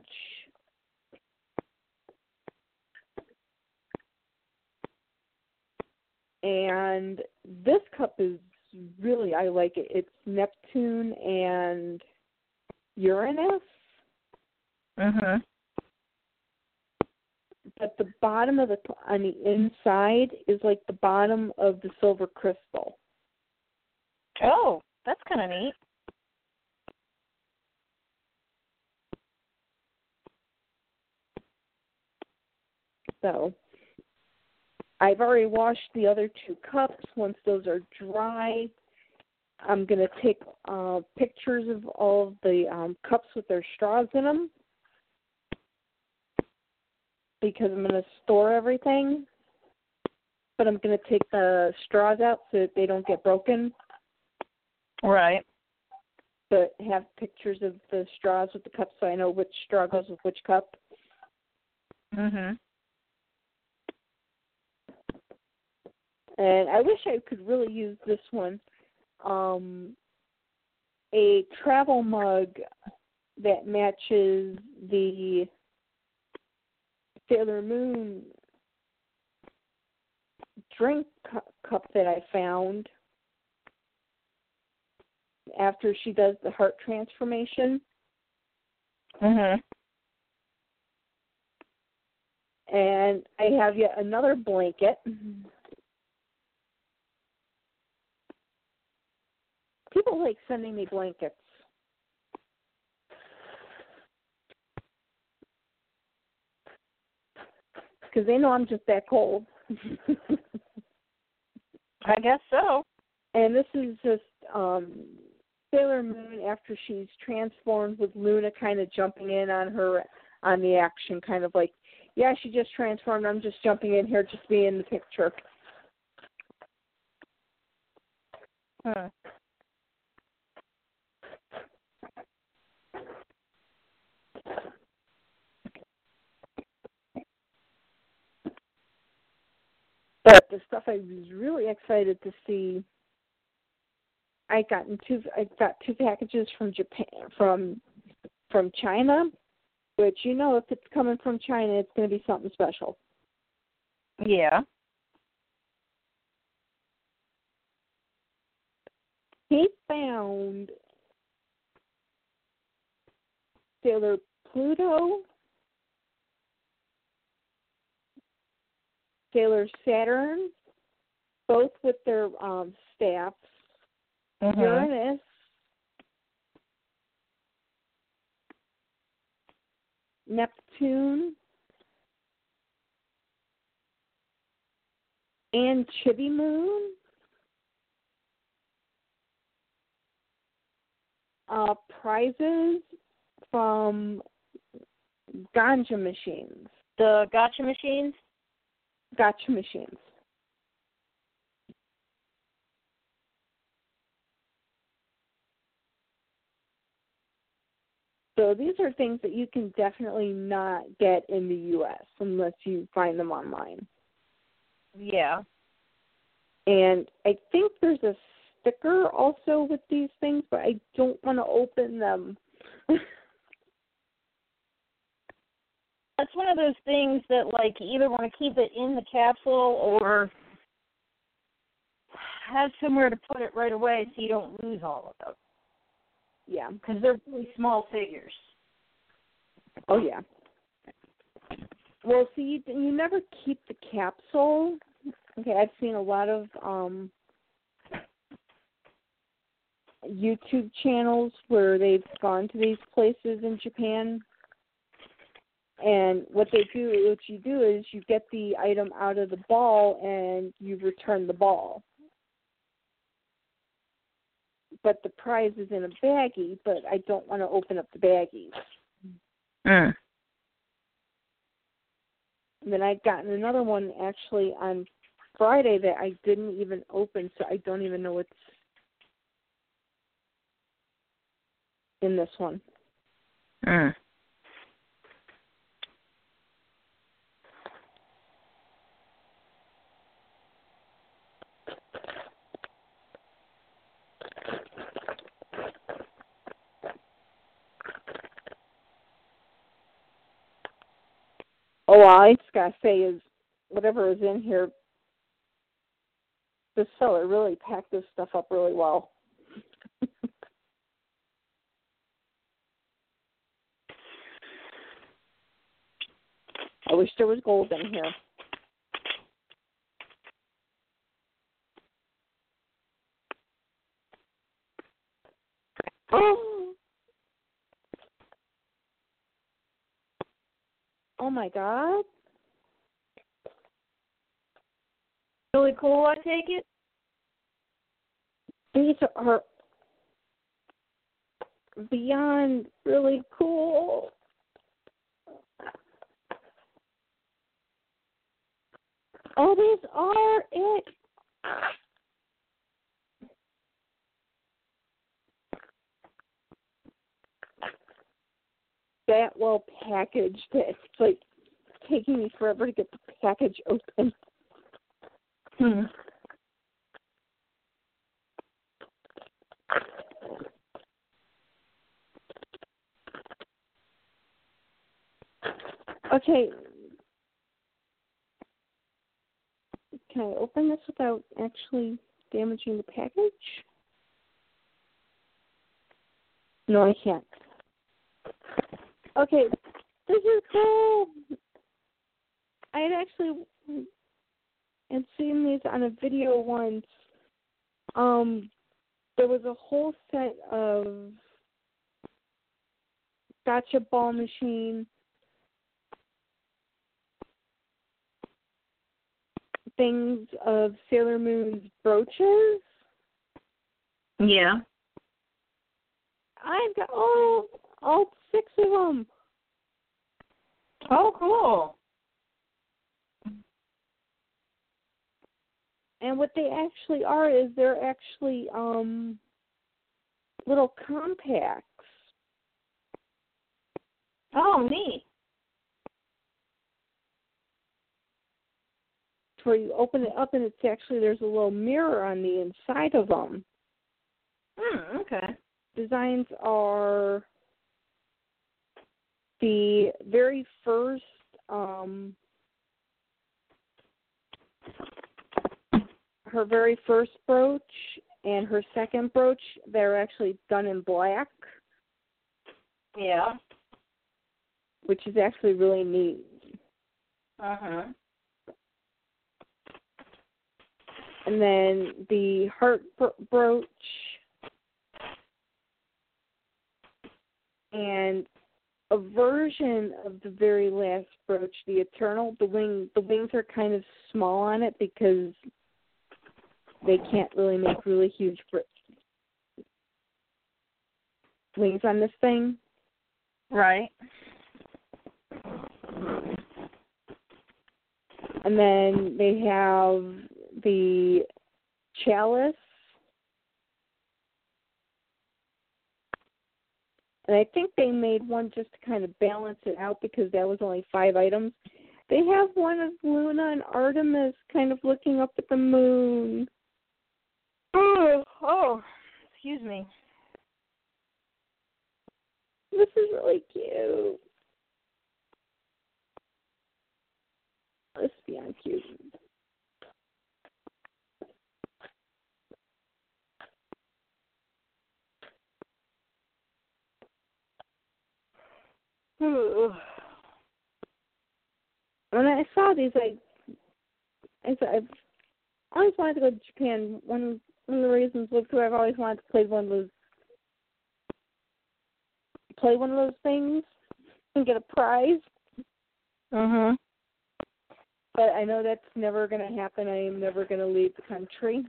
And this cup is really I like it. It's Neptune and Uranus. Mhm. but the bottom of the on the inside is like the bottom of the silver crystal. Oh, that's kind of neat. So I've already washed the other two cups. Once those are dry, I'm gonna take uh, pictures of all of the um, cups with their straws in them because I'm gonna store everything. But I'm gonna take the straws out so that they don't get broken. Right. but have pictures of the straws with the cups so I know which straw goes with which cup. Mhm. And I wish I could really use this one. Um a travel mug that matches the Sailor Moon drink cu- cup that I found after she does the heart transformation. Mhm. and I have yet another blanket. People like sending me blankets. Because they know I'm just that cold. I guess so. and this is just um Sailor Moon after she's transformed with Luna kind of jumping in on her on the action, kind of like, yeah, she just transformed. I'm just jumping in here just to be in the picture. Hmm. But the stuff I was really excited to see I gotten two. I got two packages from Japan from from China, which you know if it's coming from China, it's going to be something special. Yeah. He found Sailor Pluto, Sailor Saturn, both with their um, staffs, Mhm. Uranus, Neptune, and Chibi Moon. Uh, prizes from ganja machines. The gotcha machines. Gotcha machines. So these are things that you can definitely not get in the U.S. unless you find them online. Yeah. And I think there's a sticker also with these things, but I don't want to open them. That's one of those things that like you either want to keep it in the capsule or have somewhere to put it right away so you don't lose all of them yeah. because they're really small figures. Oh yeah. Well, see, you, you never keep the capsule. Okay, I've seen a lot of um YouTube channels where they've gone to these places in Japan. And what they do, what you do is you get the item out of the ball and you return the ball. But the prize is in a baggie, but I don't want to open up the baggies. Mm. And then I'd gotten another one actually on Friday that I didn't even open, so I don't even know what's in this one. Mm. Oh, all I just gotta say is whatever is in here, the seller really packed this stuff up really well. I wish there was gold in here. Oh. Oh my god. Really cool, I take it? These are beyond really cool. Oh, these are it. That well packaged. It's like taking me forever to get the package open. Hmm. Okay. Can I open this without actually damaging the package? No, I can't. Okay, this is cool. I had actually had seen these on a video once. Um, there was a whole set of gotcha ball machine things of Sailor Moon's brooches. Yeah. I've got all all six of them. Oh, cool. And what they actually are is they're actually um little compacts. Oh, neat. Where you open it up and it's actually there's a little mirror on the inside of them. Hmm, okay. Designs are the very first um her very first brooch and her second brooch they're actually done in black Yeah. which is actually really neat Uh huh. and then the heart bro- brooch and a version of the very last brooch the eternal the wing the wings are kind of small on it because they can't really make really huge bro- wings on this thing Right. and then they have the chalice and I think they made one just to kind of balance it out because that was only five items. They have one of Luna and Artemis kind of looking up at the moon. Oh, oh, excuse me. This is really cute. Let's be on cute. Ooh. When I saw these, like, I said I've always wanted to go to Japan. One one of the reasons was because I've always wanted to play one of those, play one of those things and get a prize. Mhm. But I know that's never going to happen. I am never going to leave the country.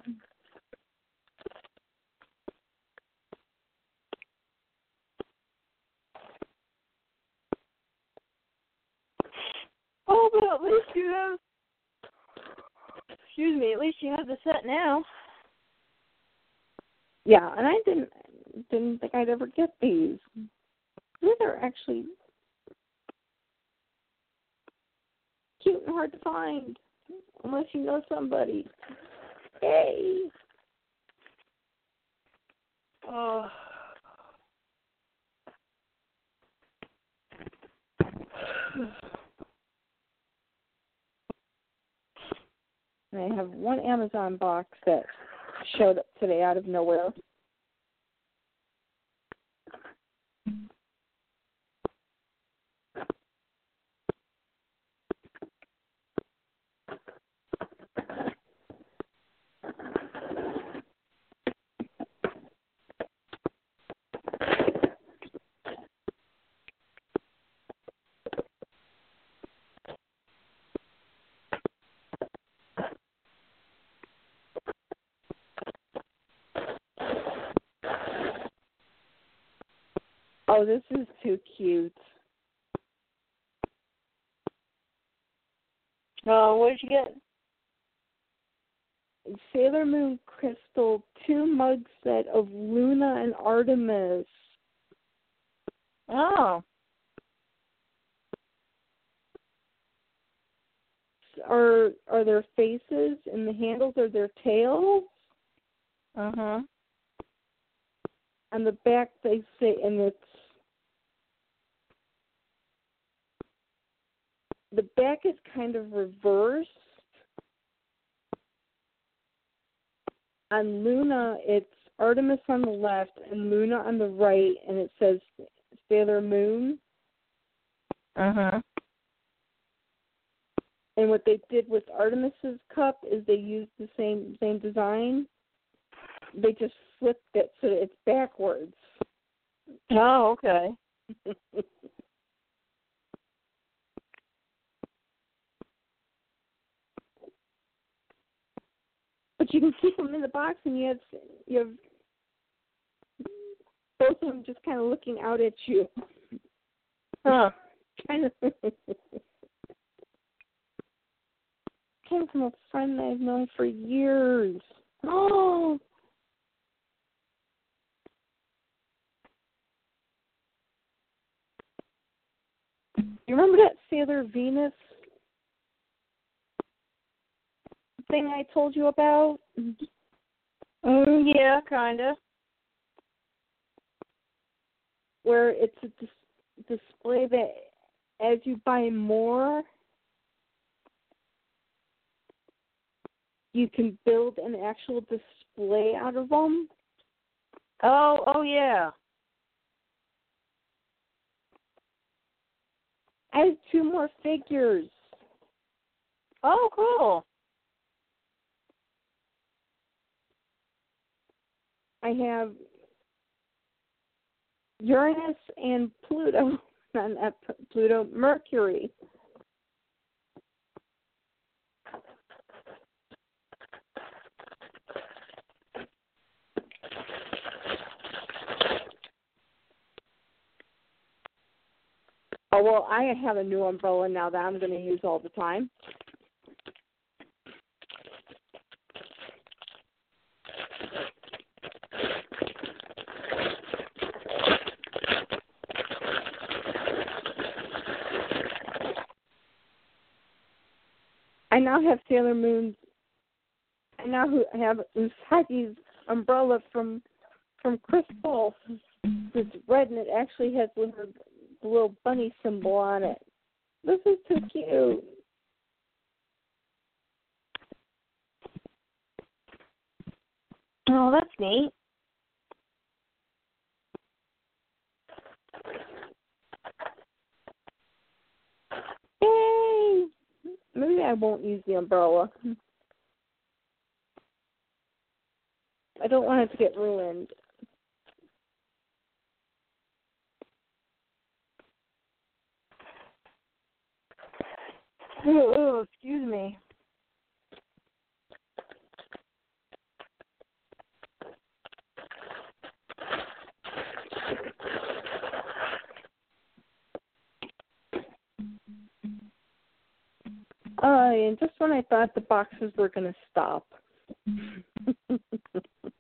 Oh, but at least you have. Excuse me. At least you have the set now. Yeah, and I didn't didn't think I'd ever get these. These are actually cute and hard to find unless you know somebody. Hey. Oh. And I have one Amazon box that showed up today out of nowhere. Oh, this is too cute. Oh, what did you get? Sailor Moon Crystal two mug set of Luna and Artemis. Oh. Are are their faces and the handles are their tails? Uh huh. On the back they say and it's the back is kind of reversed. On Luna it's Artemis on the left and Luna on the right and it says Sailor Moon. Uh huh. And what they did with Artemis's cup is they used the same same design. They just flipped it so it's backwards. Oh, okay. but you can keep them in the box, and you have you have both of them just kind of looking out at you. Huh. kind of came from a friend that I've known for years. Oh. You remember that Sailor Venus thing I told you about? Mm, yeah, kinda. where it's a dis- display that as you buy more, you can build an actual display out of them. Oh, oh yeah. I have two more figures. Oh, cool. I have Uranus and Pluto, not, not Pluto, Mercury. Oh well, I have a new umbrella now that I'm going to use all the time. I now have Sailor Moon's. I now have Usagi's umbrella from from Crystal. It's red and it actually has her little bunny symbol on it. This is too cute. Oh, that's neat. Yay! Maybe I won't use the umbrella. I don't want it to get ruined. Oh, oh, excuse me. Uh, and just when I thought the boxes were going to stop.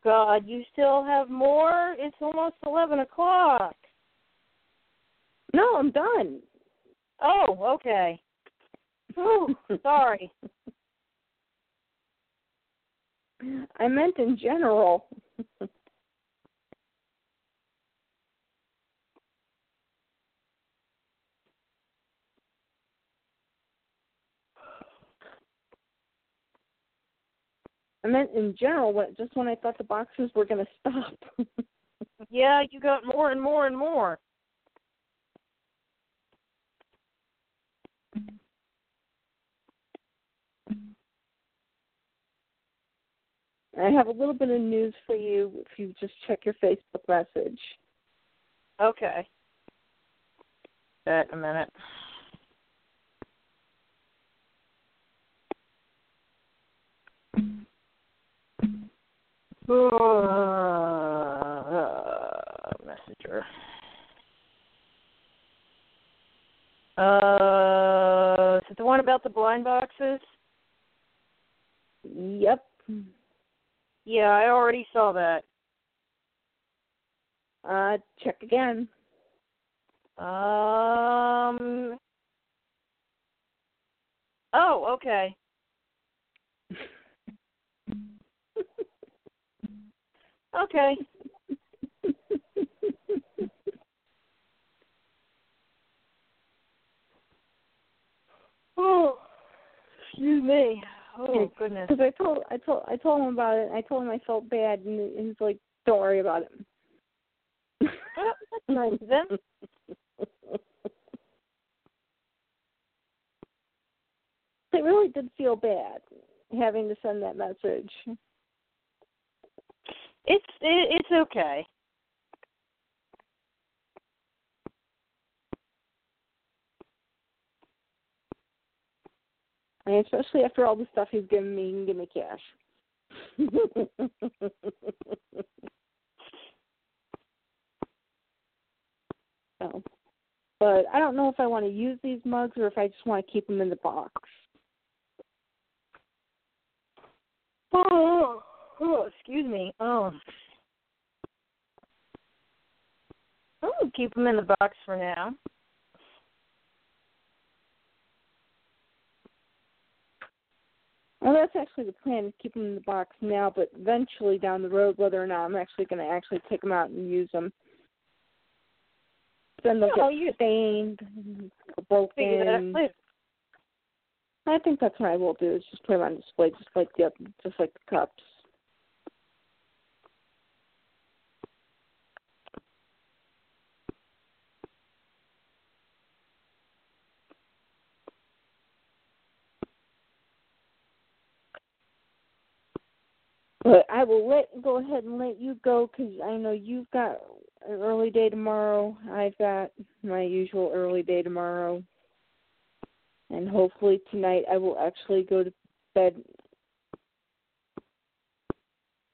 God, you still have more? It's almost 11 o'clock. no, I'm done. Oh, okay. Oh, sorry. I meant in general. I meant in general, when, just when I thought the boxes were going to stop. Yeah, you got more and more and more. I have a little bit of news for you if you just check your Facebook message. Okay. That a minute. Uh, messenger. Uh, is it the one about the blind boxes? Yep. Yeah, I already saw that. Uh, check again. Um. Oh, okay. Okay. Oh, excuse me. Oh goodness. Because I told I told I told him about it. I told him I felt bad, and he's like, "Don't worry about it." Oh, that's nice of them. I really did feel bad having to send that message. It's it, it's okay. And especially after all the stuff he's given me, he can give me cash. so, but I don't know if I want to use these mugs or if I just want to keep them in the box. Oh, oh excuse me. Oh. Oh, keep them in the box for now. Well, that's actually the plan: is keep them in the box now, but eventually down the road, whether or not I'm actually going to actually take them out and use them. then they'll get oh, you- stained, Figure that out broken. I think that's what I will do. Is just put them on display, just like the just like the cups. But I will let go ahead and let you go because I know you've got an early day tomorrow. I've got my usual early day tomorrow, and hopefully tonight I will actually go to bed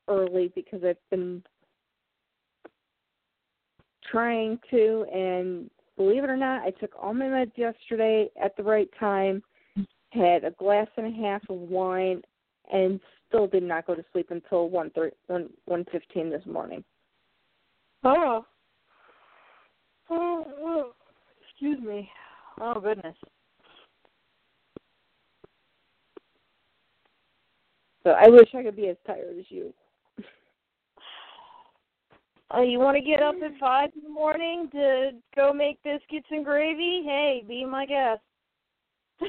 early because I've been trying to. And believe it or not, I took all my meds yesterday at the right time. Had a glass and a half of wine, and still did not go to sleep until one thirty one one fifteen this morning. Oh. Oh, oh. Excuse me. Oh goodness. So I wish I could be as tired as you. Oh, you want to get up at five in the morning to go make biscuits and gravy? Hey, be my guest.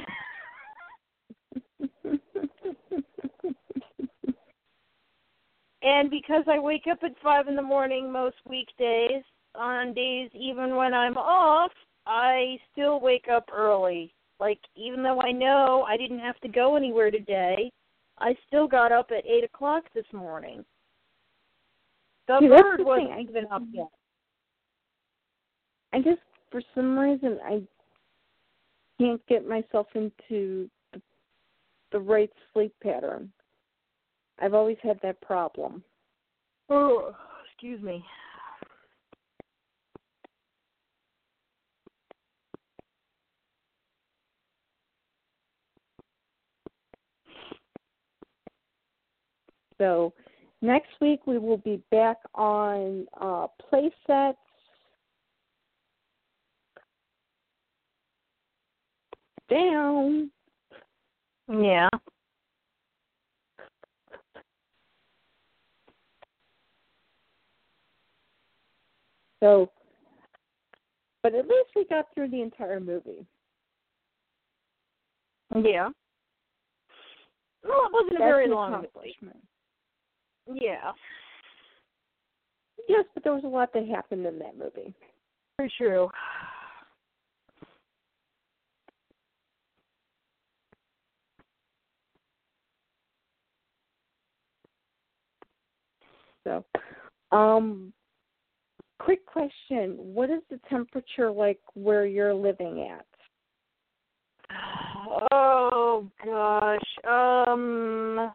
And because I wake up at five in the morning most weekdays, on days even when I'm off, I still wake up early. Like even though I know I didn't have to go anywhere today, I still got up at eight o'clock this morning. The See, bird the wasn't thing, even up yet. I just for some reason I can't get myself into the, the right sleep pattern. I've always had that problem. Oh, excuse me. So next week we will be back on uh play sets. Down. Yeah. So but at least we got through the entire movie. Yeah. Well, it wasn't a very long movie. Yeah, Yes, but there was a lot that happened in that movie. very true. So, um, quick question: What is the temperature like where you're living at? Oh gosh. Um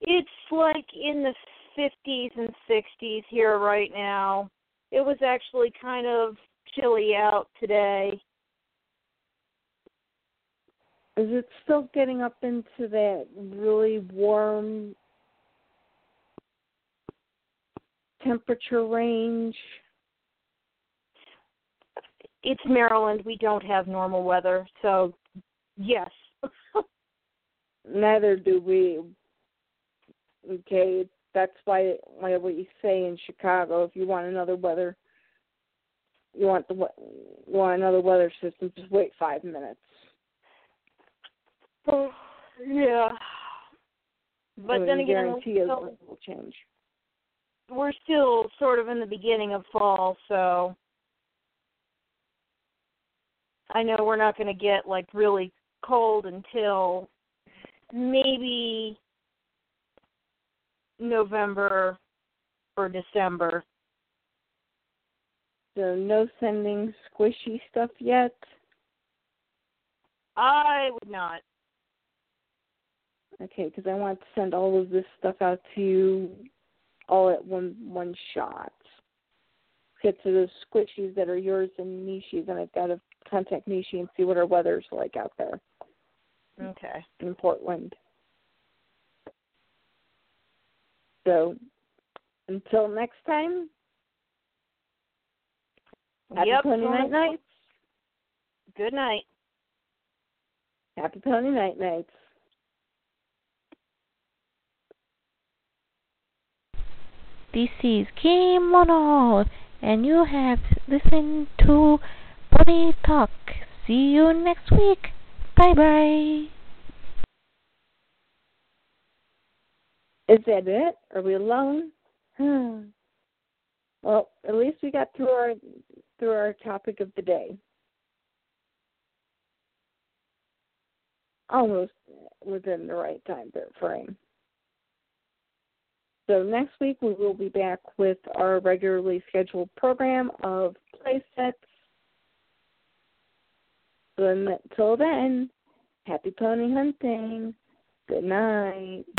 It's like in the 50s and 60s here right now. It was actually kind of chilly out today. Is it still getting up into that really warm temperature range? It's Maryland. We don't have normal weather, so yes. Neither do we. Okay, that's why why we say in Chicago, if you want another weather, you want the you want another weather system, just wait five minutes. Oh, yeah. But then again, guarantee it will change. We're still sort of in the beginning of fall, so I know we're not going to get like really cold until maybe November or December. So no sending squishy stuff yet. I would not. Okay, because I want to send all of this stuff out to you all at one one shot. Get to the squishies that are yours and Nishi's, and I've got to contact Nishi and see what our weather's like out there Okay. in Portland. So until next time, happy yep. pony night nights. Good night. Happy pony night nights. This is Kimono and you have listened to Pony Talk. See you next week. Bye bye. Is that it? Are we alone? Hmm. well, at least we got through our through our topic of the day. Almost within the right time frame. So next week we will be back with our regularly scheduled program of play sets. So until then, happy pony hunting. Good night.